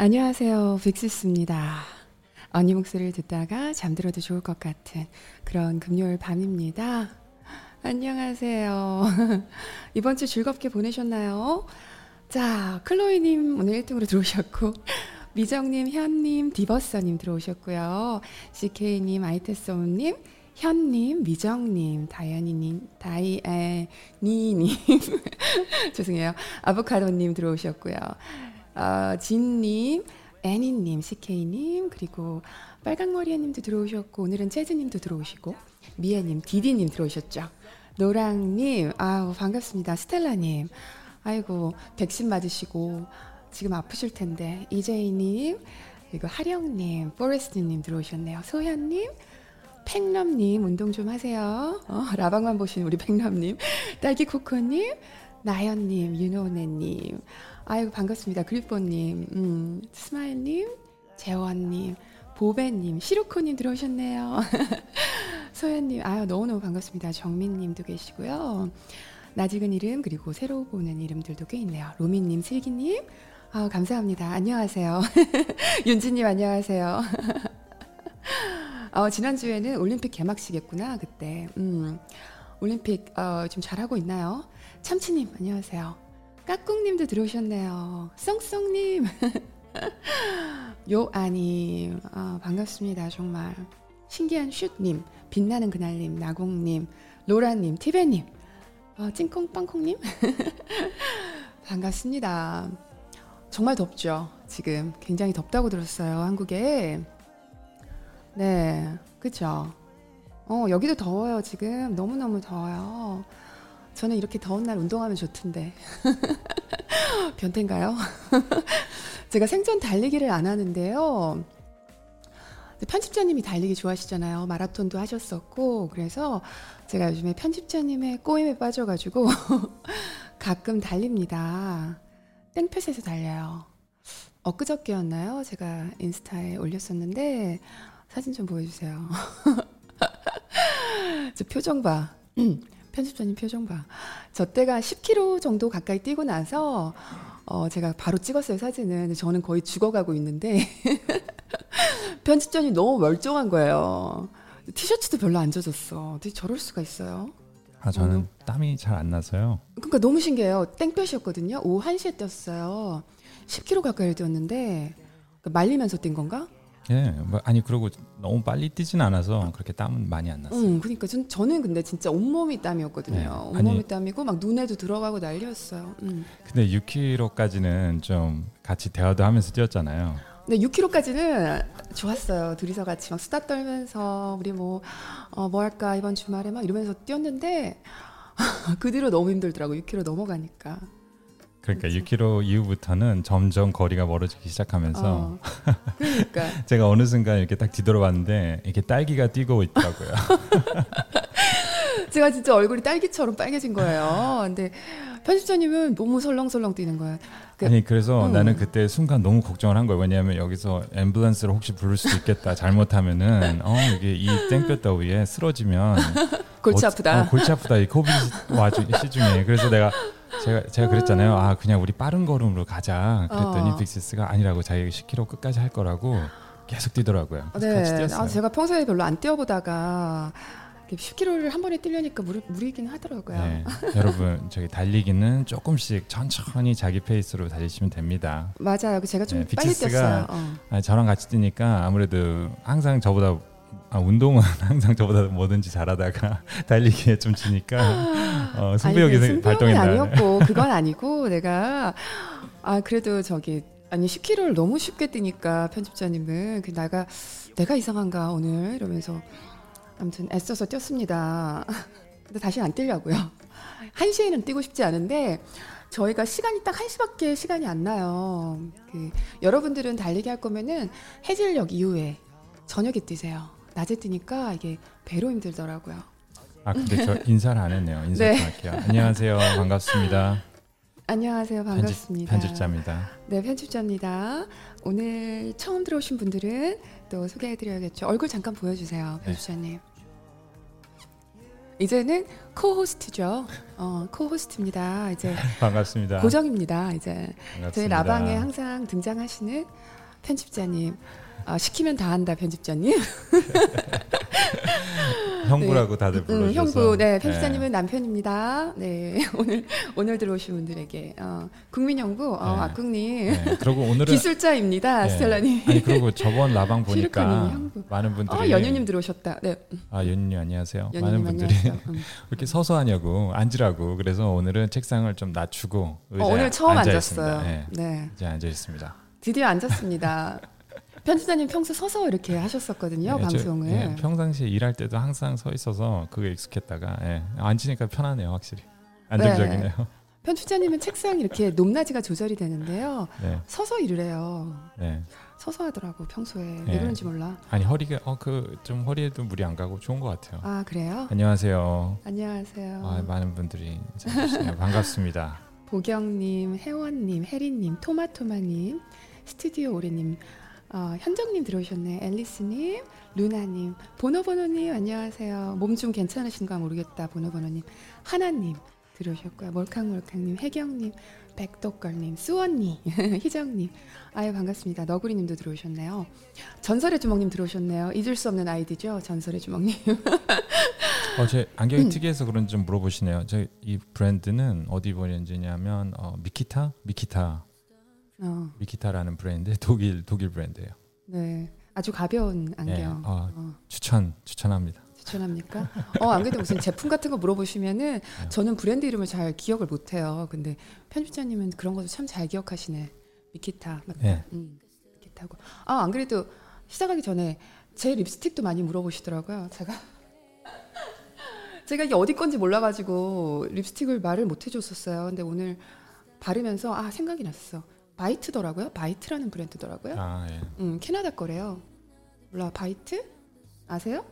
안녕하세요. 빅시스입니다. 언니 목소리를 듣다가 잠들어도 좋을 것 같은 그런 금요일 밤입니다. 안녕하세요. 이번 주 즐겁게 보내셨나요? 자, 클로이님 오늘 1등으로 들어오셨고, 미정님, 현님, 디버서님 들어오셨고요. CK님, 아이테소님, 현님, 미정님, 다이아니님, 다이애니님, 죄송해요. 아보카도님 들어오셨고요. 어, 진님, 애니님, CK님, 그리고 빨강머리애님도 들어오셨고, 오늘은 재즈님도 들어오시고, 미애님, 디디님 들어오셨죠. 노랑님, 아우, 반갑습니다. 스텔라님, 아이고, 백신 맞으시고, 지금 아프실 텐데, 이재희님, 그리고 하령님, 포레스트님 들어오셨네요. 소현님, 팽럼님, 운동 좀 하세요. 어, 라방만 보시는 우리 팽럼님, 딸기코코님, 나연님, 윤호네님, 아이고 반갑습니다. 그리뽀님, 음, 스마일님, 재원님, 보배님, 시루코님 들어오셨네요. 소연님, 아유 너무너무 반갑습니다. 정민님도 계시고요. 나직은 이름 그리고 새로 보는 이름들도 꽤 있네요. 로미님, 슬기님, 아 감사합니다. 안녕하세요. 윤지님 안녕하세요. 어, 지난주에는 올림픽 개막식이었구나 그때. 음, 올림픽 어, 좀 잘하고 있나요? 참치님 안녕하세요. 까꿍님도 들어오셨네요. 썽썽님. 요아님. 아, 반갑습니다. 정말. 신기한 슛님. 빛나는 그날님. 나공님. 로라님. 티베님. 아, 찐콩빵콩님. 반갑습니다. 정말 덥죠. 지금 굉장히 덥다고 들었어요. 한국에. 네. 그쵸. 어, 여기도 더워요. 지금 너무너무 더워요. 저는 이렇게 더운 날 운동하면 좋던데. 변태인가요? 제가 생전 달리기를 안 하는데요. 편집자님이 달리기 좋아하시잖아요. 마라톤도 하셨었고. 그래서 제가 요즘에 편집자님의 꼬임에 빠져가지고 가끔 달립니다. 땡볕에서 달려요. 엊그저께였나요? 제가 인스타에 올렸었는데 사진 좀 보여주세요. 저 표정 봐. 편집자님 표정 봐. 저 때가 10km 정도 가까이 뛰고 나서 어, 제가 바로 찍었어요 사진은. 저는 거의 죽어가고 있는데 편집자님 너무 멀쩡한 거예요. 티셔츠도 별로 안 젖었어. 어떻게 저럴 수가 있어요? 아 저는 어, 땀이 잘 안 나서요. 그러니까 너무 신기해요. 땡볕이었거든요. 오후 1시에 뛰었어요. 10km 가까이 뛰었는데 그러니까 말리면서 뛴 건가? 예, 뭐 아니 그리고 너무 빨리 뛰진 않아서 그렇게 땀은 많이 안 났어요. 음, 그러니까 전, 저는 근데 진짜 온몸이 땀이었거든요. 네. 온몸이 아니, 땀이고 막 눈에도 들어가고 난리였어요. 음. 근데 6km까지는 좀 같이 대화도 하면서 뛰었잖아요. 근데 6km까지는 좋았어요. 둘이서 같이 막 수다 떨면서 우리 뭐, 어, 뭐 할까 이번 주말에 막 이러면서 뛰었는데 그 뒤로 너무 힘들더라고 6km 넘어가니까. 그러니까 그렇죠. 6km 이후부터는 점점 거리가 멀어지기 시작하면서 어, 그러니까 제가 어느 순간 이렇게 딱 뒤돌아봤는데 이렇게 딸기가 뛰고 있더라고요. 제가 진짜 얼굴이 딸기처럼 빨개진 거예요. 근데 편집자님은 너무 설렁설렁 뛰는 거예요. 그, 아니 그래서 음. 나는 그때 순간 너무 걱정을 한 거예요. 왜냐하면 여기서 앰뷸런스를 혹시 부를 수도 있겠다. 잘못하면은 어 이게 이 땡볕 더위에 쓰러지면 골치 아프다. 어, 골치 아프다. 이 COVID 와중 시중에 그래서 내가 제가 제가 그랬잖아요. 아 그냥 우리 빠른 걸음으로 가자. 그랬더니 어. 빅시스가 아니라고 자기가 10km 끝까지 할 거라고 계속 뛰더라고요. 네. 같이 뛰었어요. 아, 제가 평소에 별로 안 뛰어보다가 10km를 한 번에 뛰려니까 무리, 무리긴 하더라고요. 네, 여러분 저기 달리기는 조금씩 천천히 자기 페이스로 달리시면 됩니다. 맞아요. 제가 좀 네, 빨리 뛰었어요. 어. 저랑 같이 뛰니까 아무래도 항상 저보다 아, 운동은 항상 저보다 뭐든지 잘하다가 달리기에 좀 지니까 어, 승부욕이 발동했나 아니었고 그건 아니고 내가 아 그래도 저기 아니 10km를 너무 쉽게 뛰니까 편집자님은 그 내가 내가 이상한가 오늘 이러면서 아무튼 애써서 뛰었습니다. 근데 다시 안 뛰려고요. 1시에는 뛰고 싶지 않은데 저희가 시간이 딱 1시밖에 시간이 안 나요. 그 여러분들은 달리기 할 거면은 해질녘 이후에 저녁에 뛰세요. 낮에 뛰니까 이게 배로 힘들더라고요. 아 근데 저 인사를 안 했네요. 인사 네. 좀 할게요. 안녕하세요. 반갑습니다. 안녕하세요. 반갑습니다. 편집, 자입니다 네, 편집자입니다. 오늘 처음 들어오신 분들은 또 소개해드려야겠죠. 얼굴 잠깐 보여주세요, 네. 편집자님. 이제는 코호스트죠. 어, 코호스트입니다. 이제 반갑습니다. 고정입니다. 이제 반갑습니다. 저희 라방에 항상 등장하시는 편집자님. 아, 시키면 다 한다 편집자님. 형부라고 다들 불러주셔서. 음, 형부, 네 편집자님은 남편입니다. 네 오늘 오늘 들어오신 분들에게 어, 국민 형부, 어, 네. 아꿍님 네. 그리고 오늘은 기술자입니다. 네. 스텔라님. 아니 그리고 저번 라방 보니까. 많은 분들이 어, 연유님 들어오셨다. 네, 아 연유 안녕하세요. 많은 연유님 분들이. 음. 이렇게 서서 하냐고 앉으라고 그래서 오늘은 책상을 좀 낮추고 어, 오늘 처음 앉았어요. 네. 네, 이제 앉아 있습니다. 드디어 앉았습니다. 편집자님 평소 서서 이렇게 하셨었거든요 네, 저- 방송을. 예, 평상시에 일할 때도 항상 서 있어서 그게 익숙했다가 예, 앉으니까 편하네요 확실히 안정적이네요. 편집자님은 책상 이렇게 높낮이가 조절이 되는데요. 네, 서서 일을 해요. 네. 서서 하더라고 평소에 네. 왜 그런지 몰라. 아니 허리가 어 그 좀 허리에도 무리 안 가고 좋은 것 같아요. 아 그래요? 안녕하세요. 안녕하세요. 아, 많은 분들이. 반갑습니다. 보경님, 혜원님, 혜리님, 토마토마님, 스튜디오 오래님, 어, 현정님 들어오셨네. 앨리스님, 루나님, 보노보노님 안녕하세요. 몸 좀 괜찮으신가 모르겠다. 보노보노님, 하나님 들어오셨고요. 몰캉몰캉님, 혜경님, 백덕걸님, 수원님, 희정님, 아유 반갑습니다. 너구리님도 들어오셨네요. 전설의 주먹님 들어오셨네요. 잊을 수 없는 아이디죠. 전설의 주먹님. 어, 제 안경이 음. 특이해서 그런지 좀 물어보시네요. 저이 브랜드는 어디 브랜드냐면 어, 미키타, 미키타, 어, 미키타라는 브랜드, 독일 독일 브랜드예요. 네, 아주 가벼운 안경. 예, 어, 어. 추천 추천합니다. 추천합니까? 어, 안 그래도 무슨 제품 같은 거 물어보시면은 네. 저는 브랜드 이름을 잘 기억을 못 해요. 근데 편집자님은 그런 것도 참 잘 기억하시네. 미키타. 맞다. 예. 음, 미키타고. 아, 안 그래도 시작하기 전에 제 립스틱도 많이 물어보시더라고요. 제가 제가 이게 어디 건지 몰라가지고 립스틱을 말을 못 해줬었어요. 근데 오늘 바르면서 아 생각이 났어. 바이트더라고요. 바이트라는 브랜드더라고요. 아 예. 음, 캐나다 거래요. 몰라, 바이트? 아세요?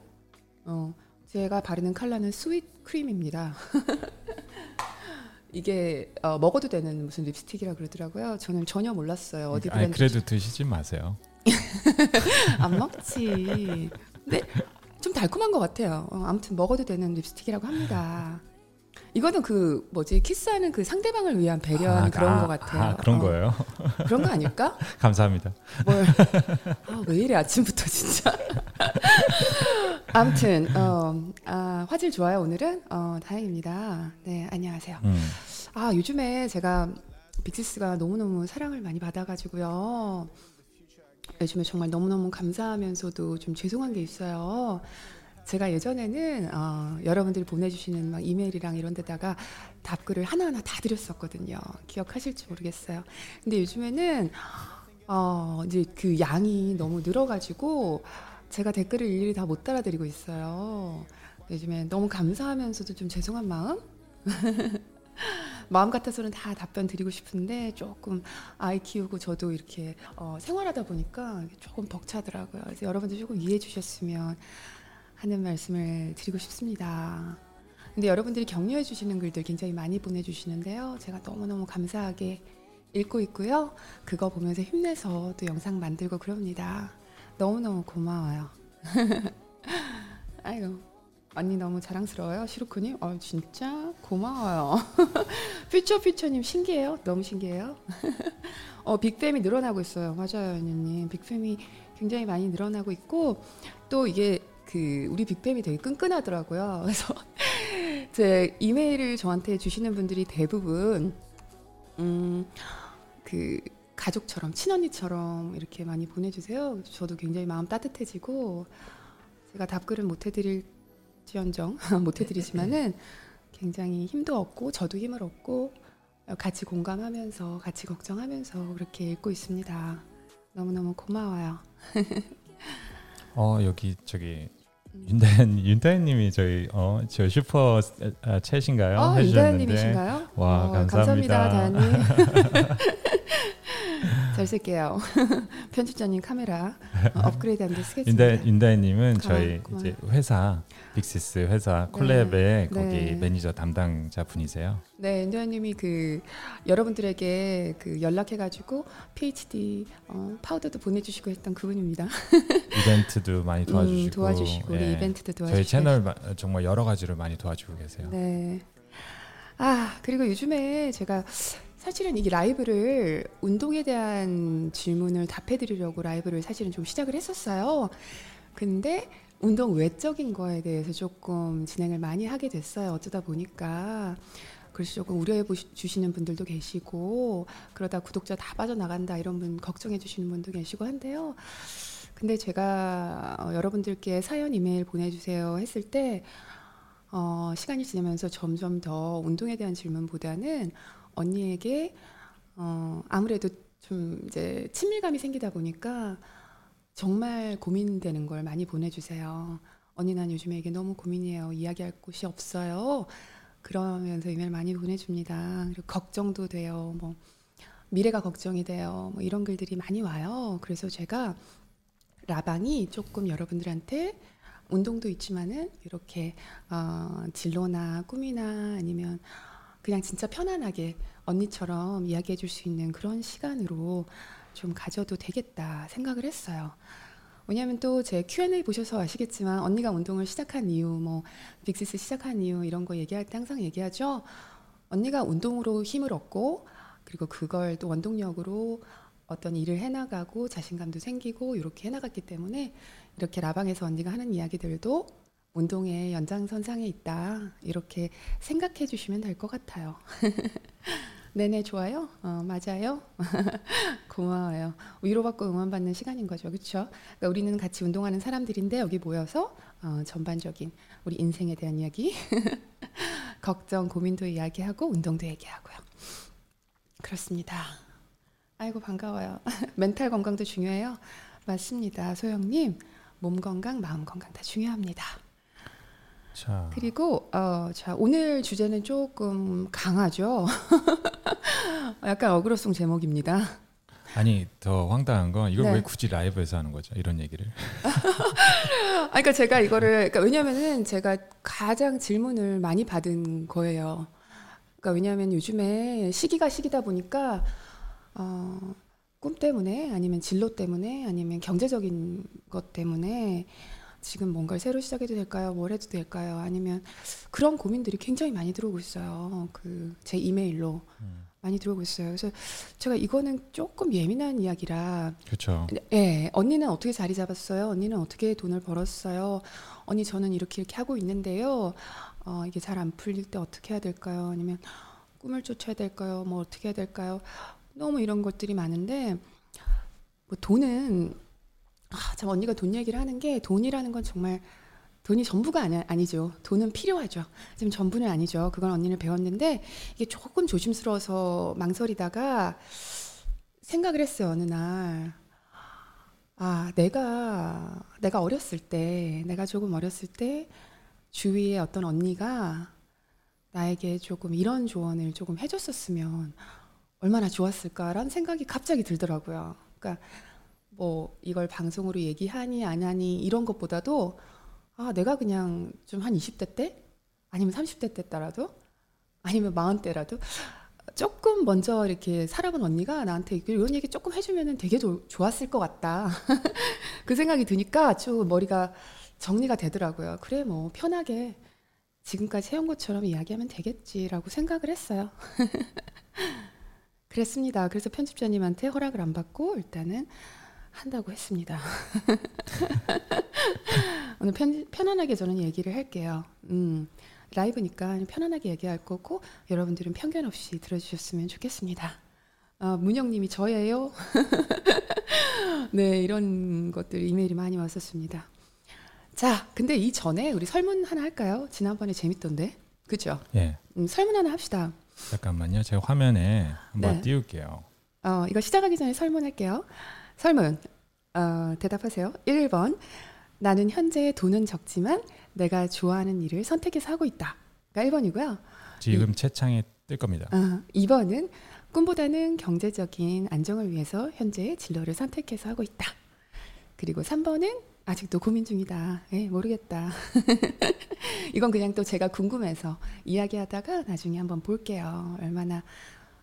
어, 제가 바르는 컬러는 sweet cream입니다. 이게 어, 먹어도 되는 무슨 립스틱이라 그러더라고요. 저는 전혀 몰랐어요. 어디 아니 브랜드 그래도 드시지 마세요. 안 먹지. 근데 좀 달콤한 것 같아요. 어, 아무튼 먹어도 되는 립스틱이라고 합니다. 이거는 그 뭐지 키스하는 그 상대방을 위한 배려한 아, 그런 아, 것 같아요. 아, 그런 어, 거예요. 그런 거 아닐까? 감사합니다. 뭘? 아, 왜 이래 아침부터 진짜. 아무튼 어, 아, 화질 좋아요 오늘은. 어, 다행입니다. 네 안녕하세요. 음. 아 요즘에 제가 빅시스가 너무너무 사랑을 많이 받아가지고요. 요즘에 정말 너무너무 감사하면서도 좀 죄송한 게 있어요. 제가 예전에는 어, 여러분들이 보내주시는 막 이메일이랑 이런 데다가 답글을 하나하나 다 드렸었거든요. 기억하실지 모르겠어요. 근데 요즘에는 어, 이제 그 양이 너무 늘어가지고 제가 댓글을 일일이 다 못 따라드리고 있어요. 요즘에 너무 감사하면서도 좀 죄송한 마음? 마음 같아서는 다 답변 드리고 싶은데 조금 아이 키우고 저도 이렇게 어, 생활하다 보니까 조금 벅차더라고요. 그래서 여러분들 조금 이해해 주셨으면 하는 말씀을 드리고 싶습니다. 근데 여러분들이 격려해 주시는 글들 굉장히 많이 보내 주시는데요. 제가 너무너무 감사하게 읽고 있고요. 그거 보면서 힘내서 또 영상 만들고 그럽니다. 너무너무 고마워요. 아이고. 언니 너무 자랑스러워요. 시루크님. 어, 진짜 고마워요. 퓨처 퓨처님 신기해요. 너무 신기해요. 어, 빅팸이 늘어나고 있어요. 맞아요, 언니님. 빅팸이 굉장히 많이 늘어나고 있고 또 이게 그 우리 빅팸이 되게 끈끈하더라고요. 그래서 제 이메일을 저한테 주시는 분들이 대부분 음, 그 가족처럼 친언니처럼 이렇게 많이 보내주세요. 저도 굉장히 마음 따뜻해지고 제가 답글은 못 해드릴 지언정 못 해드리지만은 굉장히 힘도 얻고 저도 힘을 얻고 같이 공감하면서 같이 걱정하면서 그렇게 읽고 있습니다. 너무너무 고마워요. 어 여기 저기 음. 윤다현 윤다현님이 저희 어저 슈퍼 아, 챗인가요? 어, 해주셨는데 이다현님이신가요? 와, 어, 감사합니다. 다현님. 잘 쓸게요. 편집자님 카메라 어, 업그레이드한데 쓰겠습니다. 인다 인다희님은 고마워, 저희 고마워. 이제 회사 빅시스 회사 콜랩의 네. 거기 네. 매니저 담당자 분이세요. 네, 인도현님이 그 여러분들에게 그 연락해가지고 PhD 어, 파우더도 보내주시고 했던 그분입니다. 이벤트도 많이 도와주시고, 음, 도와주시고 우리 예. 이벤트도 도와주시고. 저희 채널 마- 정말 여러 가지로 많이 도와주고 계세요. 네. 아 그리고 요즘에 제가 사실은 이게 라이브를 운동에 대한 질문을 답해드리려고 라이브를 사실은 좀 시작을 했었어요. 근데 운동 외적인 거에 대해서 조금 진행을 많이 하게 됐어요. 어쩌다 보니까. 그래서 조금 우려해 주시는 분들도 계시고 그러다 구독자 다 빠져나간다 이런 분 걱정해 주시는 분도 계시고 한데요. 근데 제가 어, 여러분들께 사연 이메일 보내주세요 했을 때 어, 시간이 지나면서 점점 더 운동에 대한 질문보다는 언니에게 어, 아무래도 좀 이제 친밀감이 생기다 보니까 정말 고민되는 걸 많이 보내주세요. 언니 난 요즘에 이게 너무 고민이에요. 이야기할 곳이 없어요. 그러면서 이메일 많이 보내줍니다. 그리고 걱정도 돼요. 뭐 미래가 걱정이 돼요. 뭐 이런 글들이 많이 와요. 그래서 제가 라방이 조금 여러분들한테 운동도 있지만은 이렇게 어, 진로나 꿈이나 아니면 그냥 진짜 편안하게 언니처럼 이야기해 줄 수 있는 그런 시간으로 좀 가져도 되겠다 생각을 했어요. 왜냐하면 또 제 Q&A 보셔서 아시겠지만 언니가 운동을 시작한 이유, 뭐 빅시스 시작한 이유 이런 거 얘기할 때 항상 얘기하죠. 언니가 운동으로 힘을 얻고 그리고 그걸 또 원동력으로 어떤 일을 해나가고 자신감도 생기고 이렇게 해나갔기 때문에 이렇게 라방에서 언니가 하는 이야기들도 운동의 연장선상에 있다 이렇게 생각해 주시면 될 것 같아요. 네네 좋아요. 어, 맞아요. 고마워요. 위로받고 응원받는 시간인 거죠, 그렇죠? 그러니까 우리는 같이 운동하는 사람들인데 여기 모여서 어, 전반적인 우리 인생에 대한 이야기, 걱정, 고민도 이야기하고 운동도 얘기하고요. 그렇습니다. 아이고 반가워요. 멘탈 건강도 중요해요. 맞습니다, 소영님. 몸 건강, 마음 건강 다 중요합니다. 자, 그리고 어, 자 오늘 주제는 조금 강하죠. 약간 어그로송 제목입니다. 아니 더 황당한 건 이걸 네. 왜 굳이 라이브에서 하는 거죠? 이런 얘기를. 아, 그러니까 제가 이거를 그러니까 왜냐면은 제가 가장 질문을 많이 받은 거예요. 그러니까 왜냐하면 요즘에 시기가 시기다 보니까 어, 꿈 때문에 아니면 진로 때문에 아니면 경제적인 것 때문에 지금 뭔가를 새로 시작해도 될까요? 뭘 해도 될까요? 아니면 그런 고민들이 굉장히 많이 들어오고 있어요. 그 제 이메일로 음. 많이 들어오고 있어요. 그래서 제가 이거는 조금 예민한 이야기라 그렇죠. 예, 언니는 어떻게 자리 잡았어요? 언니는 어떻게 돈을 벌었어요? 언니 저는 이렇게 이렇게 하고 있는데요. 어, 이게 잘 안 풀릴 때 어떻게 해야 될까요? 아니면 꿈을 쫓아야 될까요? 뭐 어떻게 해야 될까요? 너무 이런 것들이 많은데 뭐 돈은 아, 참 언니가 돈 얘기를 하는 게 돈이라는 건 정말 돈이 전부가 아니, 아니 죠. 돈은 필요하죠. 지금 전부는 아니죠. 그건 언니는 배웠는데 이게 조금 조심스러워서 망설이다가 생각을 했어요. 어느 날. 아, 내가 내가 어렸을 때, 내가 조금 어렸을 때 주위에 어떤 언니가 나에게 조금 이런 조언을 조금 해줬었으면 얼마나 좋았을까라는 생각이 갑자기 들더라고요. 그러니까 뭐 이걸 방송으로 얘기하니 안 하니 이런 것보다도 아, 내가 그냥 좀 한 20대 때 아니면 30대 때따라도 아니면 40대라도 조금 먼저 이렇게 살아본 언니가 나한테 이런 얘기 조금 해주면은 되게 조- 좋았을 것 같다. 그 생각이 드니까 좀 머리가 정리가 되더라고요. 그래, 뭐, 편하게 지금까지 해온 것처럼 이야기하면 되겠지라고 생각을 했어요. 그랬습니다. 그래서 편집자님한테 허락을 안 받고 일단은 한다고 했습니다. 오늘 편, 편안하게 저는 얘기를 할게요. 음, 라이브니까 편안하게 얘기할 거고 여러분들은 편견 없이 들어주셨으면 좋겠습니다. 아, 문영님이 저예요. 네, 이런 것들 이메일이 많이 왔었습니다. 자, 근데 이 전에 우리 설문 하나 할까요? 지난번에 재밌던데, 그죠? 예. 음, 설문 하나 합시다. 잠깐만요. 제가 화면에 한번 네. 띄울게요. 어, 이거 시작하기 전에 설문할게요. 설문. 어, 대답하세요. 1번. 나는 현재 돈은 적지만 내가 좋아하는 일을 선택해서 하고 있다. 그러니까 1번이고요. 지금 채창에 뜰 겁니다. 어, 2번은 꿈보다는 경제적인 안정을 위해서 현재 진로를 선택해서 하고 있다. 그리고 3번은 아직도 고민 중이다. 예, 모르겠다. 이건 그냥 또 제가 궁금해서 이야기하다가 나중에 한번 볼게요. 얼마나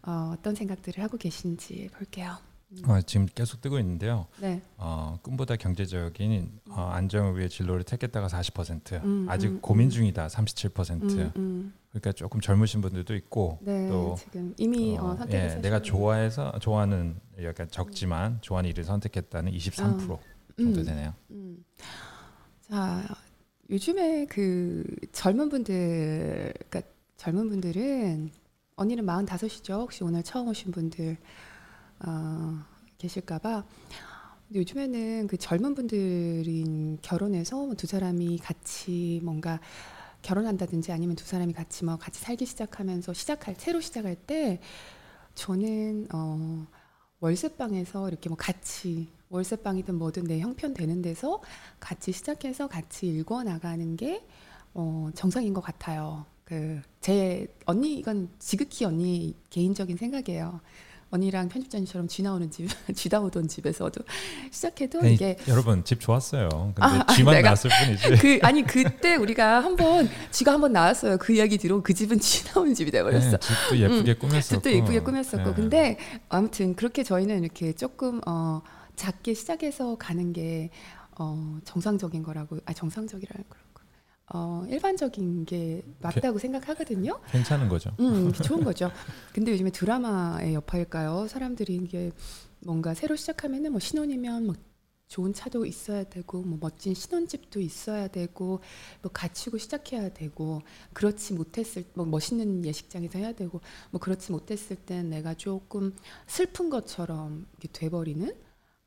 어, 어떤 생각들을 하고 계신지 볼게요. 어, 지금 계속 뜨고 있는데요. 네. 어, 꿈보다 경제적인 어, 안정을 위해 진로를 택했다가 40%, 음, 아직 음, 고민 음. 중이다 37%. 음, 음. 그러니까 조금 젊으신 분들도 있고 네, 또 지금 이미 어, 어, 예, 내가 좋아해서 좋아하는 약간 적지만 좋아하는 일을 선택했다는 23% 정도 음. 되네요. 음. 자, 요즘에 그 젊은 분들, 그러니까 젊은 분들은 언니는 45이죠. 혹시 오늘 처음 오신 분들 어, 계실까봐. 요즘에는 그 젊은 분들인 결혼해서 뭐두 사람이 같이 뭔가 결혼한다든지 아니면 두 사람이 같이 뭐 같이 살기 시작하면서 시작할 새로 시작할 때 저는 어 월세방에서 이렇게 뭐 같이 월세방이든 뭐든 내 형편 되는 데서 같이 시작해서 같이 읽어 나가는 게 어, 정상인 것 같아요. 그 제 언니 이건 지극히 언니 개인적인 생각이에요. 언니랑 편집자님처럼 쥐 나오는 집, 쥐 나오던 집에서도 시작해도 에이, 이게 여러분 집 좋았어요. 근데 아, 아, 쥐만 내가- 났을 뿐이지. 그 아니 그때 우리가 한번 쥐가 한번 나왔어요. 그 이야기 뒤로 그 집은 쥐 나오는 집이 돼 버렸어. 네, 집도 예쁘게 꾸몄었고. 집도 예쁘게 꾸몄었고 네. 근데 아무튼 그렇게 저희는 이렇게 조금 어 작게 시작해서 가는 게 어 정상적인 거라고 아 정상적이라는 그렇고 어 일반적인 게 맞다고 생각하거든요. 괜찮은 거죠. 음 좋은 거죠. 근데 요즘에 드라마의 여파일까요? 사람들이 이게 뭔가 새로 시작하면은 뭐 신혼이면 뭐 좋은 차도 있어야 되고 뭐 멋진 신혼집도 있어야 되고 뭐 갖추고 시작해야 되고 그렇지 못했을 뭐 멋있는 예식장에서 해야 되고 뭐 그렇지 못했을 땐 내가 조금 슬픈 것처럼 이렇게 돼버리는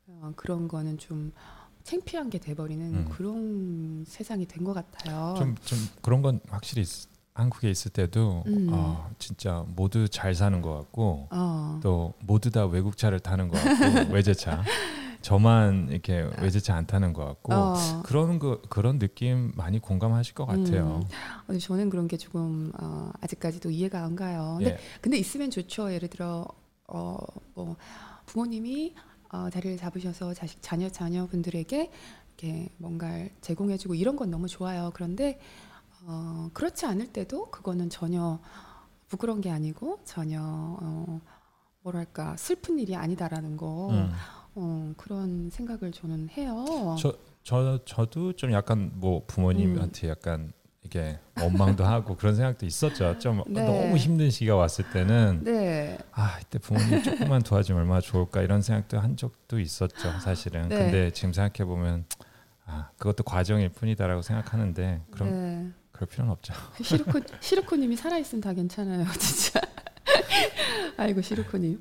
어, 그런 거는 좀 창피한 게 돼버리는 음. 그런 세상이 된 것 같아요. 좀, 좀 그런 건 확실히 있- 한국에 있을 때도 음. 어, 진짜 모두 잘 사는 것 같고 어. 또 모두 다 외국차를 타는 것 같고 외제차 저만 이렇게 외제차 안 타는 것 같고 어. 그런 거 그런 느낌 많이 공감하실 것 같아요. 근데 저는 그런 게 조금 어, 아직까지도 이해가 안 가요. 근데 예. 근데 있으면 좋죠. 예를 들어 어 뭐 부모님이 어, 자리를 잡으셔서 자식 자녀 자녀분들에게 이렇게 뭔가를 제공해주고 이런 건 너무 좋아요. 그런데 어, 그렇지 않을 때도 그거는 전혀 부끄러운 게 아니고 전혀 어, 뭐랄까 슬픈 일이 아니다라는 거 음. 어, 그런 생각을 저는 해요. 저, 저 저도 좀 약간 뭐 부모님한테 약간 이게 원망도 하고 그런 생각도 있었죠. 좀 네. 너무 힘든 시기가 왔을 때는 네. 아 이때 부모님 조금만 도와주면 얼마나 좋을까 이런 생각도 한 적도 있었죠. 사실은. 네. 근데 지금 생각해 보면 아 그것도 과정일 뿐이다라고 생각하는데 그럼 네. 그럴 필요는 없죠. 시루코 시루코님이 살아 있으면 다 괜찮아요, 진짜. 아이고 시루코님.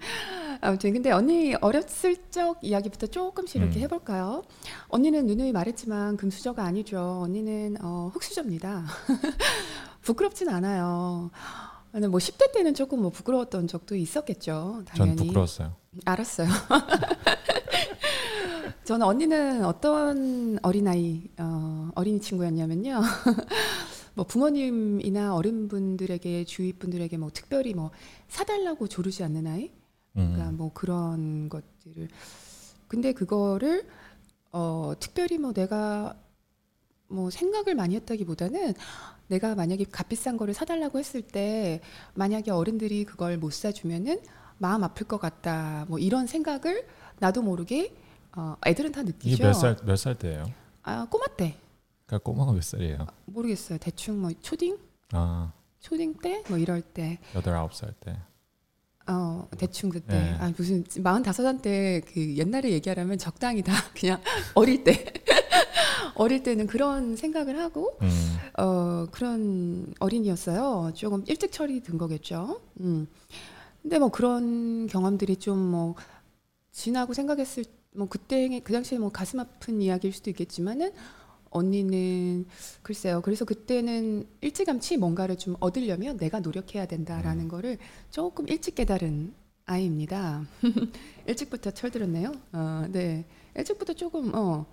아무튼 근데 언니 어렸을 적 이야기부터 조금씩 이렇게 음. 해볼까요? 언니는 누누이 말했지만 금수저가 아니죠. 언니는 어, 흑수저입니다. 부끄럽진 않아요. 근데 뭐 10대 때는 조금 뭐 부끄러웠던 적도 있었겠죠. 전 당연히. 부끄러웠어요. 알았어요. 저는 언니는 어떤 어린아이, 어, 어린이 친구였냐면요. 뭐 부모님이나 어른분들에게 주위 분들에게 뭐 특별히 뭐 사달라고 조르지 않는 아이, 그러니까 음. 뭐 그런 것들을. 근데 그거를 어 특별히 뭐 내가 뭐 생각을 많이 했다기보다는 내가 만약에 값비싼 거를 사달라고 했을 때 만약에 어른들이 그걸 못 사주면은 마음 아플 것 같다 뭐 이런 생각을 나도 모르게 어 애들은 다 느끼죠. 이게 몇살 몇 살 때예요? 아 꼬마 때 그러니까 꼬마가 몇 살이에요? 모르겠어요. 대충 뭐 초딩 아 초딩 때 뭐 이럴 때 여덟 아홉 살 때. 어 대충 그때 네. 아 무슨 마흔다섯 한때 그 옛날에 얘기하라면 적당히 다 그냥 어릴 때 어릴 때는 그런 생각을 하고 음. 어 그런 어린이였어요. 조금 일찍 철이 든 거겠죠. 음. 근데 뭐 그런 경험들이 좀 뭐 지나고 생각했을 뭐 그때 그 당시에 뭐 가슴 아픈 이야기일 수도 있겠지만은 언니는 글쎄요. 그래서 그때는 일찌감치 뭔가를 좀 얻으려면 내가 노력해야 된다라는 음. 거를 조금 일찍 깨달은 아이입니다. 일찍부터 철들었네요. 어, 네. 일찍부터 조금 어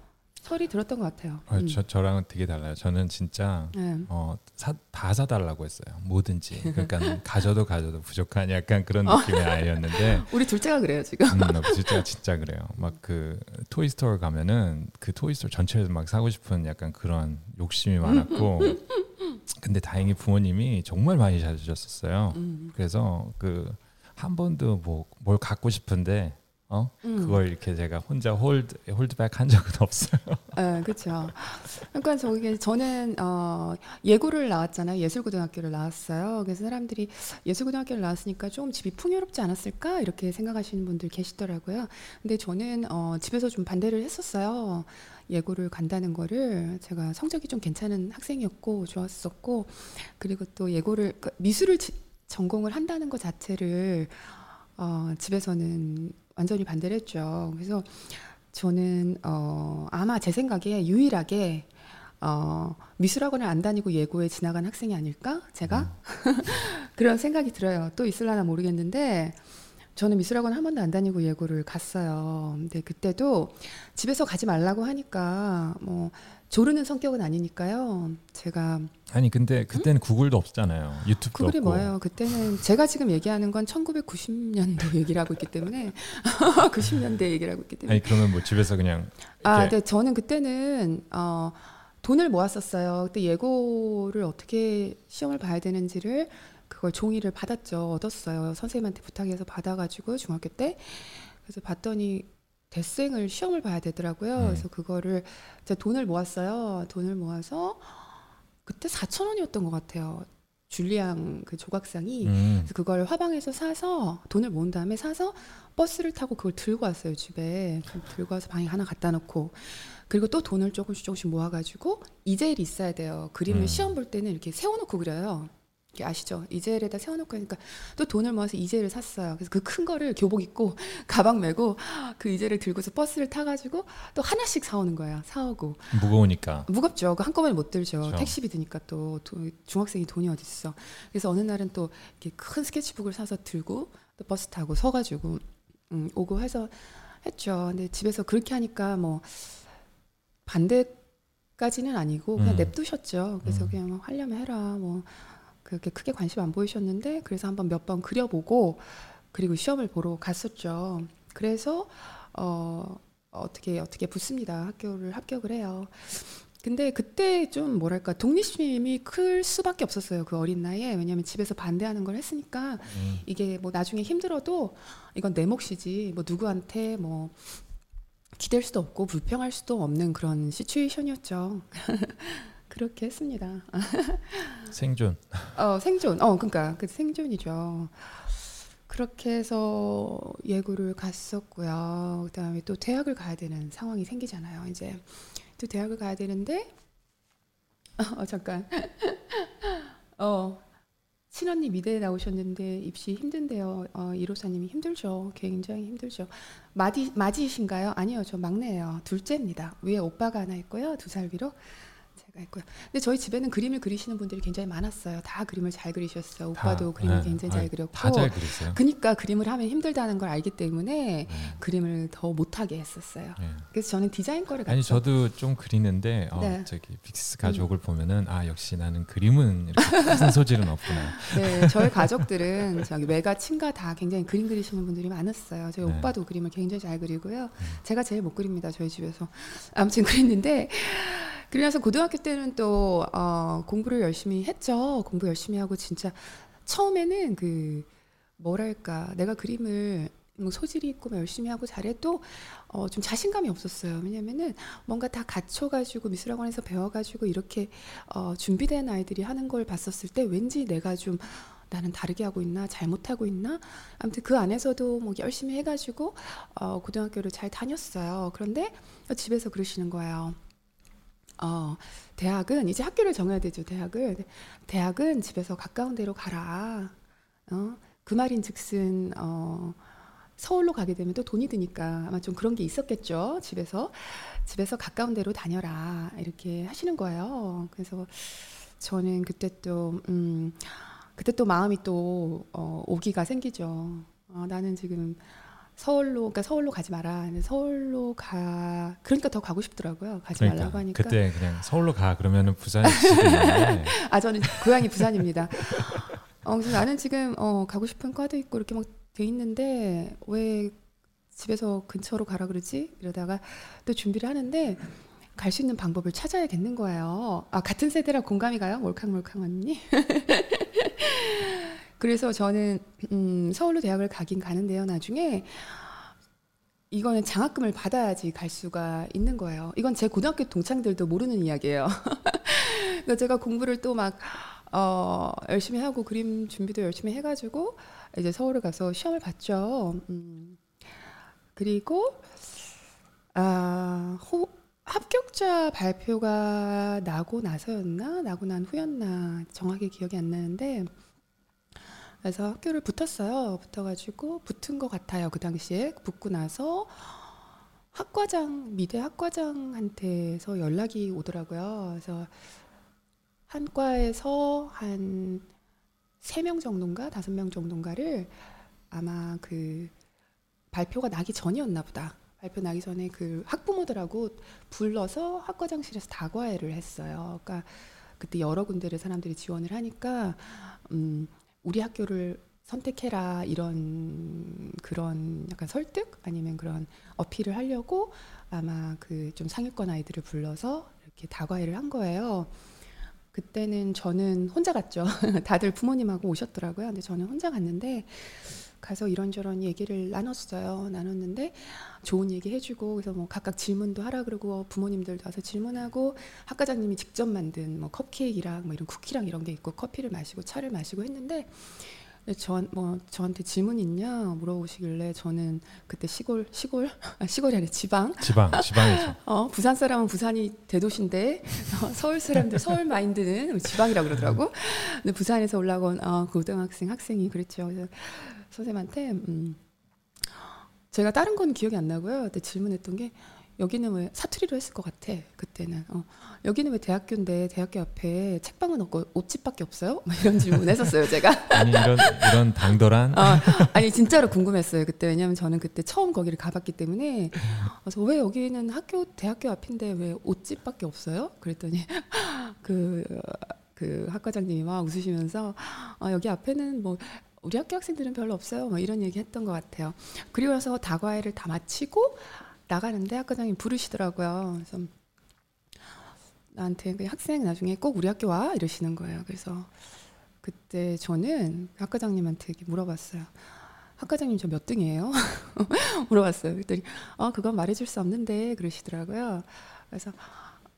설이 들었던 것 같아요. 어, 음. 저 저랑은 되게 달라요. 저는 진짜 네. 어, 사, 다 사달라고 했어요. 뭐든지. 그러니까 가져도 가져도 부족한 약간 그런 느낌의 아이였는데 우리 둘째가 그래요 지금. 음, 진짜 진짜 그래요. 막 그 toy store 가면은 그 toy store 전체를 막 사고 싶은 약간 그런 욕심이 많았고 근데 다행히 부모님이 정말 많이 사주셨었어요. 음. 그래서 그 한 번도 뭐 뭘 갖고 싶은데 어 음. 그걸 이렇게 제가 혼자 hold hold back 한 적은 없어요. 네, 그렇죠. 그러니까 저기 저는 어, 예고를 나왔잖아요. 예술고등학교를 나왔어요. 그래서 사람들이 예술고등학교를 나왔으니까 좀 집이 풍요롭지 않았을까 이렇게 생각하시는 분들 계시더라고요. 근데 저는 어, 집에서 좀 반대를 했었어요. 예고를 간다는 거를 제가 성적이 좀 괜찮은 학생이었고 좋았었고 그리고 또 예고를 그 미술을 지- 전공을 한다는 것 자체를 어, 집에서는 완전히 반대를 했죠. 그래서 저는 어, 아마 제 생각에 유일하게 어, 미술학원을 안 다니고 예고에 지나간 학생이 아닐까? 제가 그런 생각이 들어요. 또 있을라나 모르겠는데 저는 미술학원 한 번도 안 다니고 예고를 갔어요. 근데 그때도 집에서 가지 말라고 하니까 뭐 조르는 성격은 아니니까요. 제가 아니 근데 그때는 구글도 없잖아요. 유튜브도 구글이 없고. 뭐예요? 그때는 제가 지금 얘기하는 건 1990년도 얘기를 하고 있기 때문에 90년대 얘기를 하고 있기 때문에 아니 그러면 뭐 집에서 그냥 아, 네, 저는 그때는 어, 돈을 모았었어요. 그때 예고를 어떻게 시험을 봐야 되는지를 그걸 종이를 받았죠. 얻었어요. 선생님한테 부탁해서 받아가지고 중학교 때 그래서 봤더니 대생을 시험을 봐야 되더라고요. 음. 그래서 그거를 제가 돈을 모았어요. 돈을 모아서 그때 4천 원이었던 것 같아요. 줄리앙 그 조각상이 음, 그래서 그걸 화방에서 사서 돈을 모은 다음에 사서 버스를 타고 그걸 들고 왔어요 집에 들고 와서 방에 하나 갖다 놓고 그리고 또 돈을 조금씩 조금씩 모아가지고 이젤이 있어야 돼요 그림을 음. 시험 볼 때는 이렇게 세워놓고 그려요 아시죠 이젤에다 세워놓고 하니까 또 돈을 모아서 이젤을 샀어요 그래서 그 큰 거를 교복 입고 가방 메고 그 이젤을 들고서 버스를 타가지고 또 하나씩 사오는 거야 사오고 무거우니까. 무겁죠. 그 한꺼번에 못 들죠. 그렇죠. 택시비 드니까 또 도- 중학생이 돈이 어디 있어. 그래서 어느 날은 또 이렇게 큰 스케치북을 사서 들고 또 버스 타고 서가지고 음, 오고 해서 했죠. 근데 집에서 그렇게 하니까 뭐 반대까지는 아니고 그냥 음. 냅두셨죠. 그래서 음. 그냥 뭐 하려면 해라. 뭐 그렇게 크게 관심 안 보이셨는데 그래서 한번 몇 번 그려보고 그리고 시험을 보러 갔었죠. 그래서 어 어떻게 어떻게 붙습니다. 학교를 합격을 해요. 근데 그때 좀 뭐랄까 독립심이 클 수밖에 없었어요. 그 어린 나이에 왜냐하면 집에서 반대하는 걸 했으니까 음, 이게 뭐 나중에 힘들어도 이건 내 몫이지 뭐 누구한테 뭐 기댈 수도 없고 불평할 수도 없는 그런 시츄에이션이었죠. 그렇게 했습니다. 생존. 어 생존. 어 그러니까 그 생존이죠. 그렇게 해서 예고를 갔었고요. 그다음에 또 대학을 가야 되는 상황이 생기잖아요. 이제 또 대학을 가야 되는데 어 잠깐 어 친언니 미대에 나오셨는데 입시 힘든데요. 어, 이로사님이 힘들죠. 굉장히 힘들죠. 마디 맞이신가요? 아니요, 저 막내예요. 둘째입니다. 위에 오빠가 하나 있고요, 두 살 위로 제가 있고요. 근데 저희 집에는 그림을 그리시는 분들이 굉장히 많았어요. 다 그림을 잘 그리셨어요. 오빠도 다, 그림을 네. 굉장히 아니, 잘 그렸고. 다 잘 그렸어요. 그니까 그림을 하면 힘들다는 걸 알기 때문에 네. 그림을 더 못하게 했었어요. 네. 그래서 저는 디자인과를 갔죠. 아니 저도 좀 그리는데 어, 네. 저기 빅스 가족을 보면은 아 역시 나는 그림은 이렇게 큰 소질은 없구나. 네, 저희 가족들은 저기 외가 친가 다 굉장히 그림 그리시는 분들이 많았어요. 저희 네. 오빠도 그림을 굉장히 잘 그리고요. 제가 제일 못 그립니다. 저희 집에서 아무튼 그랬는데 그래서 고등학교 때는 또 어, 공부를 열심히 했죠. 공부 열심히 하고 진짜 처음에는 그 뭐랄까 내가 그림을 뭐 소질이 있고 막 열심히 하고 잘해도 어, 좀 자신감이 없었어요. 왜냐면은 뭔가 다 갖춰가지고 미술학원에서 배워가지고 이렇게 어, 준비된 아이들이 하는 걸 봤었을 때 왠지 내가 좀 나는 다르게 하고 있나 잘못하고 있나 아무튼 그 안에서도 뭐 열심히 해가지고 어, 고등학교를 잘 다녔어요. 그런데 집에서 그러시는 거예요. 어, 대학은 이제 학교를 정해야 되죠. 대학을 대학은 집에서 가까운 데로 가라. 어, 그 말인즉슨 어, 서울로 가게 되면 또 돈이 드니까 아마 좀 그런 게 있었겠죠. 집에서 집에서 가까운 데로 다녀라 이렇게 하시는 거예요. 그래서 저는 그때 또 음, 그때 또 마음이 또 어, 오기가 생기죠. 어, 나는 지금 서울로 그러니까 서울로 가지 마라. 서울로 가 그러니까 더 가고 싶더라고요. 가지 그러니까 말라고 하니까. 그때 그냥 서울로 가 그러면은 지시는데 아 저는 고향이 부산입니다. 어, 그래서 나는 지금 어, 가고 싶은 과도 있고 이렇게 막 돼 있는데 왜 집에서 근처로 가라 그러지? 이러다가 또 준비를 하는데 갈 수 있는 방법을 찾아야겠는 거예요. 아 같은 세대라 공감이 가요? 몰캉몰캉 언니. 그래서 저는 음, 서울로 대학을 가긴 가는데요. 나중에 이거는 장학금을 받아야지 갈 수가 있는 거예요. 이건 제 고등학교 동창들도 모르는 이야기예요. 그러니까 제가 공부를 또 막 어, 열심히 하고 그림 준비도 열심히 해가지고 이제 서울을 가서 시험을 봤죠. 음. 그리고 아, 호, 합격자 발표가 나고 나서였나? 나고 난 후였나? 정확히 기억이 안 나는데 그래서 학교를 붙었어요. 붙어가지고 붙은 것 같아요. 그 당시에 붙고 나서 학과장 미대 학과장한테서 연락이 오더라고요. 그래서 한과에서 한 세 명 정도인가 다섯 명 정도인가를 아마 그 발표가 나기 전이었나 보다. 발표 나기 전에 그 학부모들하고 불러서 학과장실에서 다과회를 했어요. 그러니까 그때 여러 군데를 사람들이 지원을 하니까 음, 우리 학교를 선택해라 이런 그런 약간 설득 아니면 그런 어필을 하려고 아마 그 좀 상위권 아이들을 불러서 이렇게 다과회를 한 거예요. 그때는 저는 혼자 갔죠. 다들 부모님하고 오셨더라고요. 근데 저는 혼자 갔는데 가서 이런저런 얘기를 나눴어요. 나눴는데 좋은 얘기 해주고 그래서 뭐 각각 질문도 하라 그러고 부모님들도 와서 질문하고 학과장님이 직접 만든 뭐 컵케이크랑 뭐 이런 쿠키랑 이런 게 있고 커피를 마시고 차를 마시고 했는데 저뭐 저한테 질문 있냐 물어보시길래 저는 그때 시골 시골 아, 시골이 아니라 지방 지방 지방이죠. 어, 부산 사람은 부산이 대도시인데 어, 서울 사람들 서울 마인드는 지방이라고 그러더라고. 근데 부산에서 올라온 어, 고등학생 학생이 그랬죠. 그래서 선생님한테 음, 제가 다른 건 기억이 안 나고요. 그때 질문했던 게 여기는 왜 사투리로 했을 것 같아 그때는 어, 여기는 왜 대학교인데 대학교 앞에 책방은 없고 옷집밖에 없어요? 막 이런 질문 했었어요 제가. 아니 이런 이런 당돌한 아, 아니 진짜로 궁금했어요 그때 왜냐하면 저는 그때 처음 거기를 가봤기 때문에 그래서 왜 여기는 학교 대학교 앞인데 왜 옷집밖에 없어요? 그랬더니 그, 그 학과장님이 막 웃으시면서 아, 여기 앞에는 뭐 우리 학교 학생들은 별로 없어요. 뭐 이런 얘기 했던 것 같아요. 그리고 나서 다과회를 다 마치고 나가는데 학과장님 부르시더라고요. 그래서 나한테 그 학생 나중에 꼭 우리 학교 와 이러시는 거예요. 그래서 그때 저는 학과장님한테 물어봤어요. 학과장님 저 몇 등이에요? 물어봤어요. 그랬더니 아 그건 말해줄 수 없는데 그러시더라고요. 그래서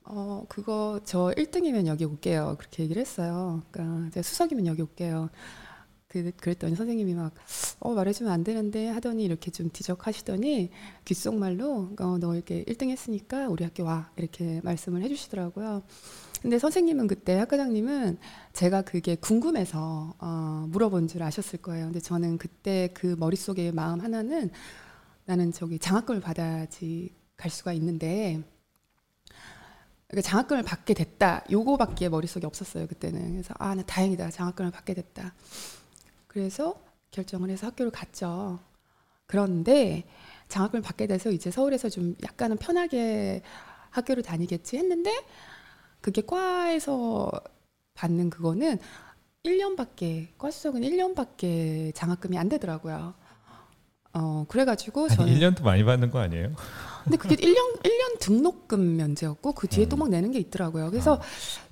어 그거 저 1등이면 여기 올게요. 그렇게 얘기를 했어요. 그러니까 제가 수석이면 여기 올게요. 그, 그랬더니 선생님이 막 어, 말해주면 안 되는데 하더니 이렇게 좀 지적하시더니 귓속말로 어, 너 이렇게 1등 했으니까 우리 학교 와 이렇게 말씀을 해주시더라고요. 근데 선생님은 그때 학과장님은 제가 그게 궁금해서 어, 물어본 줄 아셨을 거예요. 근데 저는 그때 그 머릿속에 마음 하나는 나는 저기 장학금을 받아야지 갈 수가 있는데 그러니까 장학금을 받게 됐다. 요거밖에 머릿속에 없었어요 그때는. 그래서 아 나 다행이다 장학금을 받게 됐다. 그래서 결정을 해서 학교를 갔죠. 그런데 장학금을 받게 돼서 이제 서울에서 좀 약간은 편하게 학교를 다니겠지 했는데 그게 과에서 받는 그거는 1년밖에 과 수석은 1년밖에 장학금이 안 되더라고요. 어 그래가지고 아니 저는 1년도 많이 받는 거 아니에요? 근데 그게 1년 1년 등록금 면제였고 그 뒤에 또막 내는 게 있더라고요. 그래서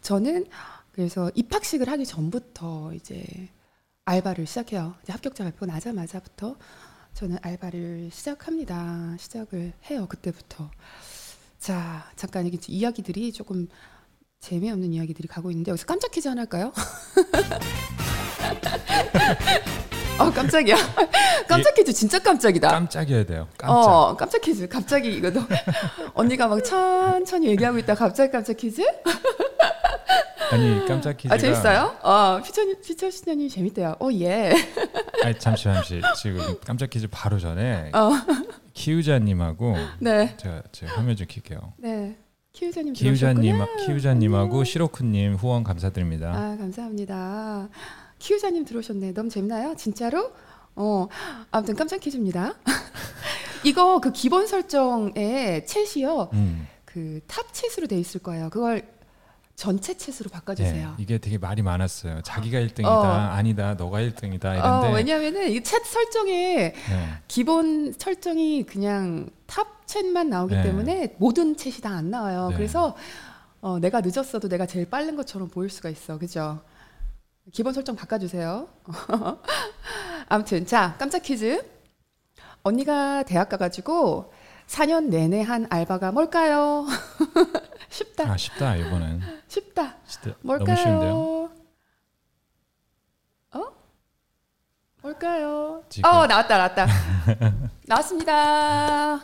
저는 그래서 입학식을 하기 전부터 이제 알바를 시작해요. 이제 합격자 발표 나자마자부터 저는 알바를 시작합니다. 시작을 해요. 그때부터. 자, 잠깐 이게 이야기들이 조금 재미없는 이야기들이 가고 있는데 여기서 깜짝 퀴즈 하나 할까요? 어 깜짝이야. 깜짝 퀴즈 진짜 깜짝이다. 깜짝이어야 돼요. 깜짝. 어 깜짝 퀴즈 갑자기 이거 너 언니가 막 천천히 얘기하고 있다 갑자기 깜짝 퀴즈? 아니 깜짝 퀴즈가 아 재밌어요? 어 피처 피처 시년이 재밌대요. 어 예. 아니 잠시 잠시 지금 깜짝 퀴즈 바로 전에 어 키우자님하고 네. 제가 제 화면 좀 킬게요. 네. 키우자님 키우자님. 키우자님하고 시로쿠님 후원 감사드립니다. 아 감사합니다. 키우자님 들어오셨네. 너무 재밌나요? 진짜로? 어 아무튼 깜짝 퀴즈입니다. 이거 그 기본 설정에 챗이요. 음. 그탑 챗으로 돼 있을 거예요. 그걸 전체 chat으로 바꿔주세요. 네, 이게 되게 말이 많았어요. 자기가 1등이다. 어. 아니다. 너가 1등이다. 어, 이런데 왜냐하면은 이 챗 설정에 네. 기본 설정이 그냥 top chat만 나오기 네. 때문에 모든 chat이 다 안 나와요. 네. 그래서 어, 내가 늦었어도 내가 제일 빠른 것처럼 보일 수가 있어. 그죠? 기본 설정 바꿔주세요. 아무튼 자 깜짝 퀴즈. 언니가 대학 가가지고 4년 내내 한 알바가 뭘까요? 쉽다. 아 쉽다 이번엔 쉽다. 진짜 뭘까요? 어? 뭘까요? 지금 어 나왔다 나왔다 나왔습니다.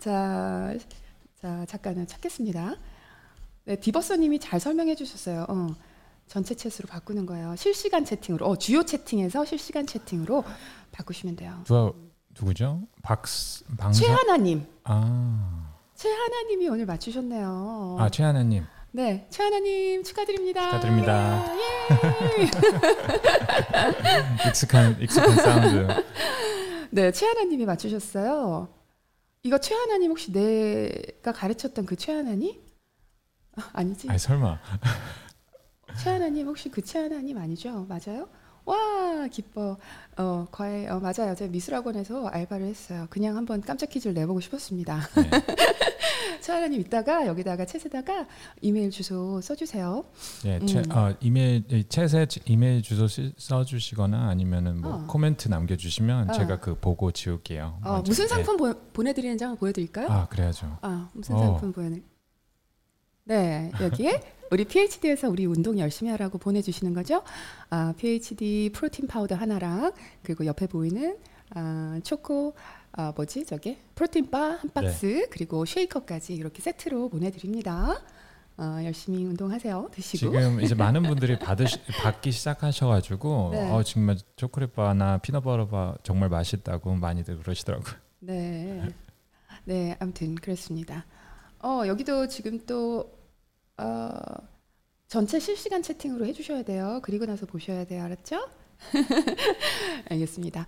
자, 자 잠깐은 찾겠습니다. 네 디버서님이 잘 설명해 주셨어요. 어, 전체 챗으로 바꾸는 거예요. 실시간 채팅으로 어, 주요 채팅에서 실시간 채팅으로 바꾸시면 돼요. 누가 누구죠? 박스 방사 최하나님, 아, 최하나님이 오늘 맞추셨네요. 아 최하나님 네, 최하나님 축하드립니다. 축하드립니다. 예. 익숙한 익숙한 사운드. 네, 최하나님이 맞추셨어요. 이거 최하나님 혹시 내가 가르쳤던 그 최하나님? 아, 아니지. 아니 설마 최하나님 혹시 그 최하나님 아니죠? 맞아요? 와 기뻐. 어 과외 어 맞아요. 제가 미술학원에서 알바를 했어요. 그냥 한번 깜짝 퀴즈를 내보고 싶었습니다. 네. 최하나님 이따가 여기다가 챗에다가 이메일 주소 써주세요. 네, 음. 채, 어, 이메일 이 챗에 이메일 주소 쓰- 써주시거나 아니면은 뭐 어. 코멘트 남겨주시면 어. 제가 그 보고 지울게요. 어, 먼저. 무슨 네. 상품 보, 보내드리는지 한번 보여드릴까요? 아 그래야죠. 아, 무슨 어. 상품 보여드 네, 여기에 우리 PhD에서 우리 운동 열심히 하라고 보내주시는 거죠. 아, PhD 프로틴 파우더 하나랑 그리고 옆에 보이는 아, 초코 아, 뭐지 저게 프로틴 바 한 박스 그리고 쉐이커까지 이렇게 세트로 보내드립니다. 어, 열심히 운동하세요. 드시고. 지금 이제 많은 분들이 받으시, 받기 시작하셔가지고 네. 어, 정말 초콜릿 바나 peanut butter 바 정말 맛있다고 많이들 그러시더라고요. 네. 네, 아무튼 그렇습니다. 어, 여기도 지금 또 어, 전체 실시간 채팅으로 해주셔야 돼요. 그리고 나서 보셔야 돼요. 알았죠? 알겠습니다.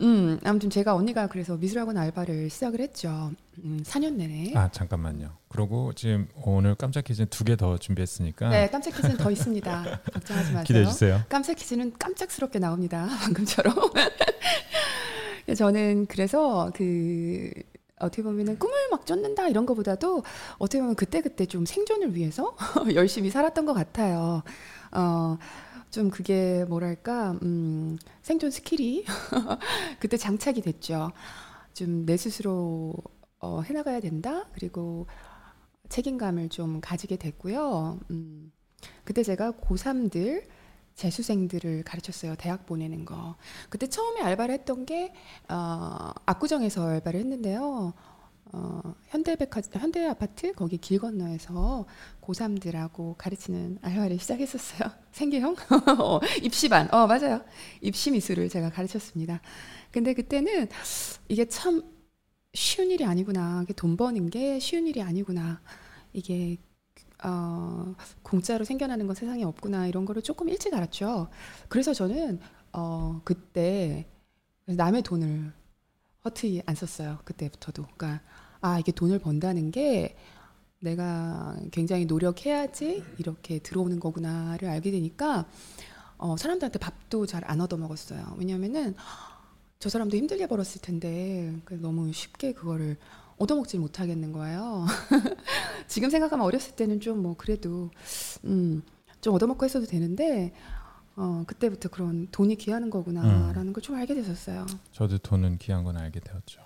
음, 아무튼 제가 언니가 그래서 미술학원 알바를 시작을 했죠. 음, 4년 내내. 아 잠깐만요. 그리고 지금 오늘 깜짝 퀴즈 두 개 더 준비했으니까 네, 깜짝 퀴즈는 더 있습니다. 걱정하지 마세요. 기대해 주세요. 깜짝 퀴즈는 깜짝스럽게 나옵니다. 방금처럼. 저는 그래서 그 어떻게 보면은 꿈을 막 쫓는다 이런 거보다도 어떻게 보면 그때 그때 좀 생존을 위해서 열심히 살았던 것 같아요. 어. 좀 그게 뭐랄까 음, 생존 skill이 그때 장착이 됐죠. 좀 내 스스로 어, 해나가야 된다. 그리고 책임감을 좀 가지게 됐고요. 음, 그때 제가 고3들 재수생들을 가르쳤어요. 대학 보내는 거. 그때 처음에 알바를 했던 게 어, 압구정에서 알바를 했는데요. 어, 현대백화 현대 아파트 거기 길 건너에서 고3들하고 가르치는 알바를 시작했었어요. 생계형 어, 입시반. 어 맞아요. 입시 미술을 제가 가르쳤습니다. 근데 그때는 이게 참 쉬운 일이 아니구나. 이게 돈 버는 게 쉬운 일이 아니구나. 이게 어, 공짜로 생겨나는 건 세상에 없구나 이런 거를 조금 일찍 알았죠. 그래서 저는 어, 그때 남의 돈을 허투루 안 썼어요. 그때부터도. 그러니까 아 이게 돈을 번다는 게 내가 굉장히 노력해야지 이렇게 들어오는 거구나를 알게 되니까 어, 사람들한테 밥도 잘 안 얻어 먹었어요. 왜냐면은 저 사람도 힘들게 벌었을 텐데 그 너무 쉽게 그거를 얻어먹지 못하겠는 거예요. 지금 생각하면 어렸을 때는 좀 뭐 그래도 음, 좀 얻어먹고 했어도 되는데 어, 그때부터 그런 돈이 귀하는 거구나라는 걸좀 알게 됐었어요. 저도 돈은 귀한 건 알게 되었죠.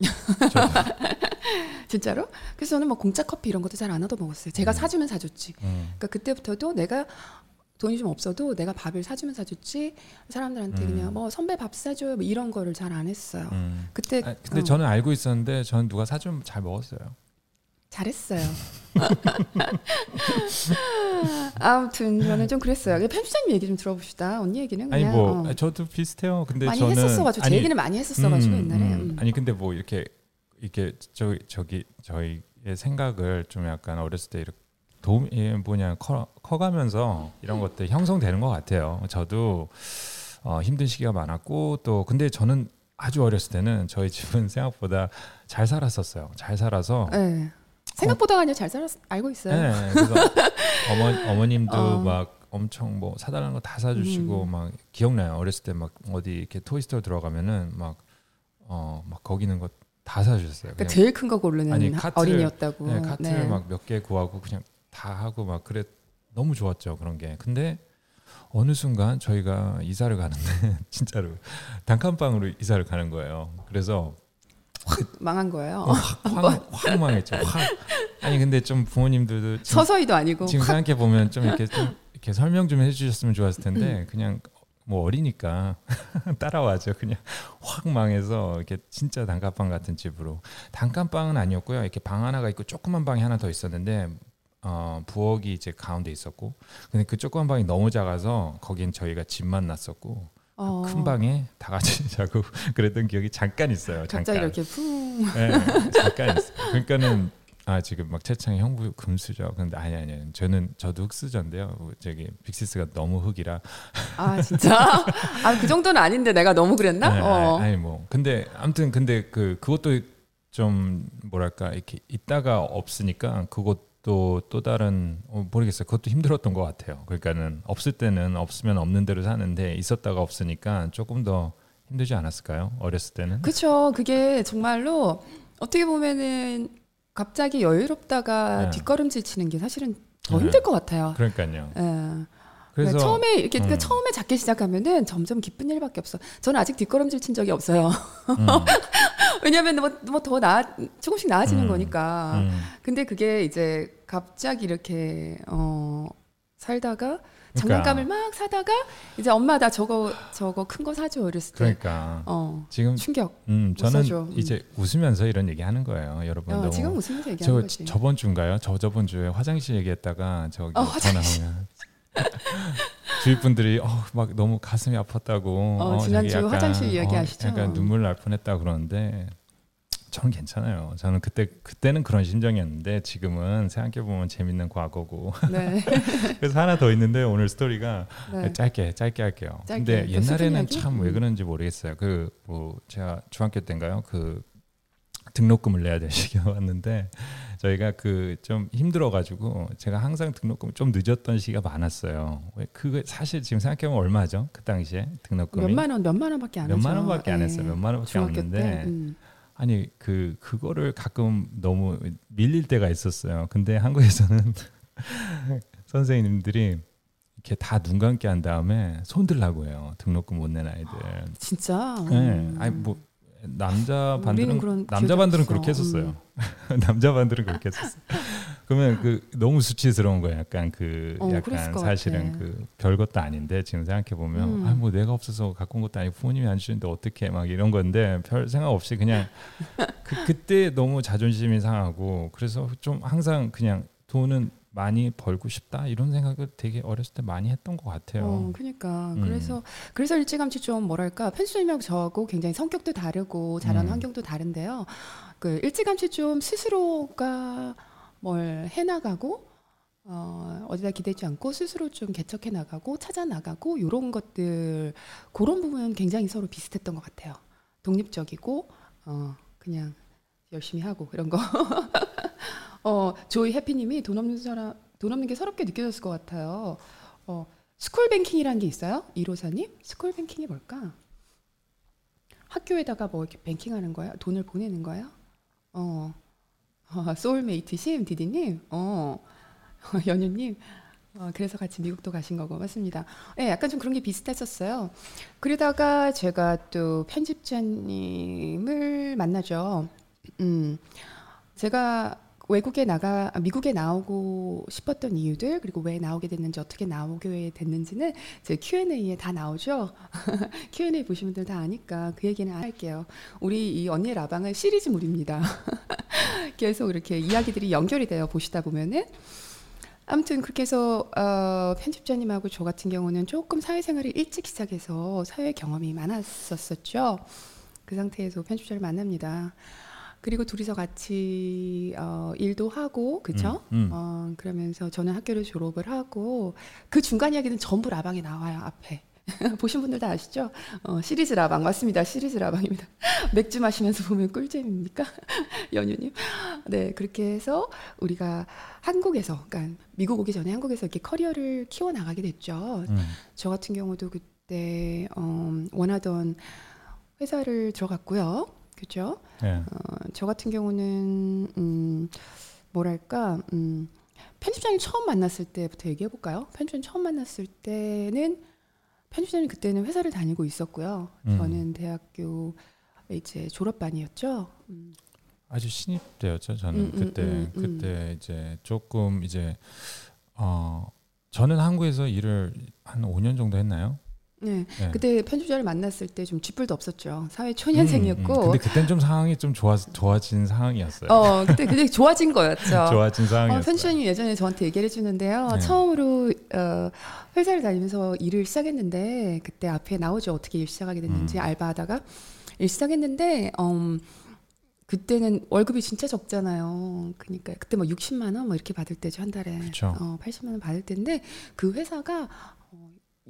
진짜로? 그래서 저는 뭐 공짜 커피 이런 것도 잘 안 얻어 먹었어요. 제가 음. 사주면 사줬지. 음. 그러니까 그때부터도 내가 돈이 좀 없어도 내가 밥을 사주면 사줬지 사람들한테 음. 그냥 뭐 선배 밥 사줘요 뭐 이런 거를 잘 안 했어요. 음. 그때 아, 근데 어, 저는 알고 있었는데 저는 누가 사주면 잘 먹었어요. 잘했어요. 아무튼 저는 좀 그랬어요. 편집자님 얘기 좀 들어봅시다. 언니 얘기는 아니 그냥 뭐 어, 아, 저도 비슷해요. 근데 많이 저는 했었어가지고 제 아니, 얘기는 많이 했었어가지고 음, 옛날에. 음. 음. 아니 근데 뭐 이렇게 이렇게 저 저기 저희의 생각을 좀 약간 어렸을 때 이렇게 도움 이 뭐냐 커 커가면서 이런 것들 형성되는 것 같아요. 저도 어, 힘든 시기가 많았고 또 근데 저는 아주 어렸을 때는 저희 집은 생각보다 잘 살았었어요. 잘 살아서 네. 생각보다 아니요 잘 살았 알고 있어요. 네, 그래서 어머 어머님도 어. 막 엄청 뭐 사달라는 거 다 사주시고 음. 막 기억나요. 어렸을 때 막 어디 이렇게 토이스토어 들어가면은 막 어 막 거기 있는 거 다 사주셨어요. 그러니까 제일 큰 거 고르는 아니, 하- 카트를- 어린이였다고. 네, 카트를 막몇 개 구하고 그냥 다 하고 막 그래 너무 좋았죠 그런 게. 근데 어느 순간 저희가 이사를 가는데 진짜로 단칸방으로 이사를 가는 거예요. 그래서 망한 거예요. 어, 확, 확 망했죠. 확. 아니 근데 좀 부모님들도 지금, 서서히도 아니고 지금 확 생각해 보면 좀 이렇게 좀 이렇게 설명 좀 해주셨으면 좋았을 텐데 그냥 뭐 어리니까 따라와죠. 그냥 확 망해서 이렇게 진짜 단칸방 같은 집으로 단칸방은 아니었고요. 이렇게 방 하나가 있고 조그만 방이 하나 더 있었는데 어, 부엌이 이제 가운데 있었고 근데 그 조그만 방이 너무 작아서 거긴 저희가 집만 났었고 어, 큰 방에 다 같이 자고 그랬던 기억이 잠깐 있어요. 잠깐. 이렇게 쿵 네, 잠깐 있어요. 그러니까는 아 지금 막 채창이 형부 금수저 근데 아니 아니 아니. 저는 저도 흑수저인데요. 저기 빅시스가 너무 흑이라 아 진짜? 아 그 정도는 아닌데 내가 너무 그랬나? 네, 어. 아니, 아니 뭐 근데 아무튼 근데 그 그것도 좀 뭐랄까 이렇게 있다가 없으니까 그것 도또 다른 어, 모르겠어요. 그것도 힘들었던 것 같아요. 그러니까는 없을 때는 없으면 없는 대로 사는데 있었다가 없으니까 조금 더 힘들지 않았을까요? 어렸을 때는 그렇죠. 그게 정말로 어떻게 보면은 갑자기 여유롭다가 네. 뒷걸음질 치는 게 사실은 더 네. 힘들 것 같아요. 그러니까요. 예. 그래서 그러니까 처음에 이렇게 그러니까 음. 처음에 작게 시작하면은 점점 기쁜 일밖에 없어. 저는 아직 뒷걸음질 친 적이 없어요. 음, 왜냐하면 뭐더 나아 조금씩 나아지는 음. 거니까. 음. 근데 그게 이제 갑자기 이렇게 어 살다가 그러니까. 장난감을 막 사다가 이제 엄마 나 저거 저거 큰 거 사줘 이랬을 때 그러니까 어 지금 충격. 음, 못 저는 사줘. 음. 이제 웃으면서 이런 얘기 하는 거예요. 여러분 어, 지금 웃으면서 얘기하는 저 거지. 저번 주인가요? 저 저번 주에 화장실 얘기했다가 저기 어, 전화 오면 주위 분들이 어, 막 너무 가슴이 아팠다고 어, 자기 지난주 약간, 화장실 이야기하시죠? 어, 약간 눈물 날 뻔했다 그러는데 저는 괜찮아요. 저는 그때 그때는 그런 심정이었는데 지금은 생각해 보면 재밌는 과거고. 네. 그래서 하나 더 있는데 오늘 스토리가 네. 짧게 짧게 할게요. 짧게. 근데 그 옛날에는 이야기? 참왜 음. 그런지 모르겠어요. 그 뭐 제가 중학교 때인가요? 그 등록금을 내야 될 시기가 왔는데 저희가 그 좀 힘들어 가지고 제가 항상 등록금 좀 늦었던 시기가 많았어요. 왜 그게 사실 지금 생각해 보면 얼마죠? 그 당시에 등록금이 몇만 원, 몇만 원밖에 안. 몇만 원밖에 안 예. 했어요. 몇만 원밖에 안 했는데 때. 음. 아니 그 그거를 가끔 너무 밀릴 때가 있었어요. 근데 한국에서는 선생님들이 이렇게 다 눈 감게 한 다음에 손 들라고 해요. 등록금 못 낸 아이들. 진짜. 네. 음. 아니 뭐 남자 반들은 그런 남자 반들은. 그렇게 했었어요. 남자 반들은 그렇게 했었어요. 그러면 그 너무 수치스러운 거예요. 약간 그 어, 약간 것 사실은. 그 별것도 아닌데 지금 생각해 보면 음. 아뭐 내가 없어서 갖고 온 것도 아니고 부모님이 안 주는데 어떻게 막 이런 건데 별 생각 없이 그냥 그 그때 너무 자존심이 상하고 그래서 좀 항상 그냥 돈은 많이 벌고 싶다 이런 생각을 되게 어렸을 때 많이 했던 것 같아요. 어, 그러니까 음. 그래서 그래서 일찌감치 좀 뭐랄까 편수님하고 저하고 굉장히 성격도 다르고 자라는 음. 환경도 다른데요. 그 일찌감치 좀 스스로가 뭘 해나가고 어, 어디다 기대지 않고 스스로 좀 개척해 나가고 찾아 나가고 이런 것들 그런 부분은 굉장히 서로 비슷했던 것 같아요. 독립적이고 어, 그냥 열심히 하고 이런 거. 어, 조이 해피님이 돈 없는 사람 돈 없는 게 서럽게 느껴졌을 것 같아요. 어, school banking이라는 게 있어요? 이로사님? school banking이 뭘까? 학교에다가 뭐 이렇게 banking하는 거야? 돈을 보내는 거야? 어, 어 소울메이트 심 디디님, 어, 연유님, 어, 그래서 같이 미국도 가신 거고 맞습니다. 예, 약간 좀 그런 게 비슷했었어요. 그러다가 제가 또 편집자님을 만나죠. 음, 제가 외국에 나가 아, 미국에 나오고 싶었던 이유들 그리고 왜 나오게 됐는지 어떻게 나오게 됐는지는 제 Q&A에 다 나오죠. Q&A 보신 분들 다 아니까 그 얘기는 안 할게요. 우리 이 언니의 라방은 시리즈물입니다. 계속 이렇게 이야기들이 연결이 되어 보시다 보면은 아무튼 그렇게 해서 어, 편집자님하고 저 같은 경우는 조금 사회생활을 일찍 시작해서 사회 경험이 많았었었죠. 그 상태에서 편집자를 만납니다. 그리고 둘이서 같이 어, 일도 하고 그죠? 음, 음. 어, 그러면서 저는 학교를 졸업을 하고 그 중간 이야기는 전부 라방에 나와요 앞에. 보신 분들 다 아시죠? 어, 시리즈 라방 맞습니다. 시리즈 라방입니다. 맥주 마시면서 보면 꿀잼입니까? 연유님. 네 그렇게 해서 우리가 한국에서, 그러니까 미국 오기 전에 한국에서 이렇게 커리어를 키워 나가게 됐죠. 음. 저 같은 경우도 그때 어, 원하던 회사를 들어갔고요. 그렇죠? 예. 어, 저 같은 경우는 음, 뭐랄까 음, 편집장님 처음 만났을 때부터 얘기해 볼까요? 편집장님 처음 만났을 때는 편집장님 그때는 회사를 다니고 있었고요. 음. 저는 대학교 이제 졸업반이었죠. 음, 아주 신입 때였죠. 저는 음, 음, 그때 음, 음. 그때 이제 조금 이제 어 저는 한국에서 일을 한 5년 정도 했나요? 네, 네. 그때 편집자를 만났을 때 좀 쥐뿔도 없었죠. 사회 음, 초년생이었고, 음. 근데 그땐 좀 상황이 좀 좋아 좋아진 상황이었어요. 어 그때 되게 좋아진 거였죠. 좋아진 어, 상황이었어요. 편집장님 예전에 저한테 얘기를 해주는데요. 네. 처음으로 어, 회사를 다니면서 일을 시작했는데 그때 앞에 나오죠. 어떻게 일 시작하게 됐는지 음. 알바하다가 일 시작했는데 음, 그때는 월급이 진짜 적잖아요. 그러니까 그때 뭐 60만 원 뭐 이렇게 받을 때죠 한 달에. 그쵸. 어, 80만 원 받을 때인데 그 회사가 어,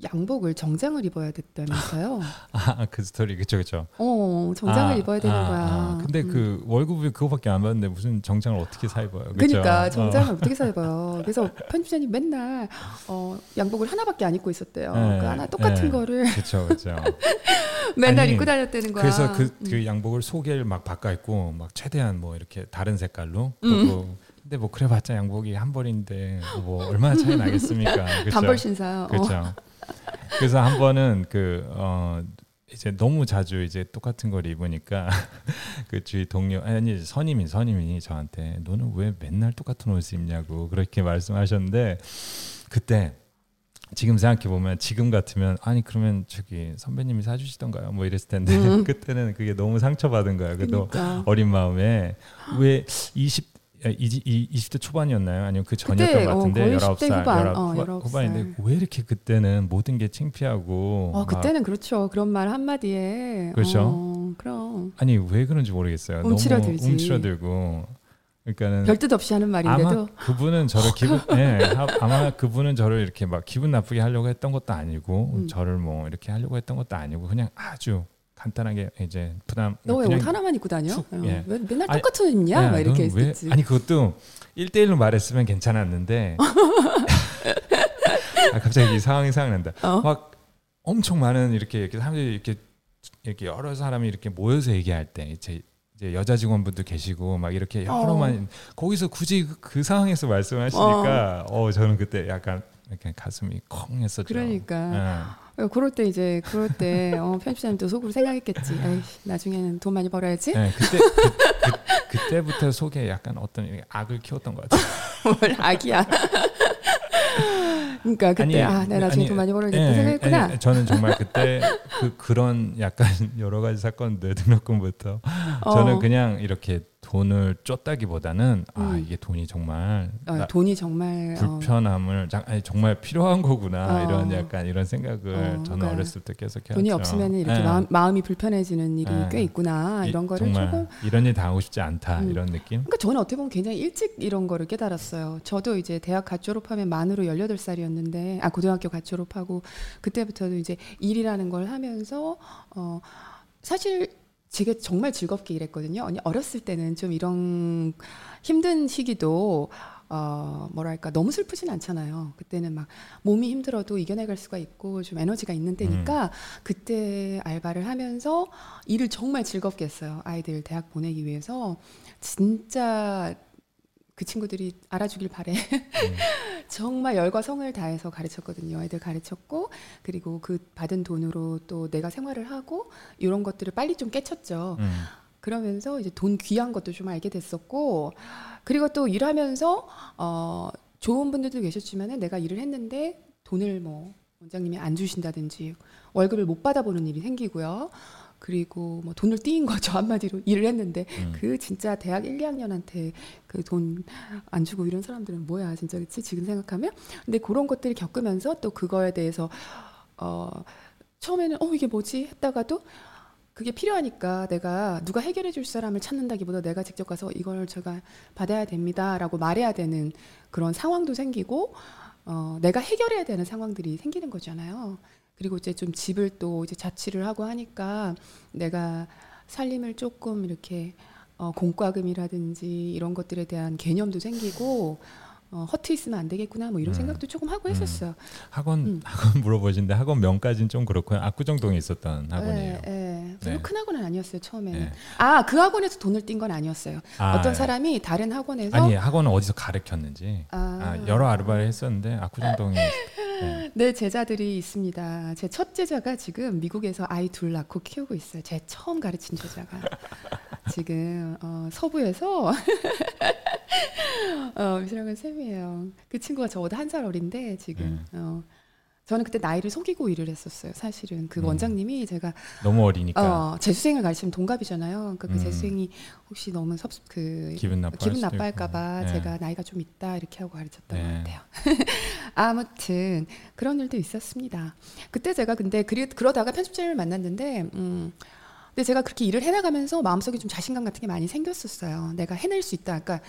양복을 정장을 입어야 됐다면서요. 아, 그 스토리 그쵸 그쵸. 어, 정장을 아, 입어야 되는 아, 거야. 아. 근데 음. 그 월급이 그거밖에 안 받는데 무슨 정장을 어떻게 사 입어요? 그쵸? 그러니까 정장을 어. 어. 떻게 사 입어요. 그래서 편집자님 맨날 어, 양복을 하나밖에 안 입고 있었대요. 네, 그 하나 똑같은 네. 거를 그쵸 그쵸. 맨날 아니, 입고 다녔다는 거야. 그래서 그, 음. 그 양복을 속에 막 바꿔 입고 막 최대한 뭐 이렇게 다른 색깔로 음. 그리고 근데 뭐 그래봤자 양복이 한 벌인데 뭐 얼마나 차이 나겠습니까? 그쵸? 단벌 신사. 어. 그렇죠. 그래서 한 번은 그 어, 이제 너무 자주 이제 똑같은 걸 입으니까 그 주위 동료 아니 선임이 선임이 저한테 너는 왜 맨날 똑같은 옷을 입냐고 그렇게 말씀하셨는데 그때 지금 생각해 보면 지금 같으면 아니 그러면 저기 선배님이 사주시던가요 뭐 이랬을 텐데 음. 그때는 그게 너무 상처받은 거야. 그래도 그러니까. 어린 마음에 왜 20, 이, 이, 20대 초반이었나요? 아니면 그 전이었던 것 어, 같은데 거의 19살, 10대 후반, 19, 어, 후반, 19살. 후반인데 왜 이렇게 그때는 모든 게 창피하고 어, 막 그때는 그렇죠. 그런 말 한마디에. 그렇죠. 어, 그럼. 아니 왜 그런지 모르겠어요. 움츠러들지. 너무 움츠러들고 그러니까는 별뜻 없이 하는 말인데도. 아마 그분은 저를 기분 예, 하- 아마 그분은 저를 이렇게 막 기분 나쁘게 하려고 했던 것도 아니고 음. 저를 뭐 이렇게 하려고 했던 것도 아니고 그냥 아주 간단하게 이제 부담 너 왜 옷 하나만 입고 다녀? 툭, 어, 예. 왜 맨날 똑같은 옷 입냐? 야, 막 이렇게 했었지. 아니 그것도 1대1로 말했으면 괜찮았는데 아, 갑자기 이 상황이 생각난다. 어? 막 엄청 많은 이렇게 이렇게 사람들이 이렇게 이렇게 여러 사람이 이렇게 모여서 얘기할 때 이제 이제 여자 직원분도 계시고 막 이렇게 여러만 거기서 굳이 그, 그 상황에서 말씀하시니까 어. 저는 그때 약간 이렇게 가슴이 컹 했었죠. 그러니까. 예. 어, 그럴 때 이제 그럴 때 어, 편집자님도 속으로 생각했겠지. 에이, 나중에는 돈 많이 벌어야지. 예, 그때 그, 때부터 속에 약간 어떤 악을 키웠던 것 같아요. 뭘 악이야. 그러니까 그때 아, 내가 나중에 아니, 돈 많이 벌어야겠다 예, 생각했구나. 아니, 저는 정말 그때 그 그런 약간 여러 가지 사건들 등록금부터 어. 저는 그냥 이렇게 돈을 쫓다기보다는 아 음. 이게 돈이 정말 어, 나- 돈이 정말 어, 불편함을 자- 아니, 정말 필요한 거구나 어. 이런 약간 이런 생각을 어, 저는 그러니까 어렸을 때 계속 해왔죠. 돈이 없으면 이렇게 예. 마음, 마음이 불편해지는 일이 예. 꽤 있구나 이- 이런 거를 정말 조금 이런 일 당하고 싶지 않다 음. 이런 느낌. 그러니까 저는 어떻게 보면 굉장히 일찍 이런 거를 깨달았어요. 저도 이제 대학 갓 졸업하면 만으로 18살이었는데 아 고등학교 갓 졸업하고 그때부터도 이제 일이라는 걸 하면서 어 사실 제가 정말 즐겁게 일했거든요. 아니, 어렸을 때는 좀 이런 힘든 시기도 어 뭐랄까 너무 슬프진 않잖아요. 그때는 막 몸이 힘들어도 이겨내갈 수가 있고 좀 에너지가 있는 때니까 그때 알바를 하면서 일을 정말 즐겁게 했어요. 아이들 대학 보내기 위해서 진짜 그 친구들이 알아주길 바래. 정말 열과 성을 다해서 가르쳤거든요. 애들 가르쳤고 그리고 그 받은 돈으로 또 내가 생활을 하고 이런 것들을 빨리 좀 깨쳤죠. 음. 그러면서 이제 돈 귀한 것도 좀 알게 됐었고 그리고 또 일하면서 어 좋은 분들도 계셨지만은 내가 일을 했는데 돈을 뭐 원장님이 안 주신다든지 월급을 못 받아보는 일이 생기고요. 그리고 뭐 돈을 띄인 거죠 한마디로 일을 했는데 음. 그 진짜 대학 1, 2학년한테 그 돈 안 주고 이런 사람들은 뭐야 진짜 그치 지금 생각하면 근데 그런 것들을 겪으면서 또 그거에 대해서 어 처음에는 어 이게 뭐지 했다가도 그게 필요하니까 내가 누가 해결해 줄 사람을 찾는다기보다 내가 직접 가서 이걸 제가 받아야 됩니다라고 말해야 되는 그런 상황도 생기고 어 내가 해결해야 되는 상황들이 생기는 거잖아요. 그리고 이제 좀 집을 또 이제 자취를 하고 하니까 내가 살림을 조금 이렇게 어, 공과금이라든지 이런 것들에 대한 개념도 생기고 어, 허트 있으면 안 되겠구나 뭐 이런 음. 생각도 조금 하고 했었어요. 학원 음. 학원 물어보신데 학원 명까지는 좀 그렇고요. 압구정동에 있었던 학원이에요. 예, 예. 별로 네. 큰 학원은 아니었어요 처음에는. 네. 아그 학원에서 돈을 띈 건 아니었어요. 아, 어떤 예. 사람이 다른 학원에서 아니 학원은 어디서 가르쳤는지 아, 아, 여러 아르바이트 했었는데 압구정동에 네. 네 제자들이 있습니다. 제 첫 제자가 지금 미국에서 아이 둘 낳고 키우고 있어요. 제 처음 가르친 제자가 지금 어, 서부에서 어, 미술학원 쌤이에요. 그 친구가 저보다 한 살 어린데 지금 어, 저는 그때 나이를 속이고 일을 했었어요. 사실은 그 음. 원장님이 제가 너무 어리니까 어, 재수생을 가르치면 동갑이잖아요. 그러니까 그 음. 재수생이 혹시 너무 섭, 그 기분 나빠 기분 나빠할까봐 네. 제가 나이가 좀 있다 이렇게 하고 가르쳤던 네. 것 같아요. 아무튼 그런 일도 있었습니다. 그때 제가 근데 그리, 그러다가 편집자를 만났는데, 음, 근데 제가 그렇게 일을 해나가면서 마음속에 좀 자신감 같은 게 많이 생겼었어요. 내가 해낼 수 있다. 그러니까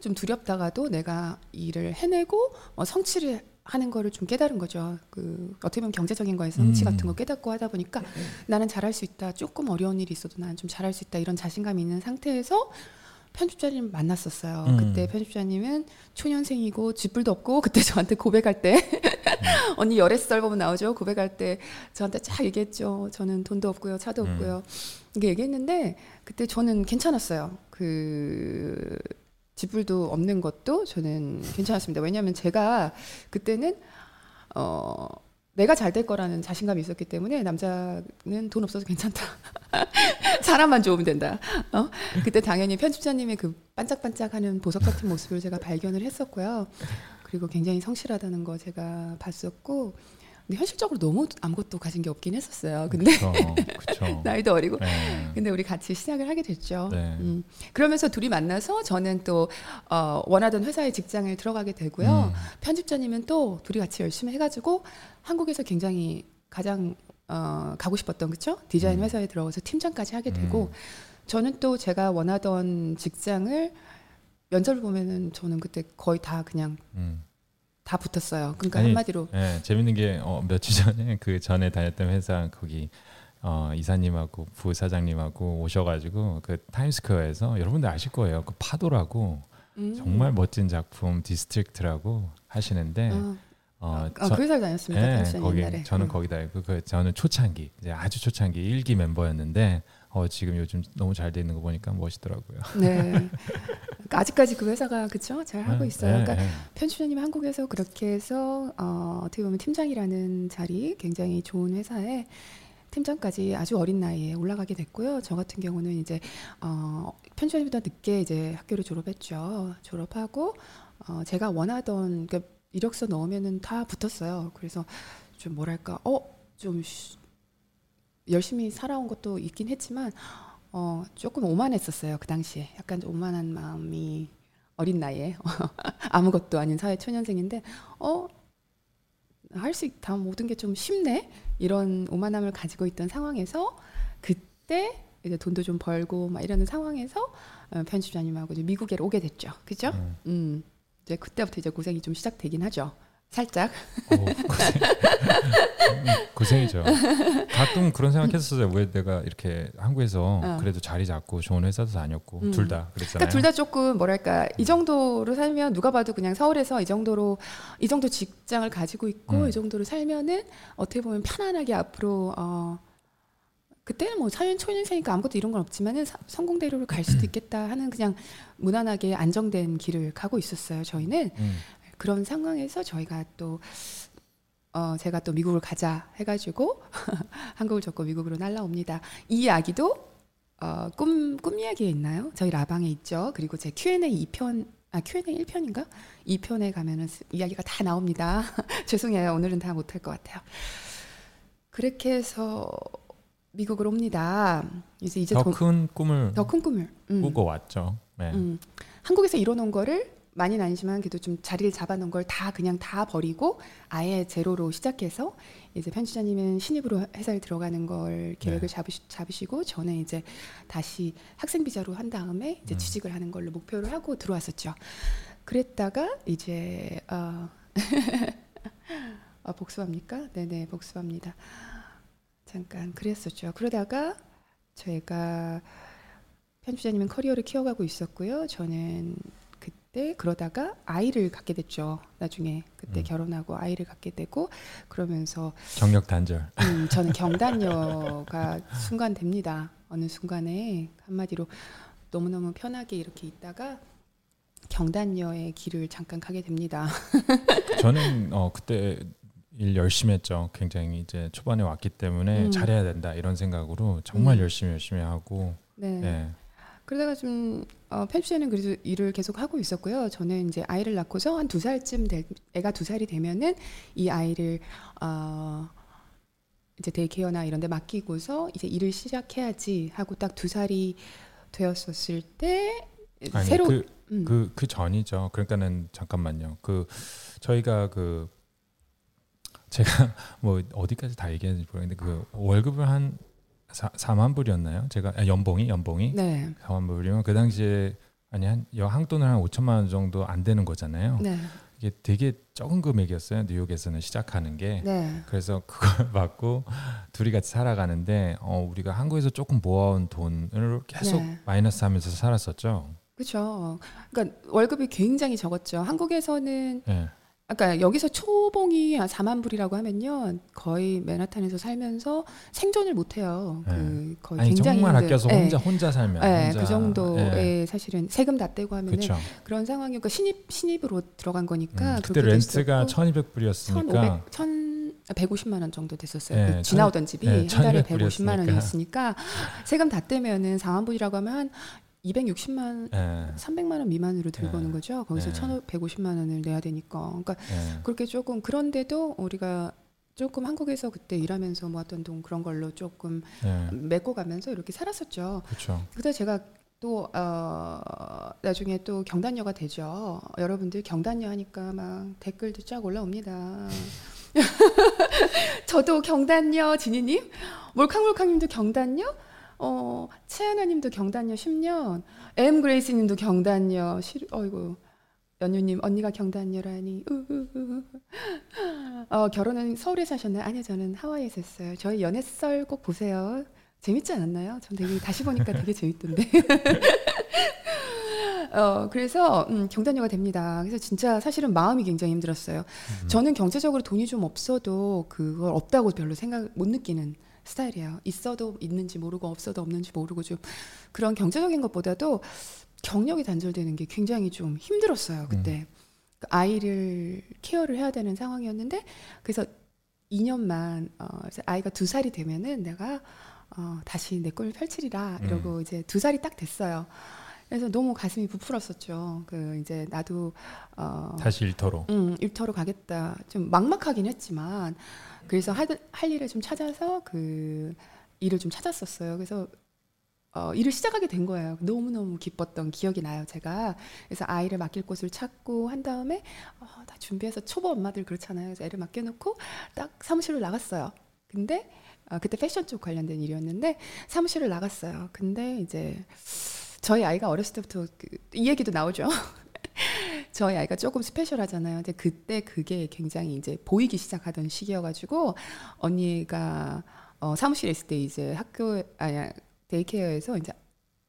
좀 두렵다가도 내가 일을 해내고 어, 성취를 하는 거를 좀 깨달은 거죠. 그 어떻게 보면 경제적인 거에서 성취 음. 같은 거 깨닫고 하다 보니까 나는 잘할 수 있다. 조금 어려운 일이 있어도 나는 좀 잘할 수 있다. 이런 자신감이 있는 상태에서 편집자님 만났었어요. 음. 그때 편집자님은 초년생이고 쥐뿔도 없고 그때 저한테 고백할 때 언니 열애썰 보면 나오죠. 고백할 때 저한테 쫙 얘기했죠. 저는 돈도 없고요, 차도 음. 없고요. 이게 얘기했는데 그때 저는 괜찮았어요. 그 쥐뿔도 없는 것도 저는 괜찮았습니다. 왜냐하면 제가 그때는 어 내가 잘 될 거라는 자신감이 있었기 때문에 남자는 돈 없어도 괜찮다. 사람만 좋으면 된다. 어? 그때 당연히 편집자님의 그 반짝반짝하는 보석 같은 모습을 제가 발견을 했었고요. 그리고 굉장히 성실하다는 거 제가 봤었고, 근데 현실적으로 너무 아무것도 가진 게 없긴 했었어요. 근데 그렇죠. 나이도 어리고. 네. 근데 우리 같이 시작을 하게 됐죠. 네. 음. 그러면서 둘이 만나서 저는 또 어, 원하던 회사에 직장을 들어가게 되고요. 음. 편집자님은 또 둘이 같이 열심히 해가지고 한국에서 굉장히 가장 어, 가고 싶었던 그쵸 디자인 음. 회사에 들어가서 팀장까지 하게 되고 음. 저는 또 제가 원하던 직장을 면접을 보면은 저는 그때 거의 다 그냥 음. 다 붙었어요. 그러니까 아니, 한마디로 네, 재밌는 게 어, 며칠 전에 그 전에 다녔던 회사 거기 어, 이사님하고 부사장님하고 오셔가지고 그 타임스퀘어에서 여러분들 아실 거예요. 그 파도라고 음. 정말 멋진 작품 디스트릭트라고 하시는데 어, 어, 아, 저- 그 회사를 다녔습니다. 네, 편집자님 거기 옛날에. 저는 음. 거기다 있고 그 저는 초창기 이제 아주 초창기 일기 멤버였는데 어, 지금 요즘 너무 잘 돼 있는 거 보니까 멋있더라고요. 네. 그러니까 아직까지 그 회사가 그쵸 잘 하고 네, 있어요. 네, 그러니까 네. 편집자님 한국에서 그렇게 해서 어, 어떻게 보면 팀장이라는 자리 굉장히 좋은 회사에 팀장까지 아주 어린 나이에 올라가게 됐고요. 저 같은 경우는 이제 어, 편집자님보다 늦게 이제 학교를 졸업했죠. 졸업하고 어, 제가 원하던 그러니까 이력서 넣으면은 다 붙었어요. 그래서 좀 뭐랄까 어좀 열심히 살아온 것도 있긴 했지만 어, 조금 오만했었어요. 그 당시에. 약간 좀 오만한 마음이 어린 나이에. 아무것도 아닌 사회 초년생인데 어 할 수 있다 모든 게 좀 쉽네? 이런 오만함을 가지고 있던 상황에서 그때 이제 돈도 좀 벌고 막 이러는 상황에서 어, 편집자님하고 이제 미국에 오게 됐죠. 그죠? 음. 음. 이제 그때부터 이제 고생이 좀 시작되긴 하죠 살짝 오, 고생. 음, 고생이죠. 가끔 그런 생각했었어요. 왜 내가 이렇게 한국에서 어. 그래도 자리 잡고 좋은 회사도 다녔고 음. 둘다 그랬잖아요. 그러니까 둘 다 조금 뭐랄까 이 정도로 살면 누가 봐도 그냥 서울에서 이 정도로 이 정도 직장을 가지고 있고 음. 이 정도로 살면은 어떻게 보면 편안하게 앞으로 어 그때는 뭐 사연 초년생이니까 아무것도 이런 건 없지만은 사- 성공대로를 갈 수도 있겠다 하는 그냥 무난하게 안정된 길을 가고 있었어요. 저희는 음. 그런 상황에서 저희가 또 어, 제가 또 미국을 가자 해가지고 한국을 접고 미국으로 날라옵니다. 이 이야기도 어, 꿈, 꿈 이야기에 있나요? 저희 라방에 있죠. 그리고 제 Q&A 2편, 아, Q&A 1편인가? 2편에 가면은 스- 이야기가 다 나옵니다. 죄송해요. 오늘은 다 못할 것 같아요. 그렇게 해서 미국으로 옵니다. 이제 이제 더 큰 꿈을 더 큰 꿈을. 음. 꾸고 왔죠. 네. 음. 한국에서 이뤄놓은 거를 많이는 아니지만 그래도 좀 자리를 잡아놓은 걸 다 그냥 다 버리고 아예 제로로 시작해서 이제 편집자님은 신입으로 회사를 들어가는 걸 계획을 네. 잡으시, 잡으시고 저는 이제 다시 학생 비자로 한 다음에 이제 음. 취직을 하는 걸로 목표를 하고 들어왔었죠. 그랬다가 이제 어, 아, 복습합니까? 네네 복습합니다. 잠깐 그랬었죠. 그러다가 저희가 편집자님은 커리어를 키워가고 있었고요. 저는 그 때 그러다가 아이를 갖게 됐죠. 나중에 그때 음. 결혼하고 아이를 갖게 되고 그러면서 경력 단절. 음, 저는 경단녀가 순간 됩니다. 어느 순간에 한마디로 너무너무 편하게 이렇게 있다가 경단녀의 길을 잠깐 가게 됩니다. 저는 어 그때 일 열심히 했죠. 굉장히 이제 초반에 왔기 때문에 음. 잘해야 된다 이런 생각으로 정말 음. 열심히 열심히 하고 네. 예. 그러다가 좀 어, 편집자는 그래도 일을 계속 하고 있었고요. 저는 이제 아이를 낳고서 한 두 살쯤 될 애가 두 살이 되면은 이 아이를 어, 이제 데이케어나 이런 데 맡기고서 이제 일을 시작해야지 하고 딱 두 살이 되었었을 때 아니 새로 그 음, 그 그 전이죠. 그러니까는 잠깐만요. 그 저희가 그 제가 뭐 어디까지 다 얘기했는지 모르겠는데 그 월급을 한 4, 4만 불이었나요? 제가 아, 연봉이 연봉이 네. 4만 불이면 그 당시에 아니 한 한돈을 한 5천만 원 정도 안 되는 거잖아요. 네. 이게 되게 적은 금액이었어요. 뉴욕에서는 시작하는 게. 네. 그래서 그걸 받고 둘이 같이 살아가는데 어, 우리가 한국에서 조금 모아온 돈을 계속 네. 마이너스 하면서 살았었죠. 그렇죠. 그러니까 월급이 굉장히 적었죠. 한국에서는 예. 아까 여기서 초봉이 한 4만 불이라고 하면요. 거의 맨하탄에서 살면서 생존을 못 해요. 그 거의 아니 굉장히 정말 아껴서 예. 혼자 혼자 살면 예, 혼자, 그 정도의 예. 사실은 세금 다 떼고 하면은. 그런 상황이니까 신입 신입으로 들어간 거니까 음, 그때 렌트가 있었고 1,200불이었으니까 1,500, 1,000 150만 원 정도 됐었어요. 예, 그 천- 지나오던 집이 예, 한 달에 1,200 150만 불이었으니까. 원이었으니까 세금 다 떼면은 4만 불이라고 하면 한 260만 예, 300만 원 미만으로 들고는 예. 거죠. 거기서 예. 1,150만 원을 내야 되니까. 그러니까 예. 그렇게 조금 그런데도 우리가 조금 한국에서 그때 일하면서 모았던 돈 그런 걸로 조금 예. 메꿔 가면서 이렇게 살았었죠. 그렇죠. 그때 제가 또 어, 나중에 또 경단녀가 되죠. 여러분들 경단녀 하니까 막 댓글도 쫙 올라옵니다. 저도 경단녀 진희님, 몰캉몰캉님도 경단녀, 어 채연아님도 경단녀 10년, M 그레이스님도 경단녀, 시, 어이구 연유님 언니가 경단녀라니. 우우우. 어 결혼은 서울에서 하셨나요? 아니요 저는 하와이에서 했어요. 저희 연애썰 꼭 보세요. 재밌지 않았나요? 전 되게 다시 보니까 되게 재밌던데. 어 그래서 음, 경단녀가 됩니다. 그래서 진짜 사실은 마음이 굉장히 힘들었어요. 음. 저는 경제적으로 돈이 좀 없어도 그걸 없다고 별로 생각 못 느끼는 스타일이에요. 있어도 있는지 모르고 없어도 없는지 모르고 좀 그런 경제적인 것보다도 경력이 단절되는 게 굉장히 좀 힘들었어요. 그때 그 아이를 케어를 해야 되는 상황이었는데 그래서 2년만 어, 아이가 두 살이 되면은 내가 어, 다시 내 꿈을 펼치리라 이러고 이제 두 살이 딱 됐어요. 그래서 너무 가슴이 부풀었었죠. 그 이제 나도 어, 다시 일터로. 음, 일터로 가겠다. 좀 막막하긴 했지만 그래서 할, 할 일을 좀 찾아서 그 일을 좀 찾았었어요. 그래서 어, 일을 시작하게 된 거예요. 너무너무 기뻤던 기억이 나요, 제가. 그래서 아이를 맡길 곳을 찾고 한 다음에 어, 다 준비해서 초보 엄마들 그렇잖아요. 그래서 애를 맡겨놓고 딱 사무실로 나갔어요. 근데 어, 그때 패션 쪽 관련된 일이었는데 사무실을 나갔어요. 근데 이제 저희 아이가 어렸을 때부터 그, 이 얘기도 나오죠. 저희 아이가 조금 스페셜하잖아요. 근데 그때 그게 굉장히 이제 보이기 시작하던 시기여가지고 언니가 어, 사무실에 있을 때 이제 학교 아니 데이케어에서 이제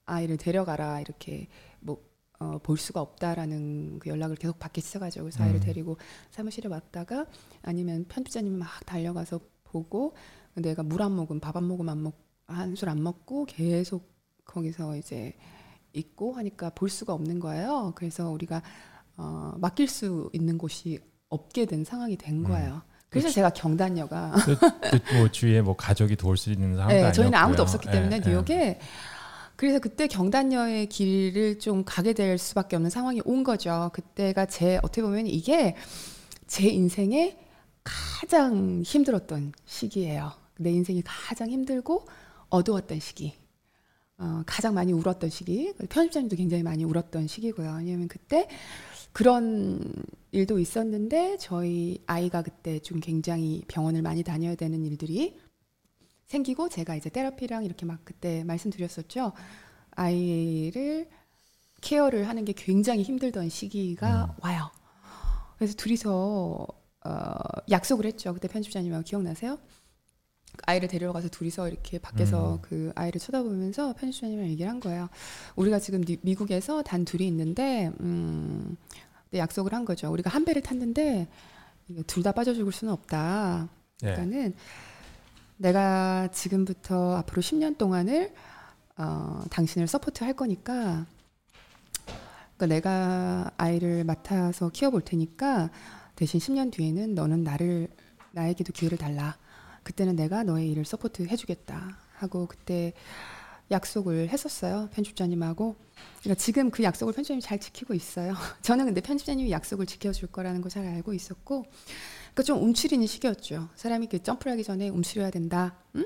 아이를 데려가라 이렇게 뭐 어, 볼 수가 없다라는 그 연락을 계속 받기 시작하죠. 그래서 아이를 음. 데리고 사무실에 왔다가 아니면 편집자님이 막 달려가서 보고 내가 물한 모금 밥한 모금 안 먹, 한술 안 먹고 계속 거기서 이제 있고 하니까 볼 수가 없는 거예요. 그래서 우리가 어, 맡길 수 있는 곳이 없게 된 상황이 된 거예요. 그래서 그치. 제가 경단녀가 그, 그, 뭐 주위에 뭐 가족이 도울 수 있는 상황도 네, 아니었고요. 저희는 아무도 없었기 예, 때문에 예. 뉴욕에 그래서 그때 경단녀의 길을 좀 가게 될 수밖에 없는 상황이 온 거죠. 그때가 제 어떻게 보면 이게 제 인생의 가장 힘들었던 시기예요. 내 인생이 가장 힘들고 어두웠던 시기. 어, 가장 많이 울었던 시기. 편집자님도 굉장히 많이 울었던 시기고요. 왜냐하면 그때 그런 일도 있었는데 저희 아이가 그때 좀 굉장히 병원을 많이 다녀야 되는 일들이 생기고 제가 이제 테라피랑 이렇게 막 그때 말씀드렸었죠. 아이를 케어를 하는 게 굉장히 힘들던 시기가 와요. 그래서 둘이서 어, 약속을 했죠. 그때 편집자님하고 기억나세요? 아이를 데리러 가서 둘이서 이렇게 밖에서 음. 그 아이를 쳐다보면서 편집자님이랑 얘기를 한 거예요. 우리가 지금 니- 미국에서 단 둘이 있는데 음, 근데 약속을 한 거죠. 우리가 한 배를 탔는데 둘 다 빠져 죽을 수는 없다. 예. 그러니까는 내가 지금부터 앞으로 10년 동안을 어, 당신을 support 할 거니까 그러니까 내가 아이를 맡아서 키워볼 테니까 대신 10년 뒤에는 너는 나를 나에게도 기회를 달라. 그때는 내가 너의 일을 support 해주겠다 하고 그때 약속을 했었어요 편집자님하고. 그러니까 지금 그 약속을 편집자님이 잘 지키고 있어요. 저는 근데 편집자님이 약속을 지켜줄 거라는 걸 잘 알고 있었고, 그러니까 좀 움츠리는 시기였죠. 사람이 그 점프를 하기 전에 움츠려야 된다. 응?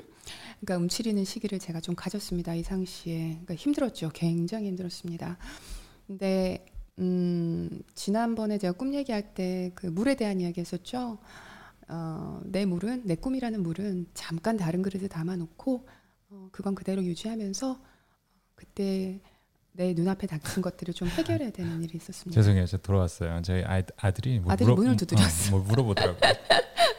그러니까 움츠리는 시기를 제가 좀 가졌습니다. 이 상시에. 그러니까 힘들었죠. 굉장히 힘들었습니다. 근데 음, 지난번에 제가 꿈 얘기할 때 그 물에 대한 이야기 했었죠. 어, 내 물은 내 꿈이라는 물은 잠깐 다른 그릇에 담아놓고 어, 그건 그대로 유지하면서 그때 내 눈앞에 닥친 것들을 좀 해결해야 되는 일이 있었습니다. 죄송해요. 저 돌아왔어요. 저희 아이, 아들이 뭐 아들이 문을 두드렸어. 어, 뭐 물어보더라고요.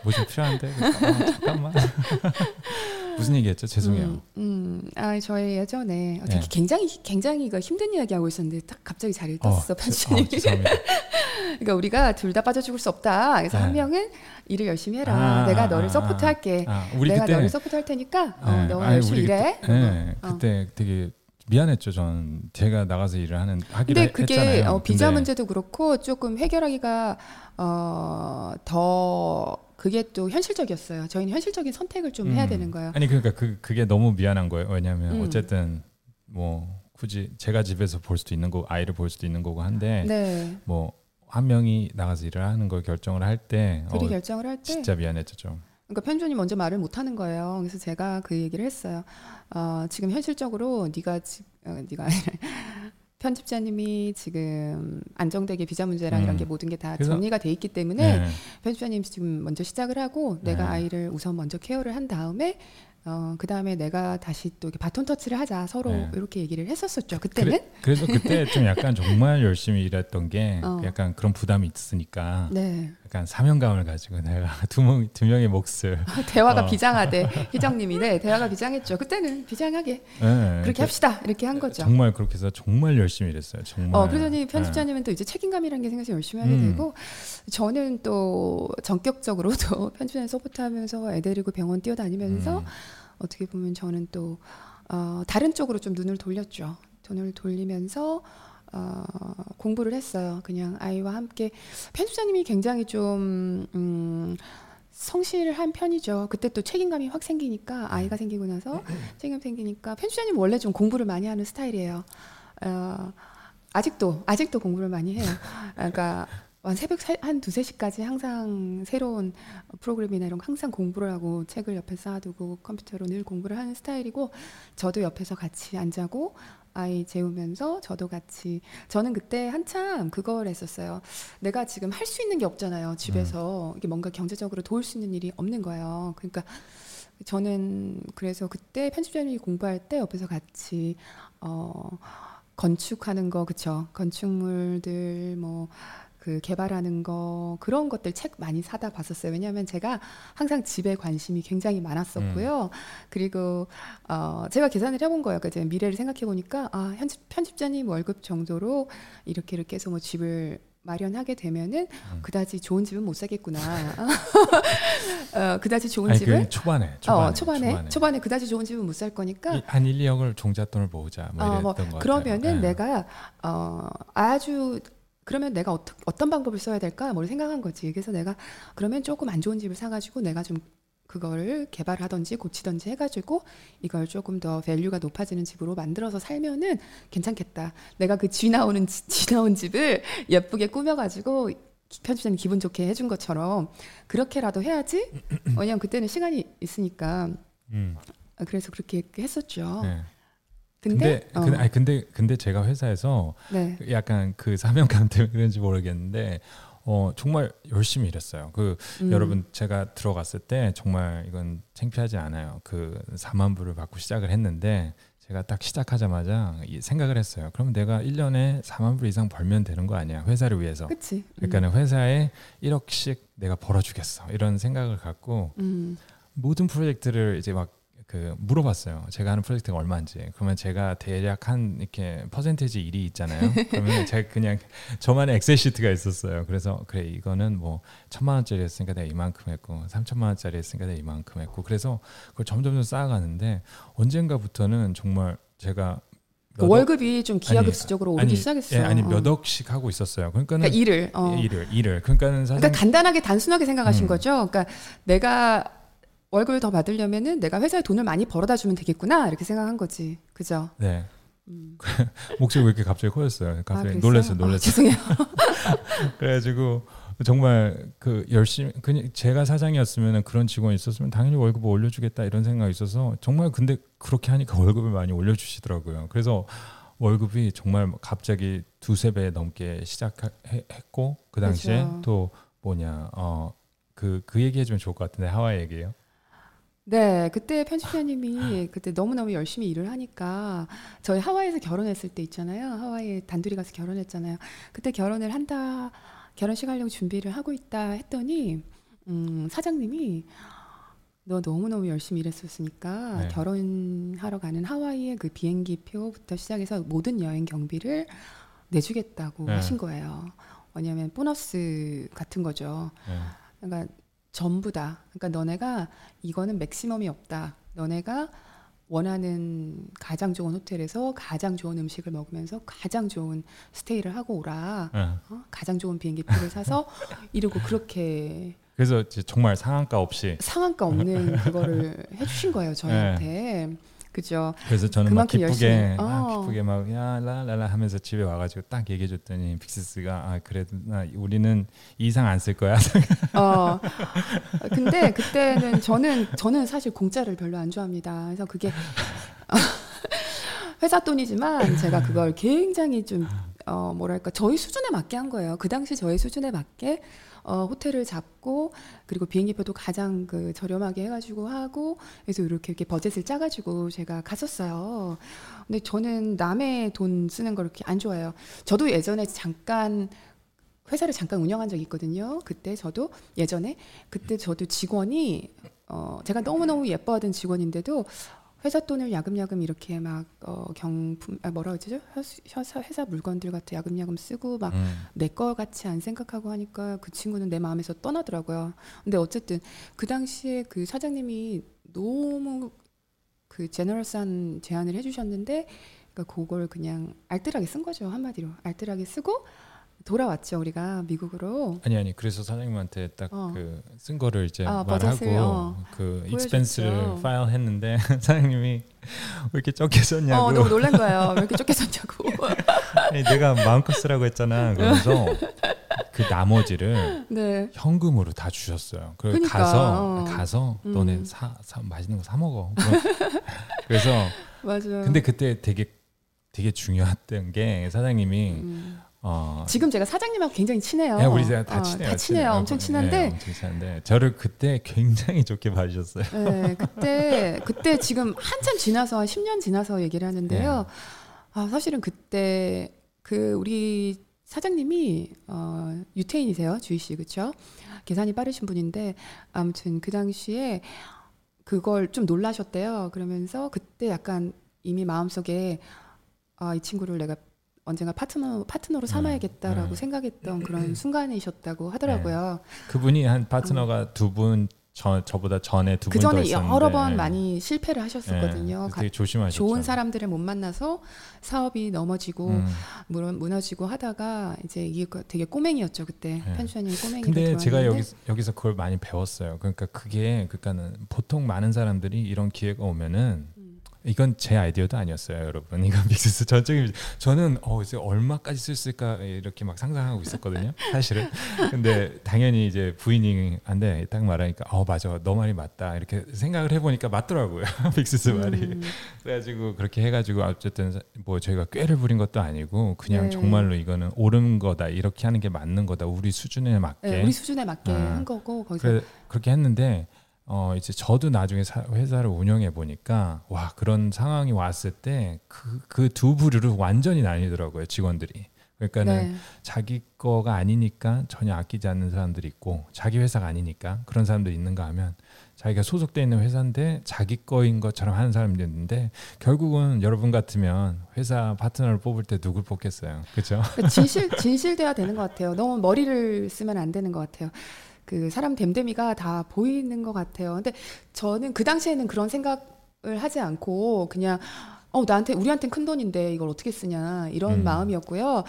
뭐좀 필요한데? 그래서, 어, 잠깐만. 무슨 얘기했죠? 죄송해요. 음, 음, 아 저희 예전에 어, 네. 굉장히 굉장히 그 힘든 이야기 하고 있었는데 딱 갑자기 자리를 어, 떴어 죄- 편집자님. 어, 죄송합니다. 그러니까 우리가 둘 다 빠져 죽을 수 없다. 그래서 네. 한 명은 일을 열심히 해라. 아, 내가 아, 너를 아, 서포트할게. 아, 내가 그때 너를 서포트할 테니까 어, 네, 너 아니, 열심히 일해. 그때, 네, 어. 그때 되게 미안했죠. 저는 제가 나가서 일을 하는 하기로 근데 했- 그게 했잖아요. 어, 비자 근데 문제도 그렇고 조금 해결하기가 어, 더 그게 또 현실적이었어요. 저희는 현실적인 선택을 좀 해야 음. 되는 거예요. 아니 그러니까 그 그게 너무 미안한 거예요. 왜냐하면 음. 어쨌든 뭐 굳이 제가 집에서 볼 수도 있는 거 아이를 볼 수도 있는 거고 한데 네. 뭐 한 명이 나가서 일을 하는 걸 결정을 할 때 둘이 어, 결정을 할 때 진짜 미안했죠 좀. 그러니까 편준이 먼저 말을 못 하는 거예요. 그래서 제가 그 얘기를 했어요. 어, 지금 현실적으로 네가 지, 어, 네가 편집자님이 지금 안정되게 비자 문제랑 음. 이런 게 모든 게 다 정리가 돼 있기 때문에 네. 편집자님 지금 먼저 시작을 하고 내가 네. 아이를 우선 먼저 케어를 한 다음에 어, 그 다음에 내가 다시 또 바톤 터치를 하자 서로 네. 이렇게 얘기를 했었었죠. 그때는 그래, 그래서 그때 좀 약간 정말 열심히 일했던 게 어. 약간 그런 부담이 있으니까 네 약간 사명감을 가지고 내가 두, 명, 두 명의 몫을 대화가 어. 비장하대 희정님이 네 대화가 비장했죠. 그때는 비장하게 네, 그렇게 그- 합시다 이렇게 한 거죠. 정말 그렇게 해서 정말 열심히 일했어요. 정말. 어, 그러더니 네. 편집자님은 또 이제 책임감이라는 게 생겨서 열심히 하게 음. 되고 저는 또 전격적으로 또 편집자님 서포트하면서 애 데리고 병원 뛰어다니면서 음. 어떻게 보면 저는 또 어, 다른 쪽으로 좀 눈을 돌렸죠. 눈을 돌리면서 어, 공부를 했어요. 그냥 아이와 함께 편집자님이 굉장히 좀 음, 성실한 편이죠. 그때 또 책임감이 확 생기니까 아이가 생기고 나서 책임 생기니까 편집자님 원래 좀 공부를 많이 하는 스타일이에요. 어, 아직도 아직도 공부를 많이 해요. 그러니까 한 새벽 세- 한 두세 시까지 항상 새로운 프로그램이나 이런 거 항상 공부를 하고 책을 옆에 쌓아두고 컴퓨터로 늘 공부를 하는 스타일이고 저도 옆에서 같이 안 자고 아이 재우면서 저도 같이 저는 그때 한참 그걸 했었어요. 내가 지금 할 수 있는 게 없잖아요. 집에서 이게 뭔가 경제적으로 도울 수 있는 일이 없는 거예요. 그러니까 저는 그래서 그때 편집자님이 공부할 때 옆에서 같이 어 건축하는 거 그쵸 건축물들 뭐 그 개발하는 거 그런 것들 책 많이 사다 봤었어요. 왜냐하면 제가 항상 집에 관심이 굉장히 많았었고요. 그리고 어 제가 계산을 해본 거예요. 그러니까 미래를 생각해 보니까 아 편집 편집자님 월급 정도로 이렇게 이렇게 해서 뭐 집을 마련하게 되면은 음. 그다지 좋은 집은 못 사겠구나. 어, 그다지 좋은 아니, 그 초반에 초반에 어, 초반에, 초반에 그다지 좋은 집은 못 살 거니까 이- 한 1, 2억을 종잣돈을 모으자 뭐 어, 뭐. 그러면은 네. 내가 어 아주 그러면 내가 어떠, 어떤 방법을 써야 될까? 뭘 생각한 거지. 그래서 내가 그러면 조금 안 좋은 집을 사가지고 내가 좀 그거를 개발하던지 고치던지 해가지고 이걸 조금 더 value가 높아지는 집으로 만들어서 살면은 괜찮겠다. 내가 그 쥐 나오는 지- 쥐 나온 집을 예쁘게 꾸며가지고 편집자님 기분 좋게 해준 것처럼 그렇게라도 해야지. 왜냐면 그때는 시간이 있으니까 음, 아, 그래서 그렇게 했었죠. 네. 근데, 근데 근데, 어, 아니 근데 근데 제가 회사에서 네. 약간 그 사명감 때문에 그런지 모르겠는데 어 정말 열심히 일했어요. 그 음. 여러분 제가 들어갔을 때 정말 이건 창피하지 않아요. 그 4만 불을 받고 시작을 했는데 제가 딱 시작하자마자 이 생각을 했어요. 그럼 내가 1년에 4만 불 이상 벌면 되는 거 아니야? 회사를 위해서. 그치. 그러니까는 회사에 1억씩 내가 벌어주겠어. 이런 생각을 갖고 음. 모든 프로젝트를 이제 막 그 물어봤어요. 제가 하는 프로젝트가 얼마인지. 그러면 제가 대략 한 이렇게 퍼센테지 일이 있잖아요. 그러면 제가 그냥 저만의 엑셀 시트가 있었어요. 그래서 그래 이거는 뭐 천만 원짜리 했으니까 내가 이만큼 했고 삼천만 원짜리 했으니까 내가 이만큼 했고 그래서 그걸 점점점 쌓아가는데 언젠가부터는 정말 제가 그 월급이 좀 기하급수적으로 오르기 아니, 시작했어요. 예, 아니 어. 몇 억씩 하고 있었어요. 그러니까는 그러니까 일을. 어. 일을 일을 그러니까는 사실 그러니까 간단하게 단순하게 생각하신 음. 거죠. 그러니까 내가 월급을 더 받으려면은 내가 회사에 돈을 많이 벌어다 주면 되겠구나 이렇게 생각한 거지. 그죠? 네 음. 목소리 왜 이렇게 갑자기 커졌어요. 아, 갑자기 그랬어요? 놀랐어요, 아, 놀랐어요. 죄송해요. 그래가지고 정말 그 열심히 그냥 제가 사장이었으면 그런 직원이 있었으면 당연히 월급을 올려주겠다 이런 생각이 있어서 정말 근데 그렇게 하니까 월급을 많이 올려주시더라고요. 그래서 월급이 정말 갑자기 두세 배 넘게 시작했고 그 당시에 그죠. 또 뭐냐 어그 그 얘기 해주면 좋을 것 같은데 하와이 얘기예요. 네, 그때 편집자님이 그때 너무너무 열심히 일을 하니까 저희 하와이에서 결혼했을 때 있잖아요. 하와이에 단둘이 가서 결혼했잖아요. 그때 결혼을 한다, 결혼식 하려고 준비를 하고 있다 했더니 음, 사장님이 너 너무너무 열심히 일했었으니까 네. 결혼하러 가는 하와이의 그 비행기 표부터 시작해서 모든 여행 경비를 내주겠다고 네. 하신 거예요. 왜냐하면 보너스 같은 거죠. 네. 그러니까 전부 다. 그러니까 너네가 이거는 맥시멈이 없다. 너네가 원하는 가장 좋은 호텔에서 가장 좋은 음식을 먹으면서 가장 좋은 스테이를 하고 오라. 네. 어? 가장 좋은 비행기 표를 사서 이러고 그렇게 그래서 이제 정말 상한가 없이 상한가 없는 그거를 해주신 거예요 저희한테. 그죠? 그래서 저는 막 기쁘게 열심히- 막 어. 기쁘게 막 야 라라라 하면서 집에 와가지고 딱 얘기해 줬더니 빅스스가 아 그래도 나 우리는 이 이상 안 쓸 거야. 어. 근데 그때는 저는 저는 사실 공짜를 별로 안 좋아합니다. 그래서 그게 회사 돈이지만 제가 그걸 굉장히 좀 어, 뭐랄까 저희 수준에 맞게 한 거예요. 그 당시 저희 수준에 맞게 어, 호텔을 잡고 그리고 비행기표도 가장 그 저렴하게 해가지고 하고 그래서 이렇게 이렇게 버젯을 짜가지고 제가 갔었어요. 근데 저는 남의 돈 쓰는 걸 이렇게 안 좋아해요. 저도 예전에 잠깐 회사를 잠깐 운영한 적이 있거든요. 그때 저도 예전에 그때 저도 직원이 어 제가 너무너무 예뻐하던 직원인데도 회사 돈을 야금야금 이렇게 막 어 경품 아 뭐라 그러죠? 회사, 회사 물건들 같은 야금야금 쓰고 막 음. 내거 같이 안 생각하고 하니까 그 친구는 내 마음에서 떠나더라고요. 근데 어쨌든 그 당시에 그 사장님이 너무 그 제너럴한 제안을 해주셨는데 그러니까 그걸 그냥 알뜰하게 쓴 거죠 한마디로 알뜰하게 쓰고 돌아왔죠 우리가 미국으로. 아니 아니 그래서 사장님한테 딱 어. 그쓴 거를 이제 아, 말하고 어. 그 보여줬죠. 익스펜스를 파일 했는데 사장님이 왜 이렇게 적게 썼냐고 어 너무 놀란 거예요. 왜 이렇게 쫓겨 썼냐고. 아니, 내가 마음껏 쓰라고 했잖아 그러면서 그 나머지를 네. 현금으로 다 주셨어요. 그래서 그러니까, 가서 어. 가서 음. 너네 사, 사 맛있는 거 사 먹어. 그래서 맞아요. 근데 그때 되게 되게 중요했던 게 사장님이 음. 어 지금 제가 사장님하고 굉장히 친해요. 네, 우리 다, 다 어, 친해요. 다 친해요. 엄청 네, 친한데 엄청 친한데 저를 그때 굉장히 좋게 봐주셨어요. 네, 그때 그때 지금 한참 지나서 한 10년 지나서 얘기를 하는데요. 네. 아, 사실은 그때 그 우리 사장님이 어, 유태인이세요, 주희 씨, 그렇죠? 계산이 빠르신 분인데 아무튼 그 당시에 그걸 좀 놀라셨대요. 그러면서 그때 약간 이미 마음속에 아, 이 친구를 내가 언젠가 파트너 파트너로 삼아야겠다라고 네. 생각했던 그런 순간이셨다고 하더라고요. 그분이 한 파트너가 두분저 저보다 전에 두그분더 전에 있었는데 여러 번 많이 실패를 하셨었거든요. 네, 가- 되게 조심하셨죠. 좋은 사람들을 못 만나서 사업이 넘어지고 음. 무너지고 하다가 이제 이게 그 되게 꼬맹이였죠 그때 네. 편수장님이 꼬맹이로 근데 제가 여기 여기서 그걸 많이 배웠어요. 그러니까 그게 그러니까는 보통 많은 사람들이 이런 기회가 오면은 음. 이건 제 아이디어도 아니었어요, 여러분. 이건 빅스스 전적인 저는 어 이제 얼마까지 쓸까 이렇게 막 상상하고 있었거든요, 사실은. 근데 당연히 이제 부인이 안돼 딱 말하니까 어 맞아, 너 말이 맞다 이렇게 생각을 해보니까 맞더라고요, 빅스스 말이. 음, 그래가지고 그렇게 해가지고 어쨌든 사- 뭐 저희가 꾀를 부린 것도 아니고 그냥 네. 정말로 이거는 옳은 거다 이렇게 하는 게 맞는 거다 우리 수준에 맞게 네, 우리 수준에 맞게 아. 한 거고 거기서 그래, 그렇게 했는데 어 이제 저도 나중에 사, 회사를 운영해 보니까 와 그런 상황이 왔을 때 그 그 두 부류로 완전히 나뉘더라고요 직원들이. 그러니까는 네. 자기 거가 아니니까 전혀 아끼지 않는 사람들이 있고 자기 회사가 아니니까 그런 사람들이 있는가 하면 자기가 소속돼 있는 회사인데 자기 거인 것처럼 하는 사람이 있는데 결국은 여러분 같으면 회사 파트너를 뽑을 때 누굴 뽑겠어요 그렇죠 진실 진실돼야 되는 것 같아요. 너무 머리를 쓰면 안 되는 것 같아요. 그 사람 됨됨이가 다 보이는 것 같아요. 근데 저는 그 당시에는 그런 생각을 하지 않고 그냥 어 나한테 우리한테는 큰 돈인데 이걸 어떻게 쓰냐 이런 음. 마음이었고요.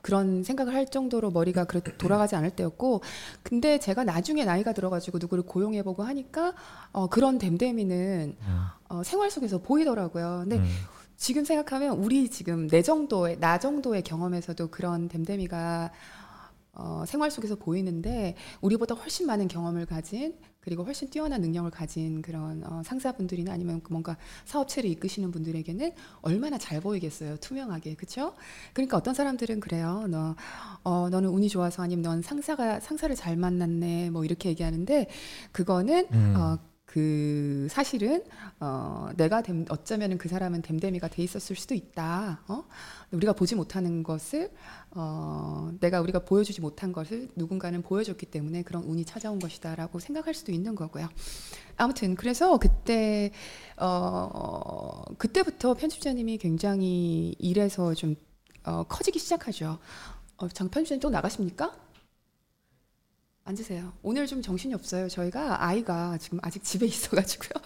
그런 생각을 할 정도로 머리가 그래 돌아가지 않을 때였고 근데 제가 나중에 나이가 들어가지고 누구를 고용해 보고 하니까 어 그런 됨됨이는 음, 어 생활 속에서 보이더라고요. 근데 음, 지금 생각하면 우리 지금 내 정도의 나 정도의 경험에서도 그런 댐댐이가 어, 생활 속에서 보이는데 우리보다 훨씬 많은 경험을 가진 그리고 훨씬 뛰어난 능력을 가진 그런 어, 상사분들이나 아니면 그 뭔가 사업체를 이끄시는 분들에게는 얼마나 잘 보이겠어요 투명하게 그렇죠? 그러니까 어떤 사람들은 그래요 너 어, 너는 운이 좋아서 아니면 넌 상사가 상사를 잘 만났네 뭐 이렇게 얘기하는데 그거는 음. 어, 그 사실은 어, 내가 됨, 어쩌면은 그 사람은 댐댐이가 돼 있었을 수도 있다. 어? 우리가 보지 못하는 것을 어, 내가 우리가 보여주지 못한 것을 누군가는 보여줬기 때문에 그런 운이 찾아온 것이다라고 생각할 수도 있는 거고요. 아무튼 그래서 그때 어, 그때부터 편집자님이 굉장히 일에서 좀 어, 커지기 시작하죠. 어, 장 편집자님 또 나가십니까? 앉으세요. 오늘 좀 정신이 없어요. 저희가 아이가 지금 아직 집에 있어가지고요.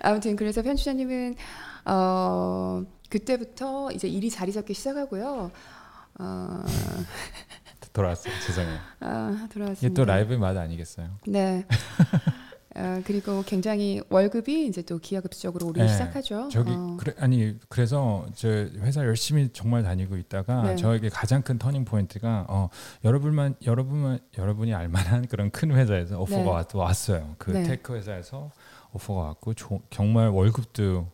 아무튼 그래서 편집자님은 어, 그때부터 이제 일이 자리 잡기 시작하고요. 어, 돌아왔어요 죄송해요 아, 이게 돌아왔습니다. 또 라이브의 맛 아니겠어요 네. 어, 그리고 굉장히 월급이 이제 또 기하급수적으로 오르기 네, 시작하죠. 저기 어, 그래 아니 그래서 저 회사 열심히 정말 다니고 있다가 네. 저에게 가장 큰 터닝 포인트가 어 여러분만 여러분만 여러분이 알만한 그런 큰 회사에서 offer가 네. 왔, 왔어요. 그 네. tech 회사에서 offer가 왔고 조, 정말 월급도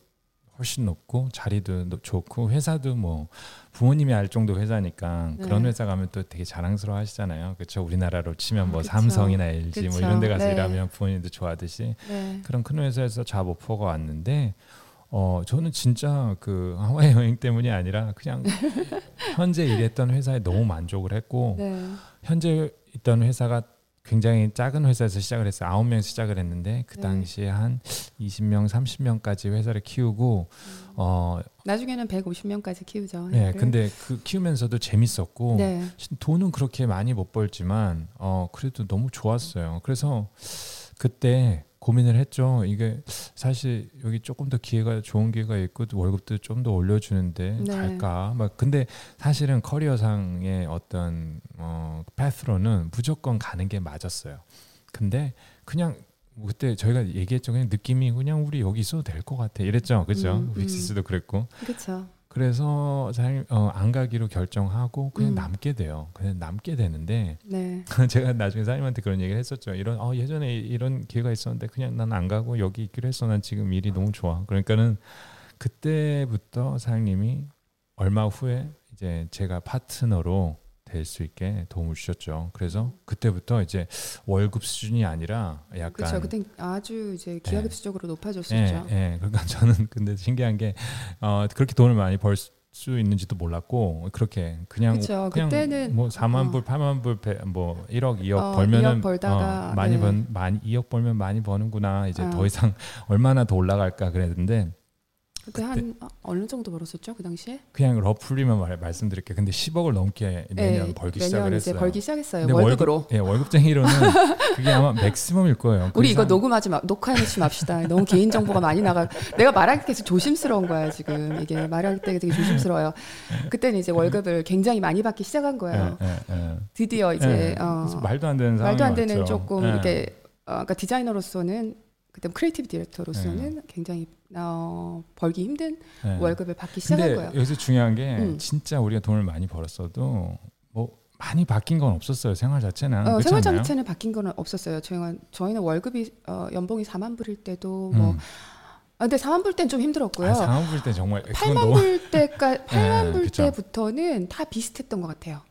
훨씬 높고 자리도 노- 좋고 회사도 뭐 부모님이 알 정도 회사니까 그런 네. 회사 가면 또 되게 자랑스러워 하시잖아요. 그렇죠. 우리나라로 치면 뭐 그쵸. 삼성이나 LG 뭐 그쵸. 이런 데 가서 네. 일하면 부모님도 좋아하듯이 네. 그런 큰 회사에서 job offer가 왔는데 어 저는 진짜 그 하와이 여행 때문이 아니라 그냥 현재 일했던 회사에 너무 만족을 했고 네. 현재 있던 회사가 굉장히 작은 회사에서 시작을 했어요. 아홉 명에서 시작을 했는데 그 네. 당시에 한 20명, 30명까지 회사를 키우고 어 나중에는 150명까지 키우죠. 네, 회사를. 근데 그 키우면서도 재밌었고 네. 돈은 그렇게 많이 못 벌지만 어 그래도 너무 좋았어요. 그래서 그때 고민을 했죠. 이게 사실 여기 조금 더 기회가 좋은 기회가 있고 월급도 좀 더 올려주는데 네. 갈까? 막 근데 사실은 커리어상의 어떤 어 패스로는 무조건 가는 게 맞았어요. 근데 그냥 뭐 그때 저희가 얘기했죠. 그냥 느낌이 그냥 우리 여기 있어도 될 것 같아. 이랬죠, 그렇죠? 음, 음. 빅시스도 그랬고. 그렇죠. 그래서 사장님 어, 안 가기로 결정하고 그냥 음. 남게 돼요. 그냥 남게 되는데 네. 제가 나중에 사장님한테 그런 얘기를 했었죠. 이런 어, 예전에 이런 기회가 있었는데 그냥 난 안 가고 여기 있기로 했어. 난 지금 일이 너무 좋아. 그러니까는 그때부터 사장님이 얼마 후에 이제 제가 파트너로 될수 있게 도움을 주셨죠. 그래서 그때부터 이제 월급 수준이 아니라 약간 그렇죠. 그때 아주 이제 기하급수적으로 높아졌었죠. 예, 예. 그러니까 저는 근데 신기한 게 어, 그렇게 돈을 많이 벌수 있는지도 몰랐고 그렇게 그냥 그쵸. 그냥 그때는 뭐 4만 어. 불, 8만 불, 배- 뭐 1억, 2억 어, 벌면은 2억 벌다가, 어, 많이 네. 번 많이 2억 벌면 많이 버는구나. 이제 어. 더 이상 얼마나 더 올라갈까 그랬는데 그때 한 어, 어느 정도 벌었었죠 그 당시에? 그냥 러플리만 말, 말씀드릴게요. 근데 10억을 넘게 매년 네, 벌기 매년 시작을 했어요. 벌기 시작했어요. 월급으로. 월급, 예, 월급쟁이로는 그게 아마 맥시멈일 거예요. 그 우리 이거 녹음하지 마, 녹화해놓지 맙시다. 너무 개인 정보가 많이 나가. 내가 계속 조심스러운 거야 지금. 이게 말할 때 되게 조심스러워요. 그때는 이제 월급을 굉장히 많이 받기 시작한 거예요. 예, 예, 예. 드디어 이제 예, 어, 말도 안 되는 말도 안 되는 왔죠. 조금 예. 이렇게 어, 그러니까 디자이너로서는 그때 크리에이티브 디렉터로서는 네. 굉장히 어, 벌기 힘든 예. 월급을 받기 시작한 거예요. 여기서 중요한 게 음. 진짜 우리가 돈을 많이 벌었어도 뭐 많이 바뀐 건 없었어요 생활 자체는 어, 생활? 자체는 바뀐 거는 없었어요. 저희가 저희는 월급이 어, 연봉이 4만 불일 때도 뭐 음. 아, 근데 4만 불땐좀 힘들었고요. 아, 상황 볼때 정말 그건 8만 너무 불 때까 8만 네, 불 그쵸. 때부터는 다 비슷했던 것 같아요.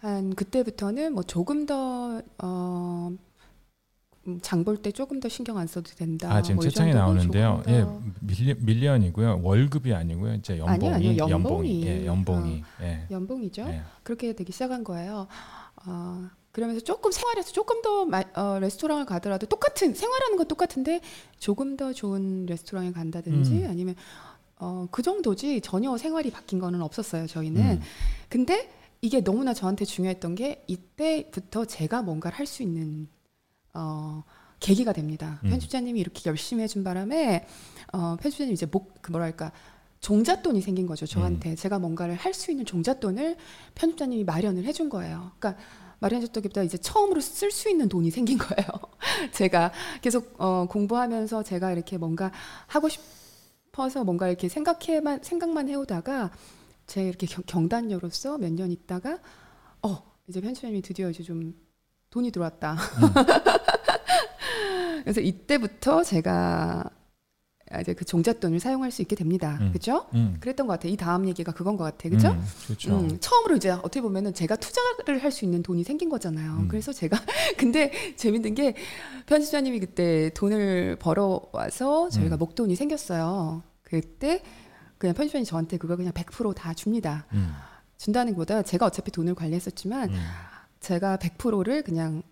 한 그때부터는 뭐 조금 더 어, 음, 장 볼 때 조금 더 신경 안 써도 된다. 아 지금 뭐이 채창이 나오는데요. 예, 더- 밀리, 밀리언이고요. 월급이 아니고요. 이제 연봉이 아니요, 아니요, 연봉이. 연봉이 예, 연봉이 예. 연봉이죠. 예. 그렇게 되기 시작한 거예요. 어, 그러면서 조금 생활에서 조금 더 마, 어, 레스토랑을 가더라도 똑같은 생활하는 건 똑같은데 조금 더 좋은 레스토랑에 간다든지 음. 아니면 어, 그 정도지 전혀 생활이 바뀐 거는 없었어요. 저희는. 음. 근데 이게 너무나 저한테 중요했던 게 이때부터 제가 뭔가를 할 수 있는 어, 계기가 됩니다. 음. 편집자님이 이렇게 열심히 해준 바람에 어, 편집자님 이제 목 그 뭐랄까 종잣돈이 생긴 거죠 음. 저한테 제가 뭔가를 할 수 있는 종잣돈을 편집자님이 마련을 해준 거예요. 그러니까 마련해줬다기보다 이제 처음으로 쓸 수 있는 돈이 생긴 거예요. 제가 계속 어, 공부하면서 제가 이렇게 뭔가 하고 싶어서 뭔가 이렇게 생각해만 생각만 해오다가 제가 이렇게 경, 경단녀로서 몇 년 있다가 어 이제 편집자님이 드디어 이제 좀 돈이 들어왔다. 그래서 이때부터 제가 이제 그 종잣돈을 사용할 수 있게 됩니다. 음. 그렇죠? 음. 그랬던 것 같아요. 이 다음 얘기가 그건 것 같아요. 그렇죠? 음, 그렇죠. 음, 처음으로 이제 어떻게 보면은 제가 투자를 할 수 있는 돈이 생긴 거잖아요. 음. 그래서 제가 근데 재밌는 게 편집자님이 그때 돈을 벌어 와서 저희가 음. 목돈이 생겼어요. 그때 그냥 편집자님이 저한테 그걸 그냥 100%다 줍니다. 음. 준다는 것보다 제가 어차피 돈을 관리했었지만 음. 제가 100%를 그냥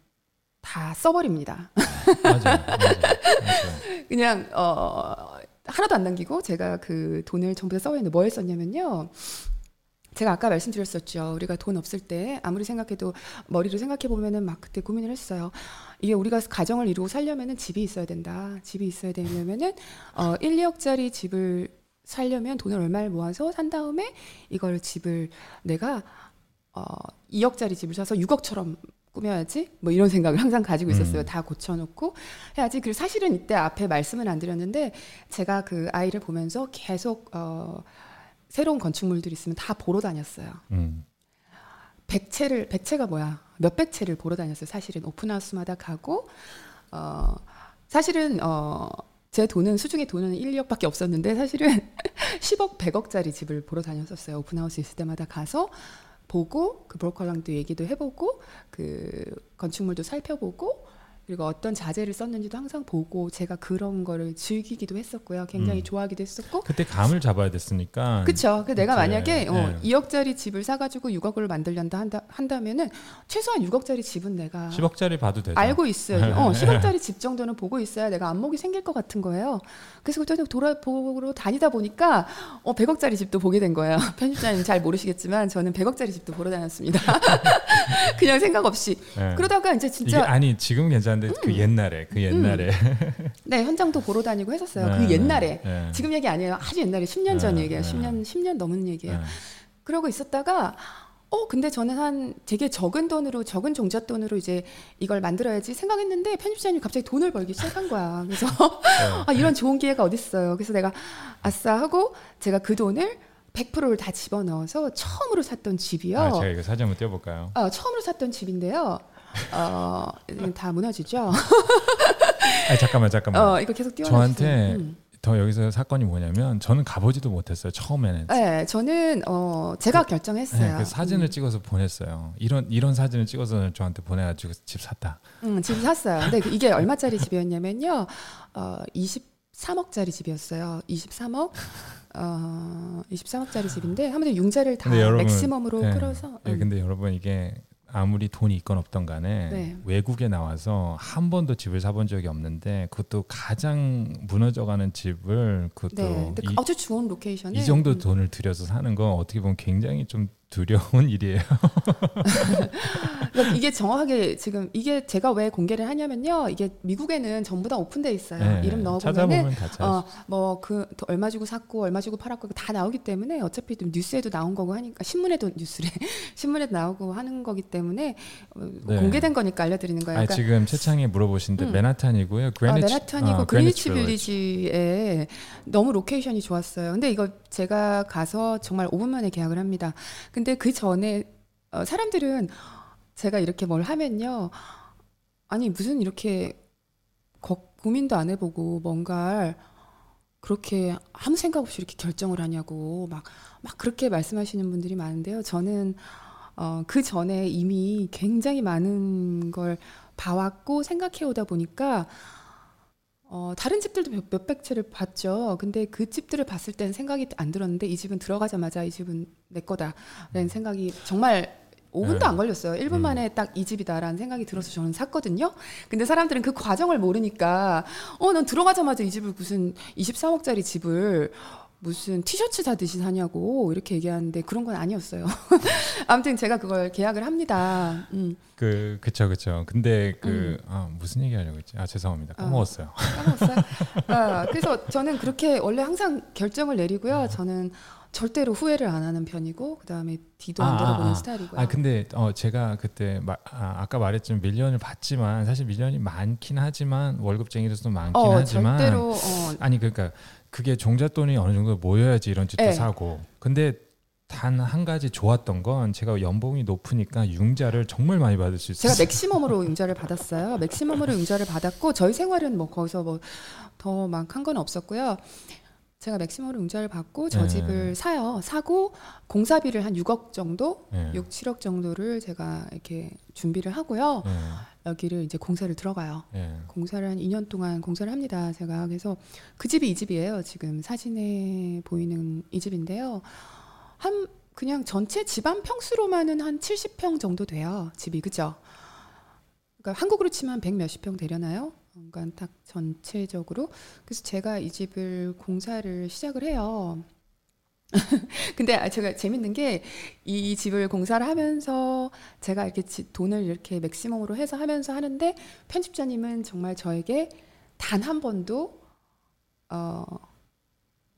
다 써버립니다. 맞아요. 맞아요. 맞아요. 그냥 어 하나도 안 남기고 제가 그 돈을 전부 다 써버렸는데 뭐 했었냐면요. 제가 아까 말씀드렸었죠. 우리가 돈 없을 때 아무리 생각해도 머리로 생각해 보면은 막 그때 고민을 했어요. 이게 우리가 가정을 이루고 살려면은 집이 있어야 된다. 집이 있어야 되려면은 어 1, 2억짜리 집을 살려면 돈을 얼마를 모아서 산 다음에 이걸 집을 내가 어 2억짜리 집을 사서 6억처럼 꾸며야지 뭐 이런 생각을 항상 가지고 있었어요. 음. 다 고쳐놓고 해야지. 그리고 사실은 이때 앞에 말씀은 안 드렸는데 제가 그 아이를 보면서 계속 어 새로운 건축물들이 있으면 다 보러 다녔어요. 음. 백채를 백채가 뭐야? 몇백 채를 보러 다녔어요. 사실은 오픈하우스마다 가고 어 사실은 어 제 돈은 수중에 돈은 1, 2억밖에 없었는데 사실은 10억, 100억짜리 집을 보러 다녔었어요. 오픈하우스 있을 때마다 가서 보고 그 브로커랑도 얘기도 해보고 그 건축물도 살펴보고 그리고 어떤 자재를 썼는지도 항상 보고 제가 그런 거를 즐기기도 했었고요. 굉장히 음. 좋아하기도 했었고 그때 감을 잡아야 됐으니까. 그쵸. 그 내가 만약에 어, 예. 2억짜리 집을 사가지고 6억을 만들려다 한다, 한다면은 최소한 6억짜리 집은 내가 10억짜리 봐도 되죠. 알고 있어요. 어, 10억짜리 집 정도는 보고 있어야 내가 안목이 생길 것 같은 거예요. 그래서 그때 돌아보러 다니다 보니까 어, 100억짜리 집도 보게 된 거예요. 편집자님 잘 모르시겠지만 저는 100억짜리 집도 보러 다녔습니다. 그냥 생각 없이. 예. 그러다가 이제 진짜 아니 지금 괜찮 은데 그 옛날에 그 옛날에 네 현장도 보러 다니고 했었어요. 네, 그 옛날에 네. 지금 얘기 아니에요. 아주 옛날에 10년 전 네, 얘기예요. 네. 10년 10년 넘은 얘기예요. 예. 그러고 있었다가 어 근데 저는 한 되게 적은 돈으로 적은 종잣돈으로 이제 이걸 만들어야지 생각했는데 편집자님이 갑자기 돈을 벌기 시작한 거야. 그래서 네. 아 이런 좋은 기회가 어딨어요. 그래서 내가 아싸 하고 제가 그 돈을 100%를 다 집어넣어서 처음으로 샀던 집이요. 아, 제가 이거 사진 한번 띄워볼까요? 어, 처음으로 샀던 집인데요. 어, 다 무너지죠. 아 잠깐만 잠깐만. 어, 이거 계속 띄워주세요. 저한테 음. 더 여기서 사건이 뭐냐면 저는 가보지도 못했어요 처음에는. 네, 저는 어, 제가 결정했어요. 네, 그 사진을 음. 찍어서 보냈어요. 이런 이런 사진을 찍어서 저한테 보내가지고 집 샀다. 음, 집 샀어요. 근데 그- 이게 얼마짜리 집이었냐면요. 어, 23억짜리 집이었어요. 23억. 어, 23억짜리 집인데 하면 융자를 다 여러분, 맥시멈으로 네. 끌어서 네, 음. 근데 여러분 이게 아무리 돈이 있건 없던 간에 네. 외국에 나와서 한 번도 집을 사본 적이 없는데 그것도 가장 무너져가는 집을 그것도 네. 이, 아주 좋은 로케이션에 이 정도 음. 돈을 들여서 사는 건 어떻게 보면 굉장히 좀 두려운 일이에요. 그러니까 이게 정확하게 지금 이게 제가 왜 공개를 하냐면요. 이게 미국에는 전부 다 open돼 있어요. 네, 이름 넣어보면은 찾아보면 다 찾아. 어, 뭐그 얼마 주고 샀고 얼마 주고 팔았고 다 나오기 때문에 어차피 좀 뉴스에도 나온 거고 하니까 신문에도 뉴스래 신문에도 나오고 하는 거기 때문에 어, 네. 공개된 거니까 알려드리는 거예요. 아 그러니까 지금 채팅창에 물어보시는데 음. 맨하탄이고요. 아, 그리니치, 맨하탄이고 아, 그리니치 빌리지에 너무 로케이션이 좋았어요. 근데 이거 제가 가서 정말 5분 만에 계약을 합니다. 근데 그 전에 어, 사람들은 제가 이렇게 뭘 하면요. 아니 무슨 이렇게 거- 고민도 안 해보고 뭔가를 그렇게 아무 생각 없이 이렇게 결정을 하냐고 막 막 그렇게 말씀하시는 분들이 많은데요. 저는 어, 그 전에 이미 굉장히 많은 걸 봐왔고 생각해 오다 보니까 어, 다른 집들도 몇, 몇백 채를 봤죠. 근데 그 집들을 봤을 때는 생각이 안 들었는데 이 집은 들어가자마자 이 집은 내 거다라는 생각이 정말 5분도 네. 안 걸렸어요. 1분 음. 만에 딱 이 집이다라는 생각이 들어서 저는 샀거든요. 근데 사람들은 그 과정을 모르니까 어, 난 들어가자마자 이 집을 무슨 23억짜리 집을 무슨 티셔츠 사듯이 사냐고 이렇게 얘기하는데 그런 건 아니었어요. 아무튼 제가 그걸 계약을 합니다. 음, 그 그쵸 그쵸. 근데 그 음. 아, 무슨 얘기하려고 했지? 아 죄송합니다. 까먹었어요. 까먹었어요. 아, 그래서 저는 그렇게 원래 항상 결정을 내리고요. 저는 절대로 후회를 안 하는 편이고 그다음에 뒤도 안 아, 돌아보는 아, 아. 스타일이고요. 아 근데 어 제가 그때 마, 아, 아까 말했지만 밀리언을 받지만 사실 밀리언이 많긴 하지만 월급쟁이로서 많긴 어, 하지만 절대로 어, 아니 그러니까 그게 종잣돈이 어느 정도 모여야지 이런 집도 네. 사고 근데 단 한 가지 좋았던 건 제가 연봉이 높으니까 융자를 정말 많이 받을 수 제가 있었어요. maximum으로 융자를 받았어요. maximum으로 융자를 받았고 저희 생활은 뭐 거기서 뭐 더 막 한 건 없었고요. 제가 maximum으로 융자를 받고 저 네. 집을 사요. 사고 공사비를 한 6억 정도, 예. 6, 7억 정도를 제가 이렇게 준비를 하고요. 예. 여기를 이제 공사를 들어가요. 예. 공사를 한 2년 동안 공사를 합니다. 제가 그래서 그 집이 이 집이에요. 지금 사진에 보이는 이 집인데요. 한 그냥 전체 집안 평수로만은 한 70평 정도 돼요. 집이 그죠? 그러니까 한국으로 치면 100 몇십 평 되려나요? 그러니까 딱 전체적으로 그래서 제가 이 집을 공사를 시작을 해요. 근데 제가 재밌는 게 이 집을 공사를 하면서 제가 이렇게 지- 돈을 이렇게 맥시멈으로 해서 하면서 하는데 편집자님은 정말 저에게 단 한 번도 어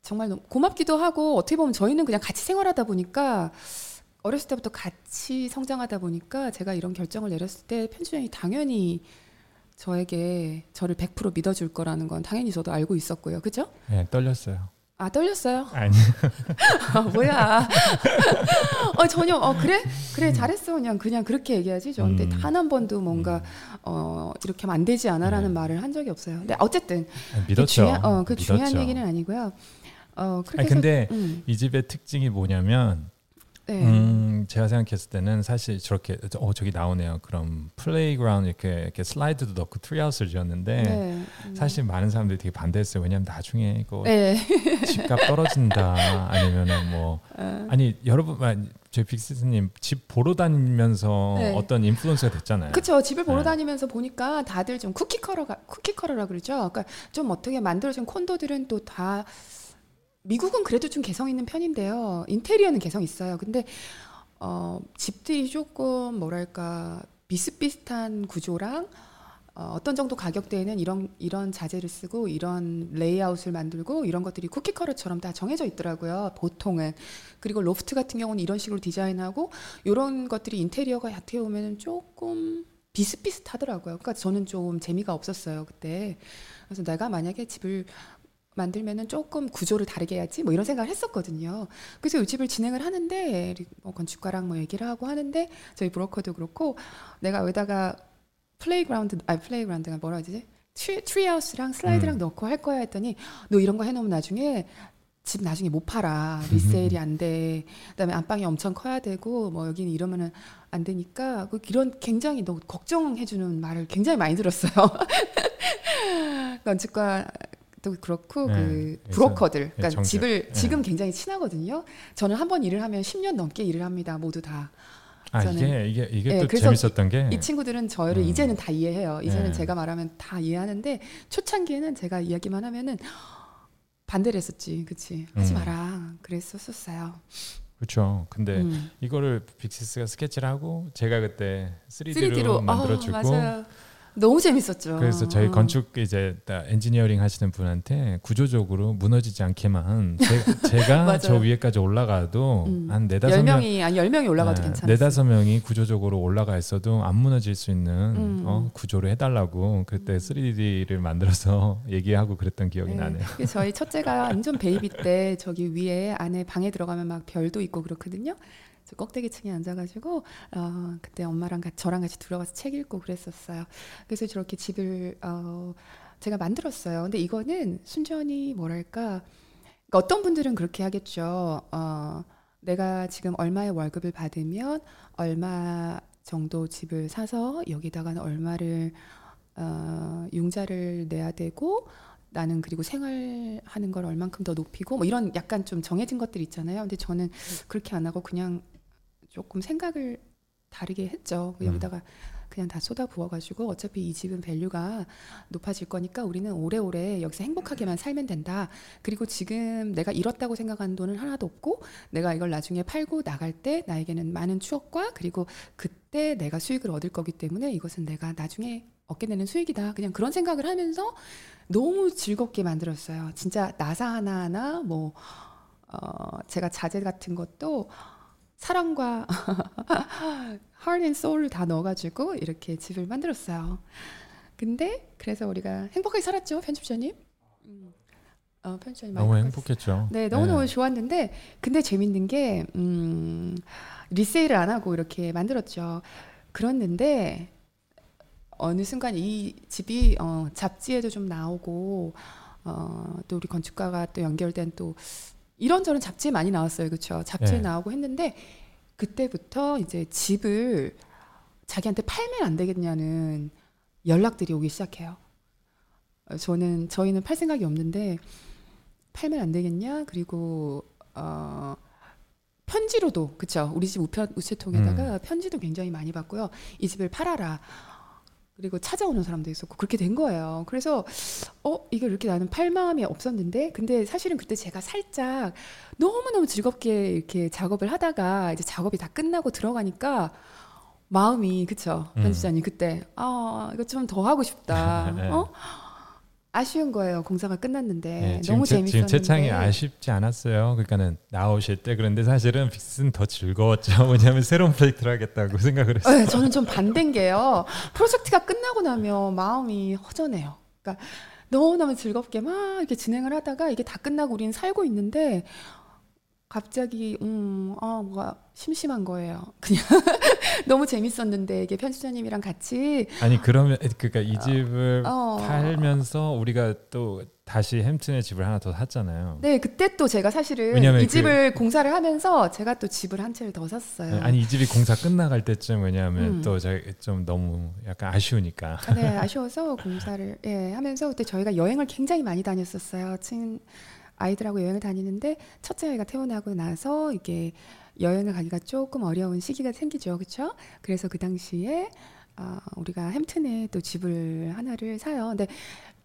정말 너무 고맙기도 하고 어떻게 보면 저희는 그냥 같이 생활하다 보니까 어렸을 때부터 같이 성장하다 보니까 제가 이런 결정을 내렸을 때 편집장이 당연히 저에게 저를 100% 믿어줄 거라는 건 당연히 저도 알고 있었고요. 그죠? 예, 떨렸어요. 아 떨렸어요. 아니 아, 뭐야? 어 전혀 어 그래 그래 잘했어 그냥 그냥 그렇게 얘기하지 저한테 음. 단한 번도 뭔가 어 이렇게 하면 안 되지 않아라는 네. 말을 한 적이 없어요. 근데 어쨌든 아니, 그 믿었죠. 중요한 어그 중요한 믿었죠. 얘기는 아니고요. 어 그렇게 아니, 해서 근데 음, 이 집의 특징이 뭐냐면 네. 음, 제가 생각했을 때는 사실 저렇게 어 저기 나오네요. 그럼 playground 이렇게 이렇게 slide도 넣고 treehouse를 지었는데 네. 음. 사실 많은 사람들이 되게 반대했어요. 왜냐면 나중에 이거 네. 집값 떨어진다 아니면은 뭐 어, 아니 여러분 아, 저희 빅시스님 집 보러 다니면서 네. 어떤 인플루언서가 됐잖아요. 그쵸 집을 보러 네. 다니면서 보니까 다들 좀 cookie cutter가 cookie cutter라 그러죠. 그러니까 좀 어떻게 만들어진 콘도들은 또 다 미국은 그래도 좀 개성 있는 편인데요. 인테리어는 개성 있어요. 근데 어, 집들이 조금 뭐랄까 비슷비슷한 구조랑 어, 어떤 정도 가격대에는 이런 이런 자재를 쓰고 이런 레이아웃을 만들고 이런 것들이 cookie cutter처럼 다 정해져 있더라고요. 보통은 그리고 로프트 같은 경우는 이런 식으로 디자인하고 이런 것들이 인테리어가 어떻게 보면 조금 비슷비슷하더라고요. 그러니까 저는 좀 재미가 없었어요 그때. 그래서 내가 만약에 집을 만들면은 조금 구조를 다르게 해야지 뭐 이런 생각을 했었거든요. 그래서 이 집을 진행을 하는데 뭐 건축가랑 뭐 얘기를 하고 하는데 저희 브로커도 그렇고 내가 여기다가 playground 아 playground가 뭐라 하지? tree, treehouse랑 slide랑 음. 넣고 할 거야 했더니 너 이런 거 해놓으면 나중에 집 나중에 못 팔아 리세일이 안 돼. 그다음에 안방이 엄청 커야 되고 뭐 여기는 이러면은 안 되니까 그 이런 굉장히 너 걱정해주는 말을 굉장히 많이 들었어요. 건축가 도 그렇고 네, 그 그래서, 브로커들, 그러니까 정책, 집을 네. 지금 굉장히 친하거든요. 저는 한 번 일을 하면 10년 넘게 일을 합니다. 모두 다. 아 이게 이게 이게 예, 또 재밌었던 게 이 친구들은 저를 음. 이제는 다 이해해요. 이제는 네. 제가 말하면 다 이해하는데 초창기에는 제가 이야기만 하면은 반대를 했었지, 그치? 하지 음. 마라. 그랬었었어요. 그렇죠. 근데 음. 이거를 빅시스가 스케치를 하고 제가 그때 3D로, 3D로 만들어주고 맞아요. 너무 재밌었죠. 그래서 저희 어. 건축 이제 다 엔지니어링 하시는 분한테 구조적으로 무너지지 않게만 제, 가 맞아요. 저 위에까지 올라가도 음. 한 네다섯 명 10명이 아니 10명이 올라가도 네, 괜찮아요. 네다섯 명이 구조적으로 올라가 있어도 안 무너질 수 있는 음. 어, 구조를 해달라고 그때 3D를 만들어서 얘기하고 그랬던 기억이 네. 나네요. 그래서 저희 첫째가 완전 베이비 때 저기 위에 안에 방에 들어가면 막 별도 있고 그렇거든요. 저 꼭대기 층에 앉아가지고 어, 그때 엄마랑 같이 저랑 같이 들어가서 책 읽고 그랬었어요. 그래서 저렇게 집을 어, 제가 만들었어요. 근데 이거는 순전히 뭐랄까 그러니까 어떤 분들은 그렇게 하겠죠. 어, 내가 지금 얼마의 월급을 받으면 얼마 정도 집을 사서 여기다가 얼마를 어, 융자를 내야 되고 나는 그리고 생활하는 걸 얼만큼 더 높이고 뭐 이런 약간 좀 정해진 것들 있잖아요. 근데 저는 그렇게 안 하고 그냥 조금 생각을 다르게 했죠. 음. 여기다가 그냥 다 쏟아 부어가지고 어차피 이 집은 value가 높아질 거니까 우리는 오래오래 여기서 행복하게만 살면 된다. 그리고 지금 내가 잃었다고 생각하는 돈은 하나도 없고 내가 이걸 나중에 팔고 나갈 때 나에게는 많은 추억과 그리고 그때 내가 수익을 얻을 거기 때문에 이것은 내가 나중에 얻게 되는 수익이다. 그냥 그런 생각을 하면서 너무 즐겁게 만들었어요. 진짜 나사 하나하나 뭐 어, 제가 자재 같은 것도 사랑과 heart and soul을 다 넣어가지고 이렇게 집을 만들었어요. 근데 그래서 우리가 행복하게 살았죠, 편집자님. 음. 어, 편집자님 너무 행복했죠. 네, 너무 너무 네. 좋았는데 근데 재밌는 게 음, 리세일을 안 하고 이렇게 만들었죠. 그랬는데 어느 순간 이 집이 어, 잡지에도 좀 나오고 어, 또 우리 건축가가 또 연결된 또 이런저런 잡지에 많이 나왔어요. 그렇죠? 잡지에 네. 나오고 했는데 그때부터 이제 집을 자기한테 팔면 안 되겠냐는 연락들이 오기 시작해요. 어, 저는 저희는 팔 생각이 없는데 팔면 안 되겠냐? 그리고 어 편지로도 그쵸 우리 집 우편 우체통에다가 편지도 굉장히 많이 받고요. 이 집을 팔아라. 그리고 찾아오는 사람도 있었고 그렇게 된 거예요. 그래서 어 이걸 이렇게 나는 팔 마음이 없었는데 근데 사실은 그때 제가 살짝 너무 너무 즐겁게 이렇게 작업을 하다가 이제 작업이 다 끝나고 들어가니까 마음이 그쵸 음. 편집자님 그때 아 이거 좀 더 하고 싶다. 네. 어 아쉬운 거예요. 공사가 끝났는데 네, 너무 채- 재밌었는데. 지금 채창이 아쉽지 않았어요. 그러니까는 나오실 때 그런데 사실은 빅스는 더 즐거웠죠. 왜냐하면 새로운 프로젝트를 하겠다고 생각을 했어요. 네, 저는 좀 반대인 게요. 프로젝트가 끝나고 나면 마음이 허전해요. 그러니까 너무너무 즐겁게 막 이렇게 진행을 하다가 이게 다 끝나고 우리는 살고 있는데 갑자기 음, 아, 뭐가 심심한 거예요. 그냥 너무 재밌었는데 이게 편집자님이랑 같이 아니 그러면 그러니까 이 집을 어. 팔면서 우리가 또 다시 햄튼의 집을 하나 더 샀잖아요. 네, 그때 또 제가 사실은 이 그- 집을 공사를 하면서 제가 또 집을 한 채를 더 샀어요. 네, 아니 이 집이 공사 끝나갈 때쯤 왜냐하면 음. 또좀 너무 약간 아쉬우니까. 아, 네, 아쉬워서 공사를 예, 하면서 그때 저희가 여행을 굉장히 많이 다녔었어요. 친 아이들하고 여행을 다니는데 첫째 아이가 태어나고 나서 이게 여행을 가기가 조금 어려운 시기가 생기죠, 그렇죠? 그래서 그 당시에 아, 우리가 햄튼에 또 집을 하나를 사요. 근데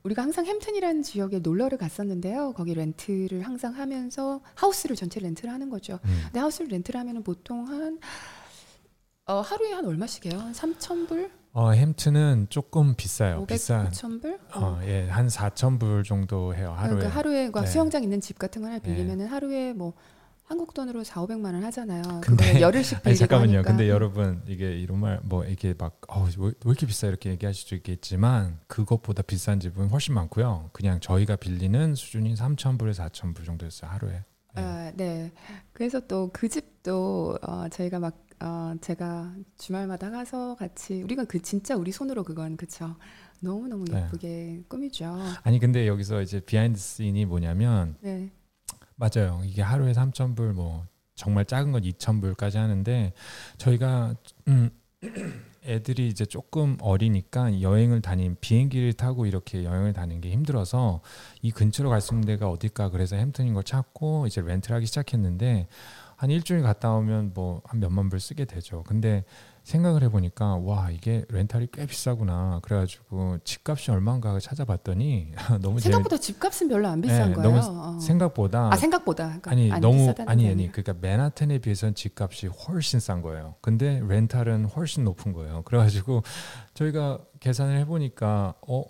우리가 항상 햄튼이라는 지역에 놀러를 갔었는데요. 거기 렌트를 항상 하면서 하우스를 전체 렌트를 하는 거죠. 음. 근데 하우스를 렌트를 하면은 보통 한 어, 하루에 한 얼마씩 해요? 한 3,000불? 어 햄튼은 조금 비싸요. 500, 비싼. 5,000불? 어, 예, 한 4천 불 정도 해요 하루에. 그러니까 하루에 그 네. 수영장 있는 집 같은 거 하나 빌리면은 하루에 뭐 한국 돈으로 4, 500만 원 하잖아요. 근데- 열흘씩 빌리고 잠깐만요. 하니까. 근데 여러분 이게 이런 말 뭐 이게 막 어, 왜, 왜 이렇게 비싸 이렇게 얘기하실 수 있겠지만 그것보다 비싼 집은 훨씬 많고요. 그냥 저희가 빌리는 수준이 3천 불에서 4천 불 정도였어요 하루에. 네. 아, 네. 그래서 또 그 집도 어, 저희가 막 어, 제가 주말마다 가서 같이 우리가 그 진짜 우리 손으로 그건 그쵸. 너무 너무 네. 예쁘게 꾸미죠. 아니 근데 여기서 이제 behind scene이 뭐냐면 네. 맞아요. 이게 하루에 3천 불 뭐 정말 작은 건 2천 불까지 하는데 저희가 음 애들이 이제 조금 어리니까 여행을 다닌 비행기를 타고 이렇게 여행을 다니는 게 힘들어서 이 근처로 갈 수 있는 데가 어딜까 그래서 햄튼인 걸 찾고 이제 렌트를 하기 시작했는데 한 일주일 갔다 오면 뭐 한 몇만 불 쓰게 되죠. 근데 생각을 해보니까 와 이게 렌탈이 꽤 비싸구나. 그래가지고 집값이 얼마인가 찾아봤더니 너무 생각보다 집값은 별로 안 비싼 네, 거예요. 너무 어. 생각보다 아 생각보다 그러니까 아니 안 너무 아니 게 아니. 그러니까 맨하탄에 비해서는 집값이 훨씬 싼 거예요. 근데 렌탈은 훨씬 높은 거예요. 그래가지고 저희가 계산을 해보니까 어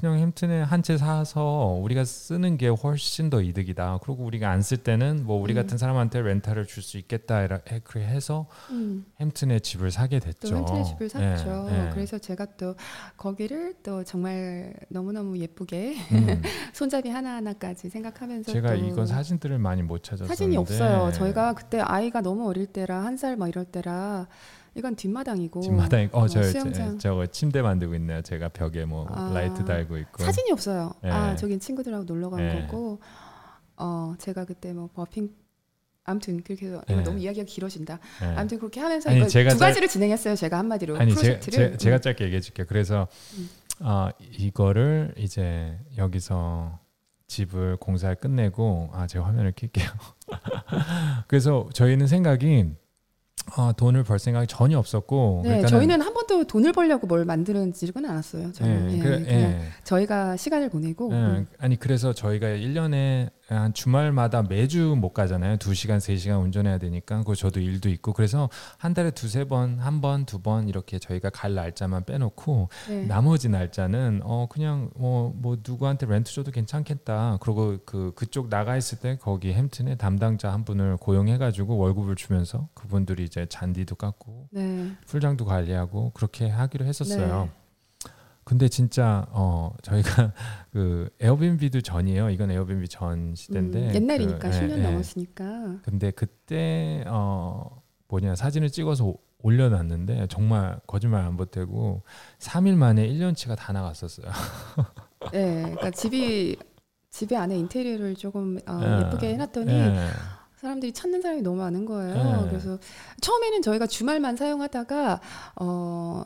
그냥 햄튼에 한 채 사서 우리가 쓰는 게 훨씬 더 이득이다. 그리고 우리가 안 쓸 때는 뭐 우리 음. 같은 사람한테 렌탈을 줄 수 있겠다. 그래 해서 음. 햄튼에 집을 사게 됐죠. 또 햄튼에 집을 예, 샀죠. 예. 그래서 제가 또 거기를 또 정말 너무너무 예쁘게 음, 손잡이 하나하나까지 생각하면서 제가 또 이건 사진들을 많이 못 찾았었는데 사진이 없어요. 저희가 그때 아이가 너무 어릴 때라 한살뭐 이럴 때라 이건 뒷마당이고 뒷마당에 어, 저, 수영장. 저, 거 침대 만들고 있네요. 제가 벽에 뭐 아, light 달고 있고. 사진이 없어요. 예. 아 저긴 친구들하고 놀러 간 예. 거고 어 제가 그때 뭐 버핑 아무튼 그렇게 해서 네. 너무 이야기가 길어진다. 네. 아무튼 그렇게 하면서 아니, 제가 두 짤- 가지를 진행했어요. 제가 한마디로 아니 제, 프로젝트를. 제, 가 짧게 얘기해 줄게요. 그래서 음. 아 이거를 이제 여기서 집을 공사를 끝내고 아 제가 화면을 켤게요. 그래서 저희는 생각이 아 돈을 벌 생각이 전혀 없었고 네, 저희는 한 번도 돈을 벌려고 뭘 만드는지는 않았어요. 저는 예, 예, 그래- 그냥 예. 저희가 시간을 보내고 예, 음. 아니 그래서 저희가 1년에 한 주말마다 매주 못 가잖아요. 2시간, 3시간 운전해야 되니까. 그 저도 일도 있고 그래서 한 달에 두세 번, 한 번, 두 번 이렇게 저희가 갈 날짜만 빼놓고 네. 나머지 날짜는 어 그냥 뭐, 뭐 누구한테 렌트 줘도 괜찮겠다. 그리고 그 그쪽 나가 있을 때 거기 햄튼에 담당자 한 분을 고용해 가지고 월급을 주면서 그분들이 이제 잔디도 깎고 네. 풀장도 관리하고 그렇게 하기로 했었어요. 네. 근데 진짜 어 저희가 그 에어비앤비도 전이에요. 이건 에어비앤비 전 시대인데 음, 옛날이니까 그, 10년 예, 예. 넘었으니까. 근데 그때 어 뭐냐 사진을 찍어서 오- 올려놨는데 정말 거짓말 안 보태고 3일 만에 1년치가 다 나갔었어요. 네, 그러니까 집이 집에 안에 인테리어를 조금 어, 예. 예쁘게 해놨더니 예. 사람들이 찾는 사람이 너무 많은 거예요. 네. 그래서 처음에는 저희가 주말만 사용하다가 어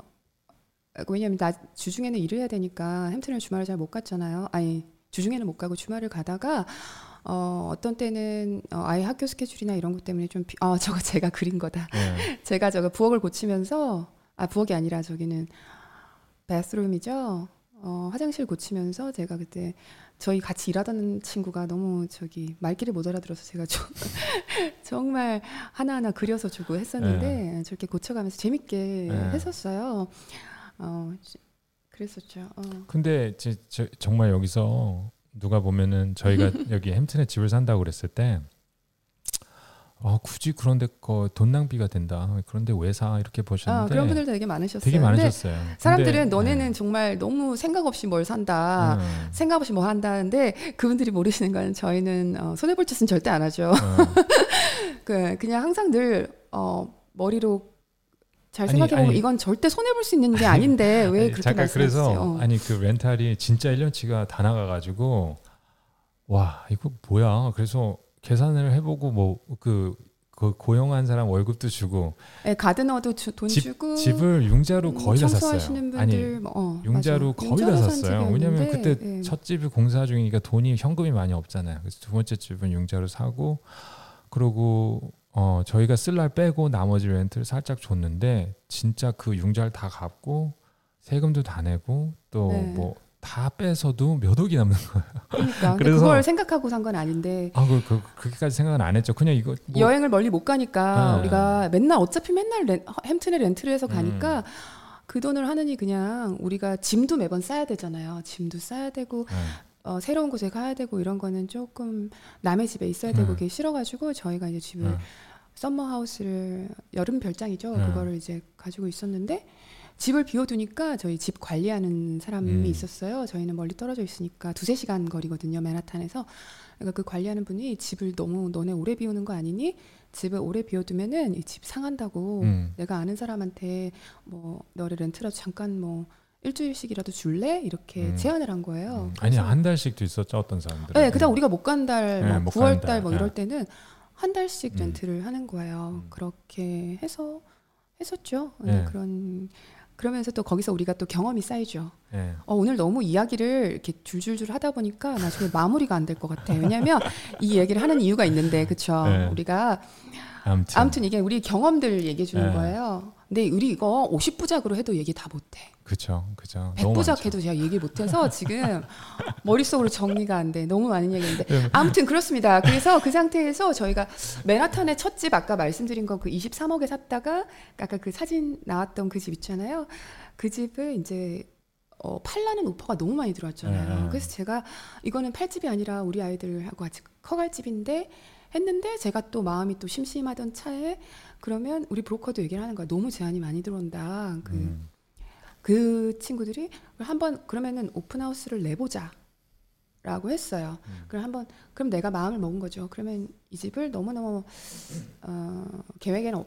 왜냐면 나 주중에는 일을 해야 되니까 햄튼을 주말을 잘못 갔잖아요. 아니 주중에는 못 가고 주말을 가다가 어 어떤 때는 어, 아이 학교 스케줄이나 이런 것 때문에 좀 비, 어 저거 제가 그린 거다. 예. 제가 저거 부엌을 고치면서 아 부엌이 아니라 저기는 바스룸이죠. 어, 화장실 고치면서 제가 그때 저희 같이 일하던 친구가 너무 저기 말귀를 못 알아들어서 제가 좀 정말 하나하나 그려서 주고 했었는데 저렇게 고쳐가면서 재밌게 네. 했었어요. 어, 지- 그랬었죠. 어. 근데 제, 저, 정말 여기서 누가 보면은 저희가 여기 햄튼에 집을 산다고 그랬을 때 어, 굳이 그런데 거돈 낭비가 된다. 그런데 왜 사? 이렇게 아, 보셨는데 그런 분들도 되게 많으셨어요. 되게 많으셨어요. 사람들은 근데, 너네는 네. 정말 너무 생각 없이 뭘 산다. 음, 생각 없이 뭐 한다는데 그분들이 모르시는 건 저희는 어, 손해 볼 짓은 절대 안 하죠. 음. 그 그냥 항상 늘 어, 머리로 잘 아니, 생각해 보면 아니. 이건 절대 손해 볼 수 있는 게 아닌데 왜 아니, 그렇게 잠깐 말씀하시죠? 그래서 어. 아니 그 렌탈이 진짜 1년치가 다 나가가지고 와 이거 뭐야? 그래서 계산을 해보고 뭐그 그 고용한 사람 월급도 주고 예, 가드너도 주, 돈 집- 주고 집을 융자로 음, 거의 다 샀어요. 분들 아니 뭐, 어, 융자로 맞아. 거의 다산 샀어요. 왜냐면 그때 예. 첫 집이 공사 중이니까 돈이 현금이 많이 없잖아요. 그래서 두 번째 집은 융자로 사고 그러고 어 저희가 쓸 날 빼고 나머지 렌트를 살짝 줬는데 진짜 그 융자를 다 갚고 세금도 다 내고 또 네. 뭐다 빼서도 몇 억이 남는 거예요. 그러니까 그래서- 그걸 생각하고 산 건 아닌데 아, 그, 그 그렇게까지 생각은 안 했죠. 그냥 이거 뭐 여행을 멀리 못 가니까 네. 우리가 맨날 어차피 맨날 렌, 햄튼에 렌트를 해서 가니까 음. 그 돈을 하느니 그냥 우리가 짐도 매번 싸야 되잖아요. 짐도 싸야 되고 네. 어, 새로운 곳에 가야 되고 이런 거는 조금 남의 집에 있어야 되고 음. 그게 싫어가지고 저희가 이제 집을 네. 썸머 하우스를 여름 별장이죠. 네. 그거를 이제 가지고 있었는데 집을 비워두니까 저희 집 관리하는 사람이 음. 있었어요. 저희는 멀리 떨어져 있으니까 두세 시간 거리거든요. 맨하탄에서. 그러니까 그 관리하는 분이 집을 너무 너네 오래 비우는 거 아니니? 집을 오래 비워두면은 이 집 상한다고 음. 내가 아는 사람한테 뭐 너를 렌트라도 잠깐 뭐 일주일씩이라도 줄래? 이렇게 음. 제안을 한 거예요. 음. 아니 한 달씩도 있었죠 어떤 사람들은. 네, 그다음 우리가 못 간 달, 네, 뭐못 9월 가는 달 달, 뭐 네. 이럴 때는 한 달씩 음. 렌트를 하는 거예요. 음. 그렇게 해서 했었죠. 네, 네. 그런 그러면서 또 거기서 우리가 또 경험이 쌓이죠. 네. 어, 오늘 너무 이야기를 이렇게 줄줄줄 하다 보니까 나중에 마무리가 안 될 것 같아요. 왜냐하면 이 얘기를 하는 이유가 있는데, 그렇죠? 네. 우리가 아무튼, 아무튼 이게 우리 경험들 얘기해 주는 네. 거예요. 근데 우리 이거 50부작으로 해도 얘기 다 못해. 그쵸 그쵸. 너무 100부작 많죠. 해도 제가 얘기 못해서 지금 머릿속으로 정리가 안 돼. 너무 많은 얘기인데. 네. 아무튼 그렇습니다. 그래서 그 상태에서 저희가 맨하탄의 첫 집 아까 말씀드린 거그 23억에 샀다가 아까 그 사진 나왔던 그 집 있잖아요. 그 집을 이제 어, 팔라는 오퍼가 너무 많이 들어왔잖아요. 네. 그래서 제가 이거는 팔 집이 아니라 우리 아이들하고 같이 커갈 집인데 했는데 제가 또 마음이 또 심심하던 차에 그러면 우리 브로커도 얘기를 하는 거야. 너무 제한이 많이 들어온다. 그 음. 그 친구들이 한번 그러면은 오픈하우스를 내보자. 라고 했어요. 음. 그럼 한번 그럼 내가 마음을 먹은 거죠. 그러면 이 집을 너무너무 어, 계획에는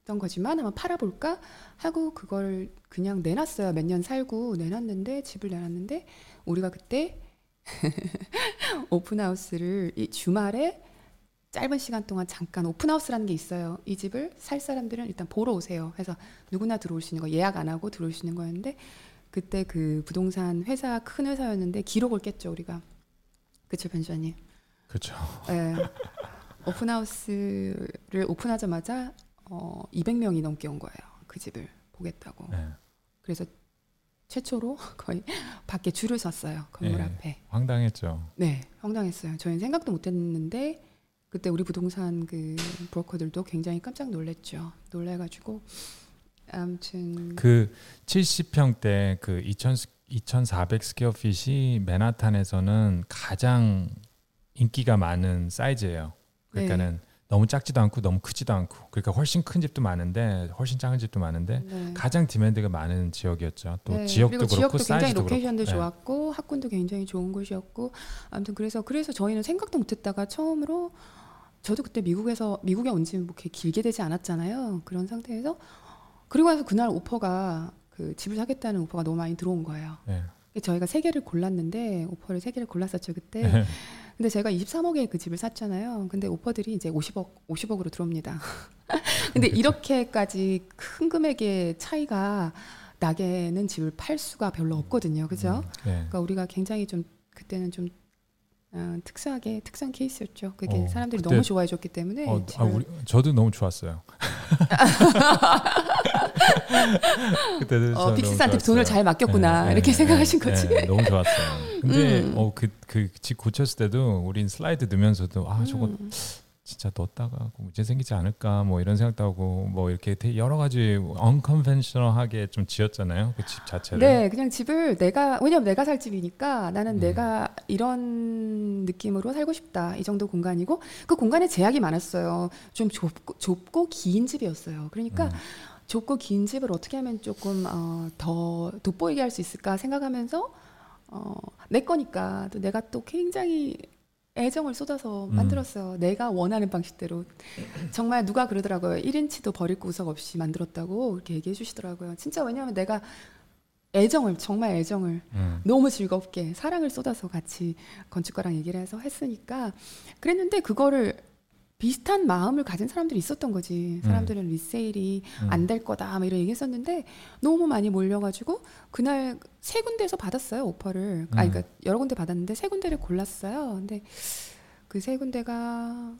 없던 거지만 한번 팔아볼까 하고 그걸 그냥 내놨어요. 몇 년 살고 내놨는데 집을 내놨는데 우리가 그때 오픈하우스를 이 주말에 짧은 시간 동안 잠깐 오픈하우스라는 게 있어요. 이 집을 살 사람들은 일단 보러 오세요. 해서 누구나 들어올 수 있는 거 예약 안 하고 들어올 수 있는 거였는데 그때 그 부동산 회사 큰 회사였는데 기록을 깼죠 우리가. 그쵸 변주님. 그렇죠. 네. 오픈하우스를 오픈하자마자 어, 200명이 넘게 온 거예요. 그 집을 보겠다고. 네. 그래서 최초로 거의 밖에 줄을 섰어요. 건물 네. 앞에. 황당했죠. 네, 황당했어요. 저희는 생각도 못 했는데 그때 우리 부동산 그 브로커들도 굉장히 깜짝 놀랐죠. 놀래가지고 아무튼 그 70평대 그 2,000 2,400 square feet이 맨하탄에서는 가장 인기가 많은 사이즈예요. 그러니까는 너무 작지도 않고 너무 크지도 않고 그러니까 훨씬 큰 집도 많은데 훨씬 작은 집도 많은데 네. 가장 demand가 많은 지역이었죠. 또 네, 지역도 그리고 지역도 굉장히 사이즈도 location도 그렇고. 네. 좋았고 학군도 굉장히 좋은 곳이었고 아무튼 그래서 그래서 저희는 생각도 못했다가 처음으로 저도 그때 미국에서 미국에 온 지뭐 그렇게 길게 되지 않았잖아요. 그런 상태에서 그리고 나서 그날 오퍼가 그 집을 사겠다는 오퍼가 너무 많이 들어온 거예요. 네. 저희가 세 개를 골랐는데 오퍼를 세 개를 골랐었죠 그때. 네. 근데 제가 23억에 그 집을 샀잖아요. 근데 오퍼들이 이제 50억, 50억으로 들어옵니다. 근데 이렇게까지 큰 금액의 차이가 나게는 집을 팔 수가 별로 없거든요. 그죠? 네. 그러니까 우리가 굉장히 좀 그때는 좀 어, 특수하게 특수한 케이스였죠. 그게 어, 사람들이 그때- 너무 좋아해 줬기 때문에 어, 아, 우리 저도 너무 좋았어요. 그때도 어, 빅스한테 돈을. 잘 맡겼구나 네, 이렇게 네, 생각하신 네, 거지. 네, 너무 좋았어요. 근데 음. 어그그 집 고쳤을 때도 우린 슬라이드 넣으면서도 아 저거 음. 진짜 넣었다가 문제 생기지 않을까 뭐 이런 생각도 하고 뭐 이렇게 여러 가지 언컨벤셔널하게 좀 지었잖아요 그 집 자체를. 네, 그냥 집을 내가 왜냐면 내가 살 집이니까 나는 음. 내가 이런 느낌으로 살고 싶다. 이 정도 공간이고 그 공간에 제약이 많았어요. 좀 좁고, 좁고 긴 집이었어요. 그러니까 음. 좁고 긴 집을 어떻게 하면 조금 어, 더 돋보이게 할 수 있을까 생각하면서 어, 내 거니까 또 내가 또 굉장히 애정을 쏟아서 음. 만들었어요. 내가 원하는 방식대로. 정말 누가 그러더라고요. 1인치도 버릴 구석 없이 만들었다고 이렇게 얘기해 주시더라고요. 진짜 왜냐하면 내가 애정을 정말 애정을 음. 너무 즐겁게 사랑을 쏟아서 같이 건축가랑 얘기를 해서 했으니까 그랬는데 그거를 비슷한 마음을 가진 사람들이 있었던 거지. 사람들은 리세일이 음. 안될 거다 막 이런 얘기했었는데 너무 많이 몰려가지고 그날 세 군데에서 받았어요 오퍼를. 아 음. 그러니까 여러 군데 받았는데 세 군데를 골랐어요. 근데 그 세 군데가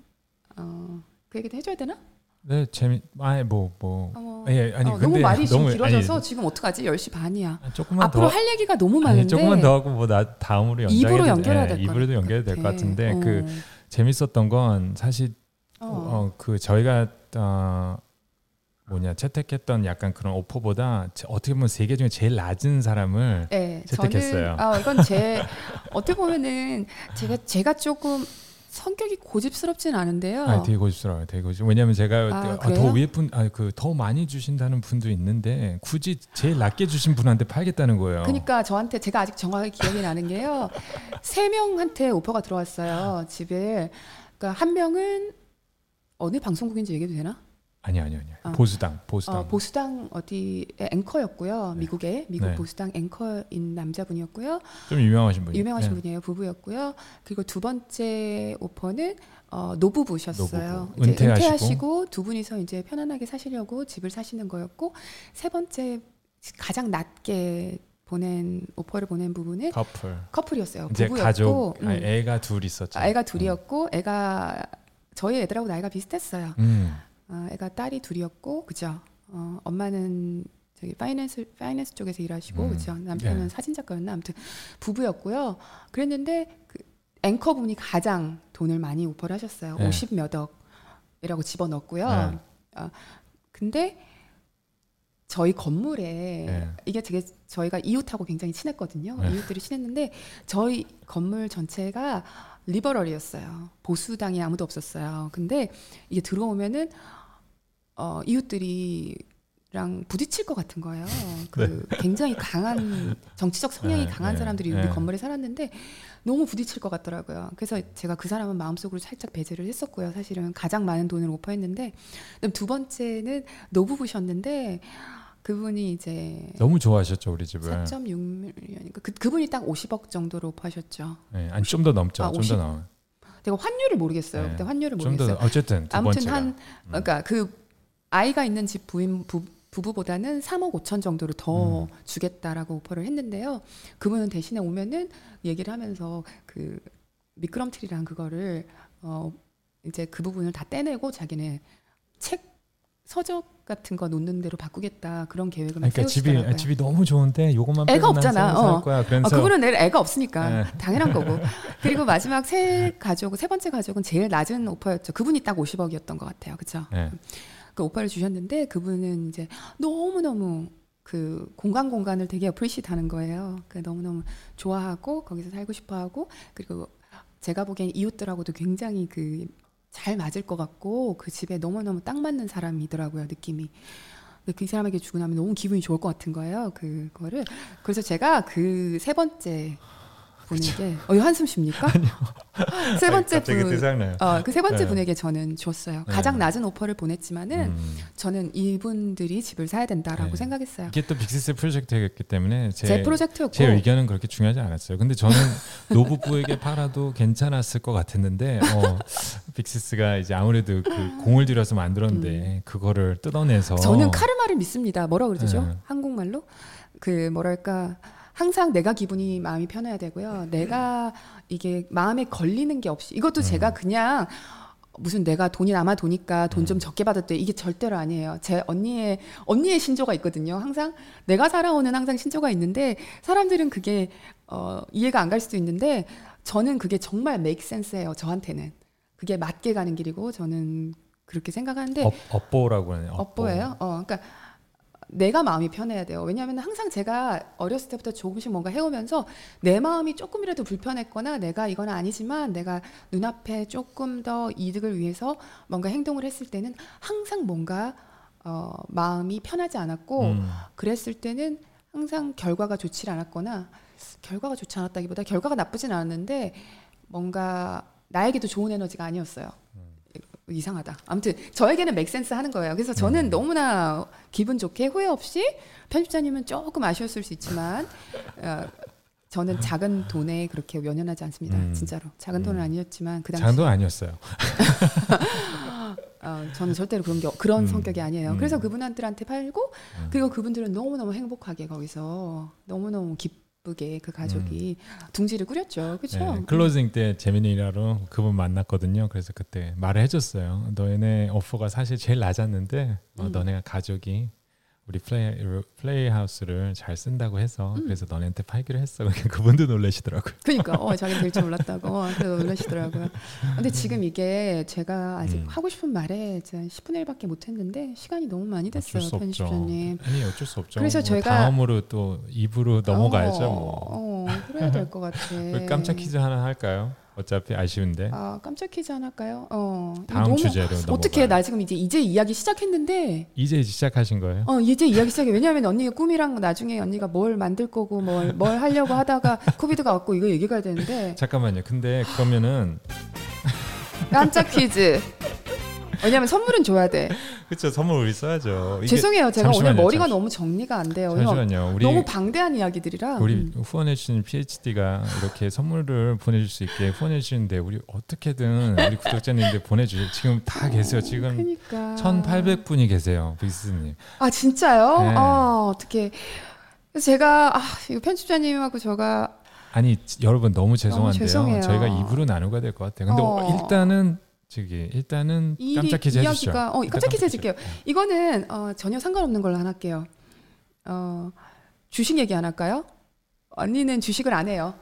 어그 얘기도 해줘야 되나? 네 재미 아니 뭐뭐 어, 예, 아니 어, 너무 말이 지금 너무- 길어져서 아니, 지금 어떡하지? 10시 반이야. 조금만 앞으로 더 할 얘기가 너무 많은데 아니, 조금만 더 하고 뭐 나 다음으로 연결해야 예, 될 입으로도 것 연결이 될것 같아. 같은데 어. 그 재밌었던 건 사실 어. 어, 그 저희가 어, 뭐냐 채택했던 약간 그런 오퍼보다 제- 어떻게 보면 세계 중에 제일 낮은 사람을 네, 채택했어요. 저는 아 이건 제 어떻게 보면은 제가 제가 조금 성격이 고집스럽진 않은데요. 아, 되게 고집스러워요. 되게 고집. 왜냐하면 제가 아, 아? 더 위에 분, 아, 그 더 많이 주신다는 분도 있는데 굳이 제일 낮게 주신 분한테 팔겠다는 거예요. 그러니까 저한테 제가 아직 정확하게 기억이 나는 게요. 세 명한테 오퍼가 들어왔어요. 집에. 그러니까 한 명은 어느 방송국인지 얘기해도 되나? 아니 아니 아니. 어. 보수당, 보수당. 어, 보수당 어디의 앵커였고요. 네. 미국의 미국 네. 보수당 앵커인 남자분이었고요. 좀 유명하신 분이. 유명하신 네. 분이에요. 부부였고요. 그리고 두 번째 오퍼는 어, 노부부셨어요. 노부부. 이제 은퇴하시고. 은퇴하시고 두 분이서 이제 편안하게 사시려고 집을 사시는 거였고 세 번째 가장 낮게 보낸 오퍼를 보낸 부부는 커플. 커플이었어요. 이제 부부였고 가족, 음. 아니, 애가 둘 있었죠. 아, 애가 둘이었고 애가 저희 애들하고 나이가 비슷했어요. 음. 어, 애가 딸이 둘이었고 그죠. 어, 엄마는 저기 파이낸스 파이낸스 쪽에서 일하시고 음. 그죠. 남편은 네. 사진 작가였나 아무튼 부부였고요. 그랬는데 그 앵커분이 가장 돈을 많이 오퍼를 하셨어요. 네. 50몇 억이라고 집어넣었고요. 네. 어, 근데 저희 건물에 네. 이게 되게 저희가 이웃하고 굉장히 친했거든요. 네. 이웃들이 친했는데 저희 건물 전체가 리버럴이었어요. 보수당이 아무도 없었어요. 근데 이게 들어오면은 어, 이웃들이랑 부딪힐 것 같은 거예요. 그 굉장히 강한 정치적 성향이 네, 강한 네, 사람들이 네. 우리 건물에 살았는데 너무 부딪힐 것 같더라고요. 그래서 제가 그 사람은 마음속으로 살짝 배제를 했었고요. 사실은 가장 많은 돈을 오퍼했는데 두 번째는 노부부셨는데 그분이 이제 너무 좋아하셨죠 우리 집을. 4.6밀리언인가 그 그분이 딱 50억 정도로 오퍼하셨죠. 네, 아니 좀 더 넘죠. 아, 좀 50? 더 넘. 내가 환율을 모르겠어요. 네. 그때 환율을 좀더 모르겠어요. 어쨌든 두 아무튼 한 그러니까 그 아이가 있는 집 부인 부, 부부보다는 3억 5천 정도를 더 음. 주겠다라고 오퍼를 했는데요. 그분은 대신에 오면은 얘기를 하면서 그 미끄럼틀이랑 그거를 어 이제 그 부분을 다 떼내고 자기네 책 서적 같은 거 놓는 대로 바꾸겠다 그런 계획을 막 그러니까 집이 세우시더라고요. 집이 너무 좋은데 요것만 애가 없잖아. 어. 거야. 아, 그래서 그분은 내 애가 없으니까 네. 당연한 거고. 그리고 마지막 세 가족, 세 번째 가족은 제일 낮은 오퍼였죠. 그분이 딱 50억이었던 것 같아요. 그렇죠? 네. 그 오퍼를 주셨는데 그분은 이제 너무 너무 그 공간 공간을 되게 어프리시트 하는 거예요. 그 너무 너무 좋아하고 거기서 살고 싶어하고 그리고 제가 보기엔 이웃들하고도 굉장히 그 잘 맞을 것 같고 그 집에 너무 너무 딱 맞는 사람이더라고요 느낌이. 그 사람에게 주고 나면 너무 기분이 좋을 것 같은 거예요. 그거를 그래서 제가 그 세 번째 분에게 어, 한숨 쉽니까? 세 번째 분. 어, 그세 번째 네. 분에게 저는 줬어요. 네. 가장 낮은 오퍼를 보냈지만은 음. 저는 이분들이 집을 사야 된다라고 네. 생각했어요. 이게 또 빅시스 프로젝트였기 때문에 제, 제, 프로젝트였고 제 의견은 그렇게 중요하지 않았어요. 근데 저는 노부부에게 팔아도 괜찮았을 것 같았는데 어, 빅시스가 이제 아무래도 그 공을 들여서 만들었는데 그거를 뜯어내서 음. 저는 카르마를 믿습니다. 뭐라고 그러죠? 네. 한국말로 그 뭐랄까 항상 내가 기분이 마음이 편해야 되고요. 내가 이게 마음에 걸리는 게 없이 이것도 음. 제가 그냥 무슨 내가 돈이 남아 도니까 돈 음. 좀 적게 받았대 이게 절대로 아니에요. 제 언니의 언니의 신조가 있거든요. 항상 내가 살아오는 항상 신조가 있는데 사람들은 그게 어, 이해가 안 갈 수도 있는데 저는 그게 정말 make sense예요. 저한테는 그게 맞게 가는 길이고 저는 그렇게 생각하는데 업, 업보라고 하네요. 업보 예요. 어, 그러니까 내가 마음이 편해야 돼요. 왜냐하면 항상 제가 어렸을 때부터 조금씩 뭔가 해오면서 내 마음이 조금이라도 불편했거나 내가 이건 아니지만 내가 눈앞에 조금 더 이득을 위해서 뭔가 행동을 했을 때는 항상 뭔가 어, 마음이 편하지 않았고 음. 그랬을 때는 항상 결과가 좋지 않았거나 결과가 좋지 않았다기보다 결과가 나쁘진 않았는데 뭔가 나에게도 좋은 에너지가 아니었어요. 이상하다. 아무튼 저에게는 맥센스 하는 거예요. 그래서 저는 음. 너무나 기분 좋게 후회 없이 편집자님은 조금 아쉬웠을 수 있지만 어, 저는 작은 돈에 그렇게 연연하지 않습니다. 음. 진짜로 작은 돈은 음. 아니었지만 그 당시 장도 아니었어요. 어, 저는 절대로 그런 게 그런 음. 성격이 아니에요. 음. 그래서 그분한테 팔고 음. 그리고 그분들은 너무 너무 행복하게 거기서 너무 너무 기쁘 게 그 가족이 둥지를 꾸렸죠. 그렇죠? 네, 클로징 때 재민이라로 그분 만났거든요. 그래서 그때 말을 해줬어요. 너네 오퍼가 사실 제일 낮았는데 어, 음. 너네가 가족이 우리 플레이 플레이 하우스를 잘 쓴다고 해서 음. 그래서 너네한테 팔기로 했어. 그러니까 그분도 놀라시더라고요. 그러니까 어 자기는 될줄 몰랐다고 어, 그래서 놀라시더라고요. 근데 지금 이게 제가 아직 음. 하고 싶은 말에 제가 10분의 1밖에 못 했는데 시간이 너무 많이 됐어요. 편집자님. 아니 어쩔 수 없죠. 그래서 뭐 저희가- 다음으로 또 2부로 넘어가야죠. 어, 뭐. 어, 그래야 될 것 같아. 깜짝 퀴즈 하나 할까요? 어차피 아쉬운데 아 깜짝 퀴즈 하나 할까요? 어. 다음 너무 주제로 넘어가. 어떻게 나 지금 이제 이제 이야기 시작했는데 이제 시작하신 거예요? 어 이제 이야기 시작해 왜냐하면 언니가 꿈이랑 나중에 언니가 뭘 만들 거고 뭘 뭘 하려고 하다가 코비드가 왔고 이거 얘기가 되는데 잠깐만요. 근데 그러면은 깜짝 퀴즈 왜냐면 선물은 줘야 돼 그쵸 선물 우리 써야죠. 이게- 죄송해요 제가 잠시만요, 오늘 머리가 잠시- 너무 정리가 안 돼요 잠시만요. 우리 너무 방대한 이야기들이라 우리 음. 후원해 주신 PhD가 이렇게 선물을 보내줄 수 있게 후원해 주시는데 우리 어떻게든 우리 구독자님들 보내주세요. 지금 다 계세요. 지금 그러니까 1,800분이 계세요, 빅스님. 아 진짜요? 네. 아 어떻게 제가 아 이거 편집자님하고 저가 아니 여러분 너무 죄송한데요. 죄송해요. 저희가 입으로 나누가 될 것 같아요. 근데 어. 일단은 저기 일단은 이 깜짝 퀴즈 해주시죠. 어 깜짝 퀴즈. 해줄게요. 이거는 어, 전혀 상관없는 걸로 하나 할게요. 어, 주식 얘기 안 할까요? 언니는 주식을 안 해요.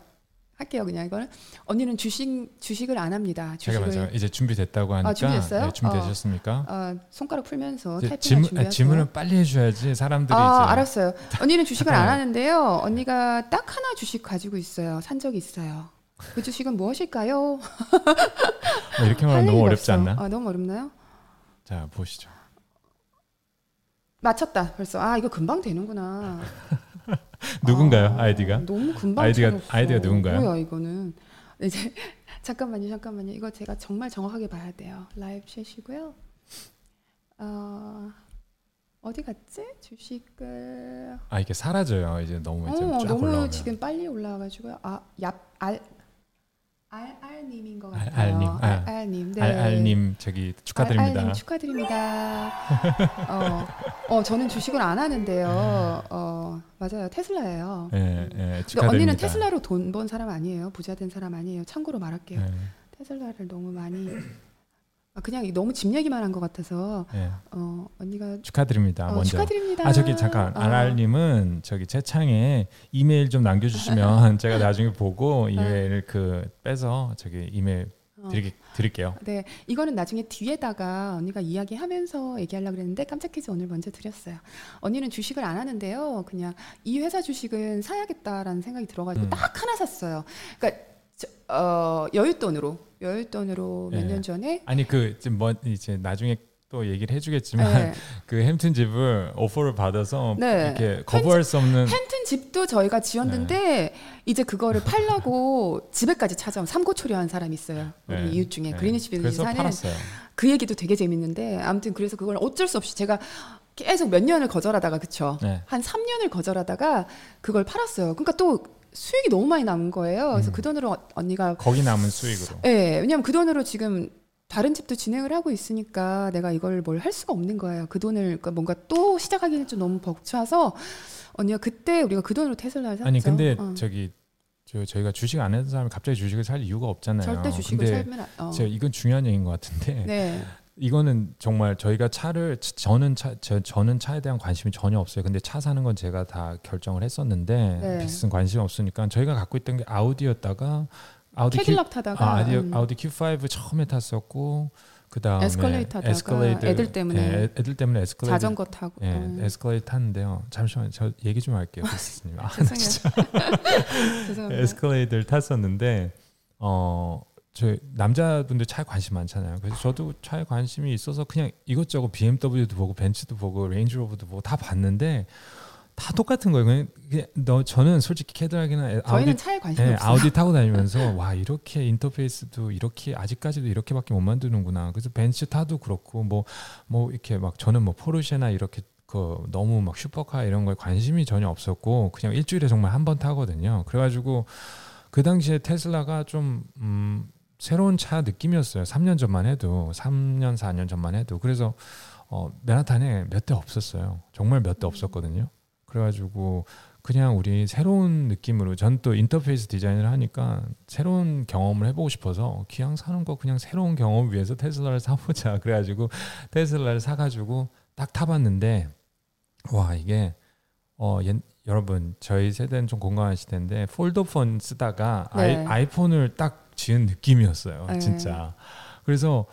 할게요 그냥 이거는 언니는 주식 주식을 안 합니다. 주식을 잠깐만. 이제 준비됐다고 하니까 준비됐어요? 네, 준비되셨습니까? 어, 손가락 풀면서 이제 타이핑을 질문, 준비하세요. 아, 빨리 해줘야지 사람들이 아 이제 알았어요. 언니는 주식을 안 잠깐만요. 하는데요. 언니가 딱 하나 주식 가지고 있어요. 산 적이 있어요. 그 주식은 무엇일까요? 뭐 이렇게 할 말하면 너무 어렵지 없어. 않나? 아, 너무 어렵나요? 자 보시죠. 맞췄다 벌써. 아 이거 금방 되는구나. 누군가요 아, 아이디가? 너무 금방 아이디가- 찾았어. 아이디가 누군가요? 뭐야 이거는 이제 잠깐만요, 잠깐만요. 이거 제가 정말 정확하게 봐야 돼요. 라이브 챗이고요. 어, 어디 갔지? 주식을 아 이게 사라져요. 이제 너무 이제 어, 쫙 너무 올라오면. 지금 빨리 올라와가지고요. 아, 얍, 알, 알알님인 것 알- 같아요. 알님, 아. 알알님. 네. 알알님 저기 축하드립니다. 알알님 축하드립니다. 어, 어, 저는 주식을 안 하는데요. 어, 맞아요. 테슬라예요. 예, 예, 근데 축하드립니다. 언니는 테슬라로 돈 번 사람 아니에요. 부자 된 사람 아니에요. 참고로 말할게요. 예, 테슬라를 너무 많이 아, 그냥 너무 집 얘기만 한 것 같아서 예. 어, 언니가 축하드립니다. 어, 먼저. 축하드립니다. 아 저기 잠깐 어. 알알님은 저기 채창에 이메일 좀 남겨주시면 제가 나중에 보고 이메일 그 빼서 저기 이메일 어. 드리, 드릴게요. 네, 이거는 나중에 뒤에다가 언니가 이야기하면서 얘기하려고 그랬는데 깜짝해서 오늘 먼저 드렸어요. 언니는 주식을 안 하는데요. 그냥 이 회사 주식은 사야겠다라는 생각이 들어가지고 음. 딱 하나 샀어요. 그러니까 저, 어, 여윳돈으로 여윳돈으로 몇 예. 년 전에 아니 그 지금 뭐 이제 나중에 또 얘기를 해주겠지만 네, 그 햄튼 집을 오퍼를 받아서 네. 이렇게 거부할 수 없는 햄튼 집도 저희가 지었는데 이제 그거를 팔려고 집에까지 찾아온 삼고초려한 사람이 있어요. 우리 네. 이웃 중에 네. 그리니치 빌리지 사는 팔았어요. 그 얘기도 되게 재밌는데 아무튼 그래서 그걸 어쩔 수 없이 제가 계속 몇 년을 거절하다가 그쵸 네. 한 3년을 거절하다가 그걸 팔았어요. 그러니까 또 수익이 너무 많이 남은 거예요. 그래서 음. 그 돈으로 어- 언니가 거기 남은 수익으로. 예, 왜냐면 그 돈으로 지금 다른 집도 진행을 하고 있으니까 내가 이걸 뭘 할 수가 없는 거예요. 그 돈을 그러니까 뭔가 또 시작하기는 좀 너무 벅차서 언니가 그때 우리가 그 돈으로 테슬라를 샀죠. 아니 근데 어. 저기 저 저희가 주식 안 했던 사람이 갑자기 주식을 살 이유가 없잖아요. 절대 주식을 살면 안- 어. 제가 이건 중요한 얘기인 것 같은데 네. 이거는 정말 저희가 차를 저는 차 저, 저는 차에 대한 관심이 전혀 없어요. 근데 차 사는 건 제가 다 결정을 했었는데 네. 비슷한 관심이 없으니까 저희가 갖고 있던 게 아우디였다가 아우디 캐딜락 타다가 아, 아우디, 음, 아우디 Q5 처음에 탔었고 그 다음에 에스컬레이드 타다가 애들 때문에 애, 애들 때문에 에스컬레이드 자전거 타고 예, 음. 에스컬레이드 탔는데요. 잠시만 저 얘기 좀 할게요, 빅시스님. 아, 죄송해요. 죄송합니다. 에스컬레이드를 탔었는데 어. 저 남자분들 차에 관심 많잖아요. 그래서 저도 차에 관심이 있어서 그냥 이것저것 BMW도 보고 벤츠도 보고 레인지로버도 보고 다 봤는데 다 똑같은 거예요. 그냥, 그냥 너 저는 솔직히 캐딜락이나 에- 아우디 저희는 차에 관심이 네, 없어요. 아우디 타고 다니면서 와 이렇게 인터페이스도 이렇게 아직까지도 이렇게밖에 못 만드는구나. 그래서 벤츠 타도 그렇고 뭐뭐 이렇게 막 저는 뭐 포르쉐나 이렇게 그 너무 막 슈퍼카 이런 거에 관심이 전혀 없었고 그냥 일주일에 정말 한 번 타거든요. 그래가지고 그 당시에 테슬라가 좀 음, 새로운 차 느낌이었어요. 3년 전만 해도 3년 4년 전만 해도 그래서 어, 맨하탄에 몇 대 없었어요. 정말 몇 대 없었거든요. 그래가지고 그냥 우리 새로운 느낌으로 전 또 인터페이스 디자인을 하니까 새로운 경험을 해보고 싶어서 기왕 사는 거 그냥 새로운 경험 위해서 테슬라를 사보자 그래가지고 테슬라를 사가지고 딱 타봤는데 와 이게 어 옛- 여러분 저희 세대는 좀 공감하실 텐데 폴더폰 쓰다가 네. 아이, 아이폰을 딱 지은 느낌이었어요 네. 진짜 그래서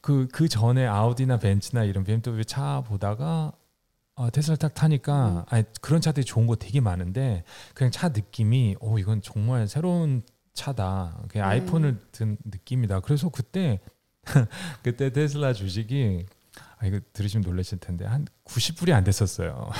그 그 전에 아우디나 벤츠나 이런 BMW 차 보다가 어, 테슬라 딱 타니까 음. 아니, 그런 차들이 좋은 거 되게 많은데 그냥 차 느낌이 오 이건 정말 새로운 차다 그냥 네. 아이폰을 든 느낌이다 그래서 그때 그때 테슬라 주식이 아 이거 들으시면 놀라실 텐데 한 90불이 안 됐었어요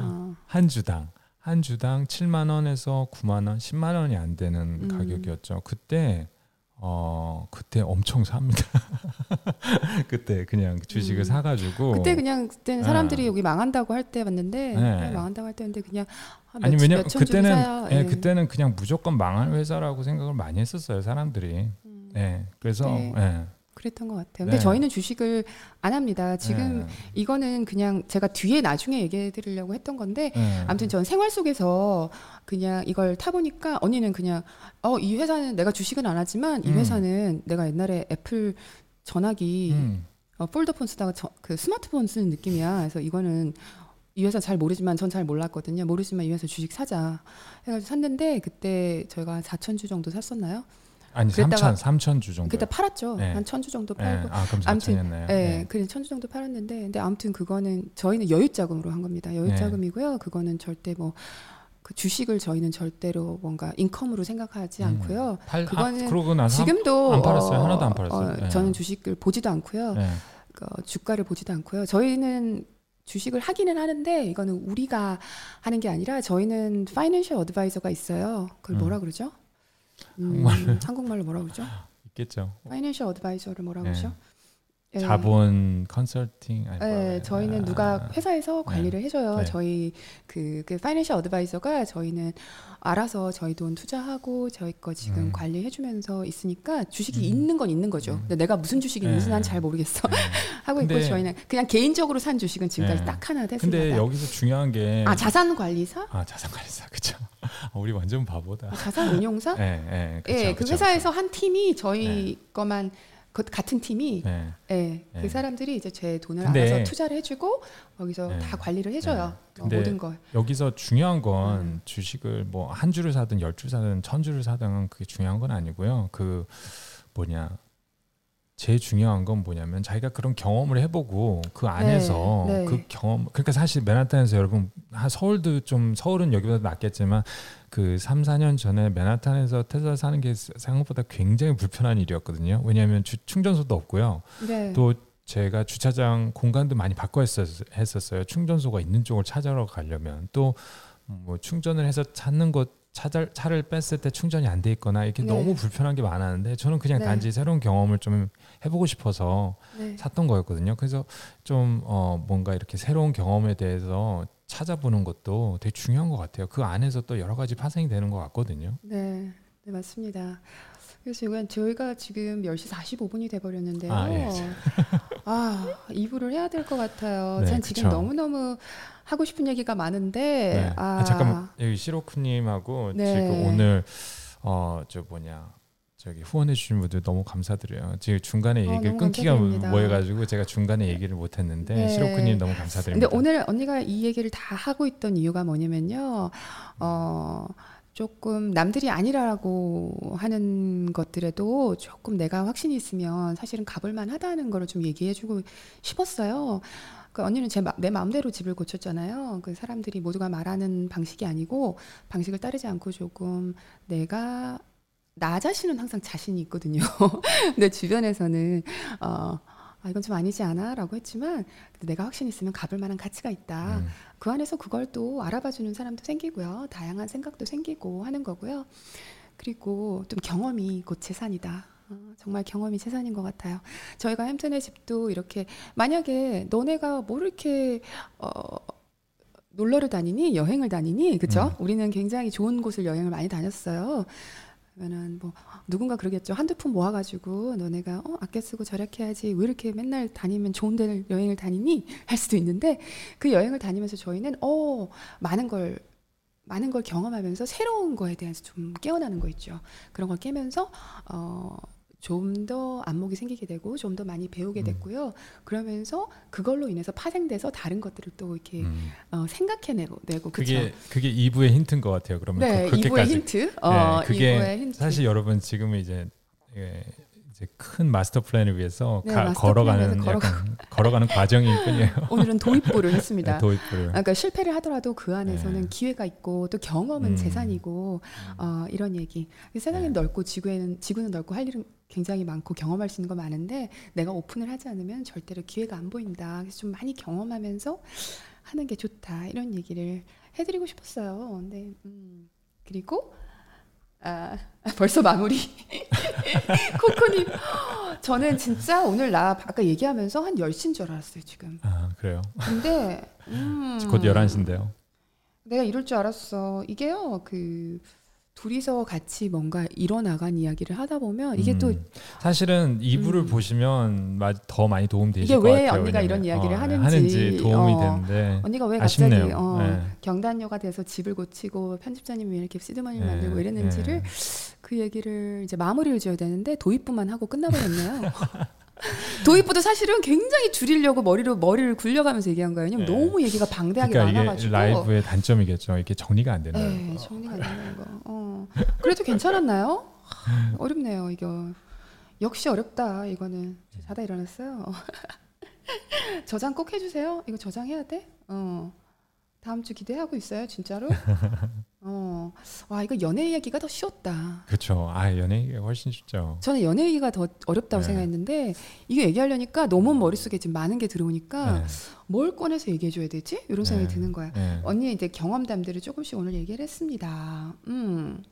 어. 한 주당 한 주당 7만 원에서 9만 원, 10만 원이 안 되는 음. 가격이었죠. 그때 어 그때 엄청 삽니다. 그때 그냥 주식을 음. 사가지고 그때 그냥 그때는 아. 사람들이 여기 망한다고 할 때 봤는데 네. 그냥 망한다고 할 때인데 그냥 한 아니 몇, 몇천 주고 그때는 예, 예. 그때는 그냥 무조건 망할 회사라고 생각을 많이 했었어요 사람들이. 음, 예, 그래서 네. 예, 그랬던 것 같아요. 근데 네. 저희는 주식을 안 합니다. 지금 예, 이거는 그냥 제가 뒤에 나중에 얘기해 드리려고 했던 건데 예. 아무튼 전 생활 속에서 그냥 이걸 타보니까 언니는 그냥 어 이 회사는 내가 주식은 안 하지만 이 음. 회사는 내가 옛날에 애플 전화기 음, 어, 폴더폰 쓰다가 저, 그 스마트폰 쓰는 느낌이야. 그래서 이거는 이 회사 잘 모르지만 전 잘 몰랐거든요. 모르지만 이 회사 주식 사자 해가지고 샀는데 그때 저희가 한 4천 주 정도 샀었나요? 아니 3천 3천 주 정도. 그때 팔았죠. 네. 한 천주 정도 예, 팔고. 아 그럼 아무튼, 4천이었나요? 예, 그래 천주 정도 팔았는데, 근데 아무튼 그거는 저희는 여유 자금으로 한 겁니다. 여유 네. 자금이고요. 그거는 절대 뭐. 그 주식을 저희는 절대로 뭔가 인컴으로 생각하지 음. 않고요. 팔, 그거는 아, 그러고 나서 지금도 안 팔았어요. 하나도 안 팔았어요. 어, 네. 저는 주식을 보지도 않고요. 예. 그 주가를 보지도 않고요. 저희는 주식을 하기는 하는데 이거는 우리가 하는 게 아니라 저희는 financial advisor가 있어요. 그걸 음. 뭐라 그러죠? 음, 한국말로. 한국말로 뭐라 그러죠? 있겠죠. financial advisor를 뭐라 네. 그러죠? 예. 자본 컨설팅 아니 네, 저희는 누가. 회사에서 관리를 해줘요. 네. 저희 그, 그 financial advisor가 저희는 알아서 저희 돈 투자하고 저희 거 지금 음. 관리해주면서 있으니까 주식이 음. 있는 건 있는 거죠. 음. 근데 내가 무슨 주식이 있는지 네. 난잘 모르겠어. 네. 하고 있고 근데- 저희는 그냥 개인적으로 산 주식은 지금까지 네. 딱 하나 근데 됐습니다. 여기서 중요한 게 아 자산 관리사? 아, 자산 관리사 그쵸. 아, 우리 완전 바보다. 아, 자산 운용사? 예, 예, 그쵸, 예, 그 그쵸, 회사에서 한 팀이 저희 거만 그 같은 팀이 그쵸. 예. 예, 네. 그 사람들이 이제 제 돈을 근데- 알아서 투자를 해주고 거기서 네. 다 관리를 해줘요. 네. 어, 모든 걸. 여기서 중요한 건 음. 주식을 뭐 한 주를 사든 열 주 사든 천 주를 사든 그게 중요한 건 아니고요. 그 뭐냐 제일 중요한 건 뭐냐면 자기가 그런 경험을 해보고 그 안에서 네. 그 경험 그러니까 사실 맨하탄에서 여러분 한 서울도 좀 서울은 여기보다 낫겠지만 그 3, 4년 전에 맨하탄에서 테슬라 사는 게 생각보다 굉장히 불편한 일이었거든요. 왜냐하면 주, 충전소도 없고요. 네. 또 제가 주차장 공간도 많이 바꿔 했었- 했었어요. 충전소가 있는 쪽을 찾아러 가려면 또 뭐 충전을 해서 찾는 곳 차를, 차를 뺐을 때 충전이 안 돼 있거나 이렇게 네. 너무 불편한 게 많았는데 저는 그냥 네. 단지 새로운 경험을 좀 해보고 싶어서 네. 샀던 거였거든요. 그래서 좀 어, 뭔가 이렇게 새로운 경험에 대해서 찾아보는 것도 되게 중요한 것 같아요. 그 안에서 또 여러 가지 파생이 되는 것 같거든요. 네, 네 맞습니다. 그래서 이건 저희가 지금 10시 45분이 돼 버렸는데요. 아, 예. 아, 2부를 해야 될 것 같아요. 네, 전 지금 그쵸. 너무너무 하고 싶은 얘기가 많은데 네. 아, 아, 잠깐만 여기 시로쿠님하고 네. 지금 오늘 어 저 뭐냐 저기 후원해 주신 분들 너무 감사드려요. 지금 중간에 어, 얘기를 끊기가. 뭐해가지고 제가 중간에 얘기를 못했는데 네. 시로쿠님 너무 감사드립니다. 근데 오늘 언니가 이 얘기를 다 하고 있던 이유가 뭐냐면요. 어, 조금 남들이 아니라고 하는 것들에도 조금 내가 확신이 있으면 사실은 가볼만 하다는 거를 좀 얘기해주고 싶었어요. 그 언니는 제, 마- 내 마음대로 집을 고쳤잖아요. 그 사람들이 모두가 말하는 방식이 아니고 방식을 따르지 않고 조금 내가 나 자신은 항상 자신이 있거든요. 내 주변에서는 어, 아, 이건 좀 아니지 않아?라고 했지만 근데 내가 확신 있으면 가볼 만한 가치가 있다. 음, 그 안에서 그걸 또 알아봐 주는 사람도 생기고요. 다양한 생각도 생기고 하는 거고요. 그리고 좀 경험이 곧 재산이다. 어, 정말 경험이 재산인 것 같아요. 저희가 햄튼의 집도 이렇게 만약에 너네가 뭐 이렇게 어, 놀러를 다니니 여행을 다니니 그쵸? 우리는 굉장히 좋은 곳을 여행을 많이 다녔어요. 그러면은 뭐 누군가 그러겠죠. 한두 푼 모아가지고 너네가 어, 아껴 쓰고 절약해야지 왜 이렇게 맨날 다니면 좋은 데를 여행을 다니니 할 수도 있는데 그 여행을 다니면서 저희는 어 많은 걸 많은 걸 경험하면서 새로운 거에 대해서 좀 깨어나는 거 있죠. 그런 걸 깨면서 어. 좀 더 안목이 생기게 되고 좀 더 많이 배우게 음. 됐고요. 그러면서 그걸로 인해서 파생돼서 다른 것들을 또 이렇게 음. 어, 생각해내고 내고? 그게 그게 2부의 힌트인 것 같아요. 그러면 네, 그, 2부의 그렇게까지. 힌트. 어, 네, 그게 2부의 힌트. 사실 여러분 지금은 이제 예, 큰 마스터 플랜을 위해서 네, 가- 마스터 걸어가는 걸어가- 걸어가는 과정일 뿐이에요. 오늘은 도입부를 했습니다. 네, 도입부를. 그러니까 실패를 하더라도 그 안에서는 네. 기회가 있고 또 경험은 음. 재산이고 어, 이런 얘기. 세상은 네. 넓고 지구에는 지구는 넓고 할 일은 굉장히 많고 경험할 수 있는 거 많은데 내가 오픈을 하지 않으면 절대로 기회가 안 보인다. 그래서 좀 많이 경험하면서 하는 게 좋다. 이런 얘기를 해드리고 싶었어요. 근데 음, 그리고 아, 벌써 마무리. 코코님, 저는 진짜 오늘 나 아까 얘기하면서 한 10시인 줄 알았어요, 지금. 아 그래요. 근데 음, 곧 11시인데요. 내가 이럴 줄 알았어. 이게요, 그 둘이서 같이 뭔가 이뤄나간 이야기를 하다 보면 이게 또 음. 사실은 2부를 음. 보시면 마- 더 많이 도움 되실 이게 것왜 같아요. 언니가 이런 이야기를 어, 하는지, 도움이 어, 되는데 언니가 왜 갑자기. 어, 네. 경단녀가 돼서 집을 고치고 편집자님이 왜 이렇게 시드머니를 네, 만들고 이랬는지를 네. 그 얘기를 이제 마무리를 지어야 되는데 도입부만 하고 끝나버렸네요. 도입부도 사실은 굉장히 줄이려고 머리로 머리를 굴려가면서 얘기한 거예요. 왜냐면 네. 너무 얘기가 방대하게 그러니까 많아가지고. 라이브의 단점이겠죠. 이게 정리가 안 된다는 네, 거. 정리가 안 되는 거. 어. 그래도 괜찮았나요? 하, 어렵네요, 이거. 역시 어렵다, 이거는. 저 자다 일어났어요. 저장 꼭 해주세요. 이거 저장해야 돼? 어. 다음 주 기대하고 있어요, 진짜로? 어. 와, 이거 연애 얘기가 더 쉬웠다. 그렇죠. 아 연예계 훨씬 쉽죠. 저는 연애 얘기가 더 어렵다고 네. 생각했는데 이게 얘기하려니까 너무 머릿속에 지금 많은 게 들어오니까 네. 뭘 꺼내서 얘기해줘야 되지? 이런 생각이 네. 드는 거야. 네. 언니의 이제 경험담들을 조금씩 오늘 얘기를 했습니다. 음.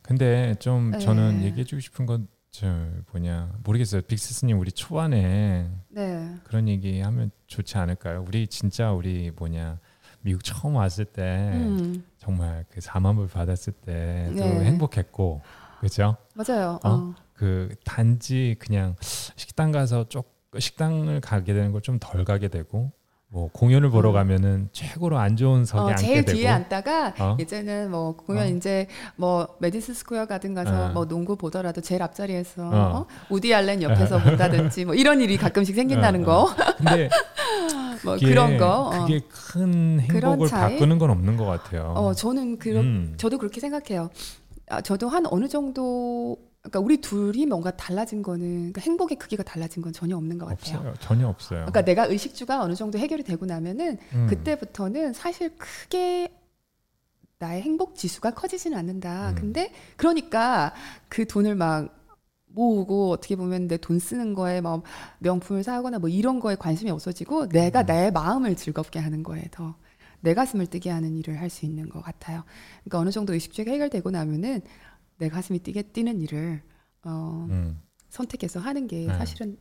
근데 좀 네. 저는 얘기해주고 싶은 건 저 뭐냐 모르겠어요. 빅스스님 우리 초반에 네. 그런 얘기 하면 좋지 않을까요? 우리 진짜 우리 뭐냐 미국 처음 왔을 때 음, 정말 그 4만 불 받았을 때도 네. 행복했고 그죠? 맞아요. 어? 어. 그 단지 그냥 식당 가서 쪽 식당을 가게 되는 걸 좀 덜 가게 되고 뭐 공연을 보러 어. 가면은 최고로 안 좋은 석에 어, 앉게 제일 되고 뒤에 앉다가 어? 이제는 뭐 공연 어. 이제 뭐 메디슨 스퀘어 가든 가서 어. 뭐 농구 보더라도 제일 앞자리에서 어. 어? 우디 알렌 옆에서 본다든지 뭐 이런 일이 가끔씩 생긴다는 어, 거. 어. 근데 뭐 그게, 그런 거. 어. 그게 큰 행복을? 바꾸는 건 없는 것 같아요. 어, 저는 그런 음. 저도 그렇게 생각해요. 아, 저도 한 어느 정도 그러니까 우리 둘이 뭔가 달라진 거는 그러니까 행복의 크기가 달라진 건 전혀 없는 것 같아요. 없어요. 전혀 없어요. 그러니까 내가 의식주가 어느 정도 해결이 되고 나면은 음. 그때부터는 사실 크게 나의 행복 지수가 커지지는 않는다. 음. 근데 그러니까 그 돈을 막 모으고 어떻게 보면 내 돈 쓰는 거에 뭐 명품을 사거나 뭐 이런 거에 관심이 없어지고 내가 음. 내 마음을 즐겁게 하는 거에 더 내 가슴을 뛰게 하는 일을 할 수 있는 것 같아요. 그러니까 어느 정도 의식주가 해결되고 나면은 내 가슴이 뛰게 뛰는 일을 어, 음. 선택해서 하는 게 네. 사실은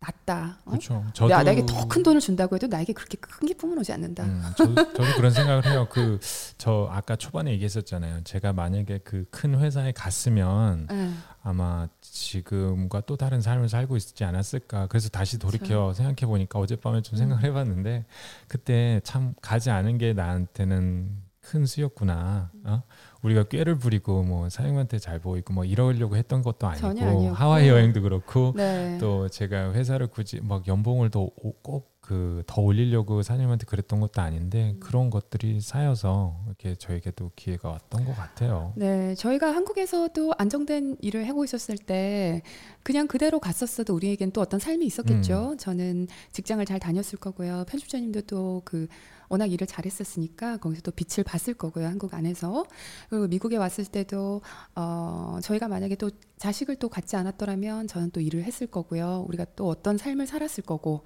낫다. 어? 그렇죠. 저도 나, 나에게 더 큰 돈을 준다고 해도 나에게 그렇게 큰 기쁨은 오지 않는다. 음, 저도, 저도 그런 생각을 해요. 그 저 아까 초반에 얘기했었잖아요. 제가 만약에 그 큰 회사에 갔으면 예. 아마 지금과 또 다른 삶을 살고 있지 않았을까. 그래서 다시 돌이켜 생각해 보니까 어젯밤에 좀 생각을 해봤는데 그때 참 가지 않은 게 나한테는 큰 수였구나. 어? 우리가 꾀를 부리고 뭐 사장님한테 잘 보이고 뭐 이러려고 했던 것도 아니고. 하와이 여행도 그렇고 네. 또 제가 회사를 굳이 막 연봉을 더꼭 그 더 올리려고 사장님한테 그랬던 것도 아닌데 그런 것들이 쌓여서 이렇게 저에게도 기회가 왔던 것 같아요. 네, 저희가 한국에서도 안정된 일을 하고 있었을 때 그냥 그대로 갔었어도 우리에겐 또 어떤 삶이 있었겠죠. 저는 직장을 잘 다녔을 거고요. 편집자님도 또그 워낙 일을 잘했었으니까 거기서 또 빛을 봤을 거고요. 한국 안에서 그리고 미국에 왔을 때도 어 저희가 만약에 또 자식을 또 갖지 않았더라면 저는 또 일을 했을 거고요. 우리가 또 어떤 삶을 살았을 거고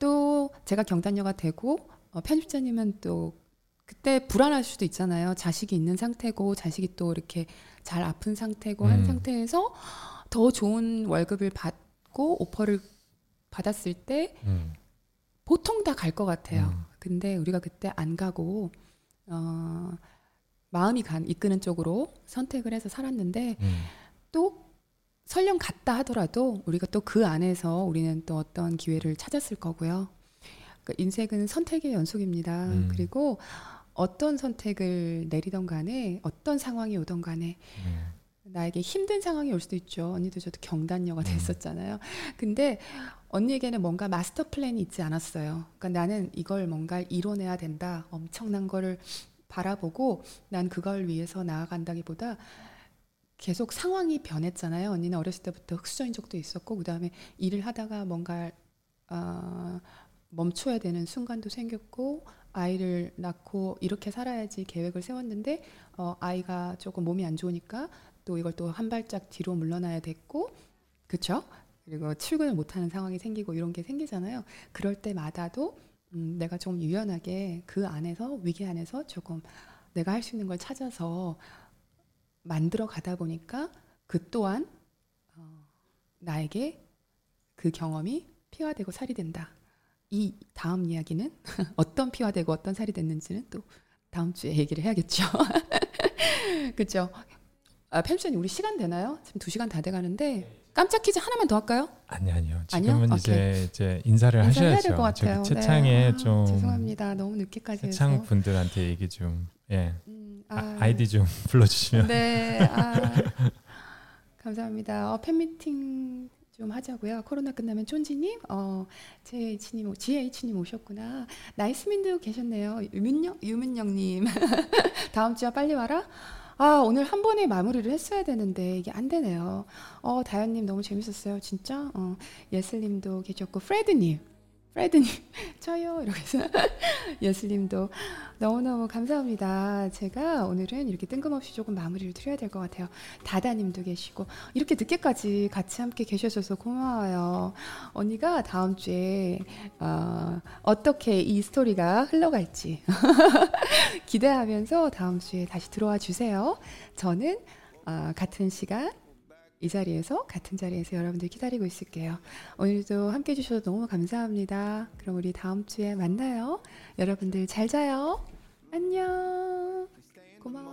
또 제가 경단녀가 되고 어, 편집자님은 또 그때 불안할 수도 있잖아요. 자식이 있는 상태고 자식이 또 이렇게 잘 아픈 상태고 한 음. 상태에서 더 좋은 월급을 받고 오퍼를 받았을 때 음, 보통 다 갈 것 같아요. 음. 근데 우리가 그때 안 가고 어, 마음이 간 이끄는 쪽으로 선택을 해서 살았는데 음, 또 설령 갔다 하더라도 우리가 또 그 안에서 우리는 또 어떤 기회를 찾았을 거고요. 그러니까 인생은 선택의 연속입니다. 음. 그리고 어떤 선택을 내리던 간에 어떤 상황이 오던 간에 음, 나에게 힘든 상황이 올 수도 있죠. 언니도 저도 경단녀가 음. 됐었잖아요. 근데 언니에게는 뭔가 마스터 플랜이 있지 않았어요. 그러니까 나는 이걸 뭔가 이뤄내야 된다. 엄청난 거를 바라보고 난 그걸 위해서 나아간다기보다 계속 상황이 변했잖아요. 언니는 어렸을 때부터 흑수저인 적도 있었고 그다음에 일을 하다가 뭔가 어, 멈춰야 되는 순간도 생겼고 아이를 낳고 이렇게 살아야지 계획을 세웠는데 어, 아이가 조금 몸이 안 좋으니까 또 이걸 또 한 발짝 뒤로 물러나야 됐고 그렇죠? 그리고 출근을 못하는 상황이 생기고 이런 게 생기잖아요. 그럴 때마다도 음, 내가 좀 유연하게 그 안에서 위기 안에서 조금 내가 할 수 있는 걸 찾아서 만들어 가다 보니까 그 또한 어, 나에게 그 경험이 피가 되고 살이 된다. 이 다음 이야기는 어떤 피가 되고 어떤 살이 됐는지는 또 다음 주에 얘기를 해야겠죠. 그렇죠. 아, 펜션이 우리 시간 되나요? 지금 두 시간 다 돼가는데 깜짝 퀴즈 하나만 더 할까요? 아니 아니요. 아니요? 지금은 이제 이제 인사를 인사 해야 하셔야죠. 될것 같아요. 저기 채창에 네. 아, 좀 죄송합니다. 너무 늦게까지 해서. 채창 분들한테 얘기 좀 예. 음, 아, 아이디 좀 불러주시면 네. 아, 감사합니다. 어, 팬미팅 좀 하자고요. 코로나 끝나면 쫀지님, 어, JH님, GH님 오셨구나. 나이스민도 계셨네요. 유민영, 유민영님. 다음 주에 빨리 와라. 아, 오늘 한 번에 마무리를 했어야 되는데 이게 안 되네요. 어, 다현님 너무 재밌었어요. 진짜. 어, 예슬님도 계셨고, 프레드님. 프레드님, 저요. 이러면서. 예슬님도 너무너무 감사합니다. 제가 오늘은 이렇게 뜬금없이 조금 마무리를 드려야 될 것 같아요. 다다님도 계시고, 이렇게 늦게까지 같이 함께 계셔줘서 고마워요. 언니가 다음 주에, 어, 어떻게 이 스토리가 흘러갈지 기대하면서 다음 주에 다시 들어와 주세요. 저는, 어, 같은 시간, 이 자리에서 같은 자리에서 여러분들 기다리고 있을게요. 오늘도 함께 해주셔서 너무 감사합니다. 그럼 우리 다음 주에 만나요. 여러분들 잘 자요. 안녕. 고마워요.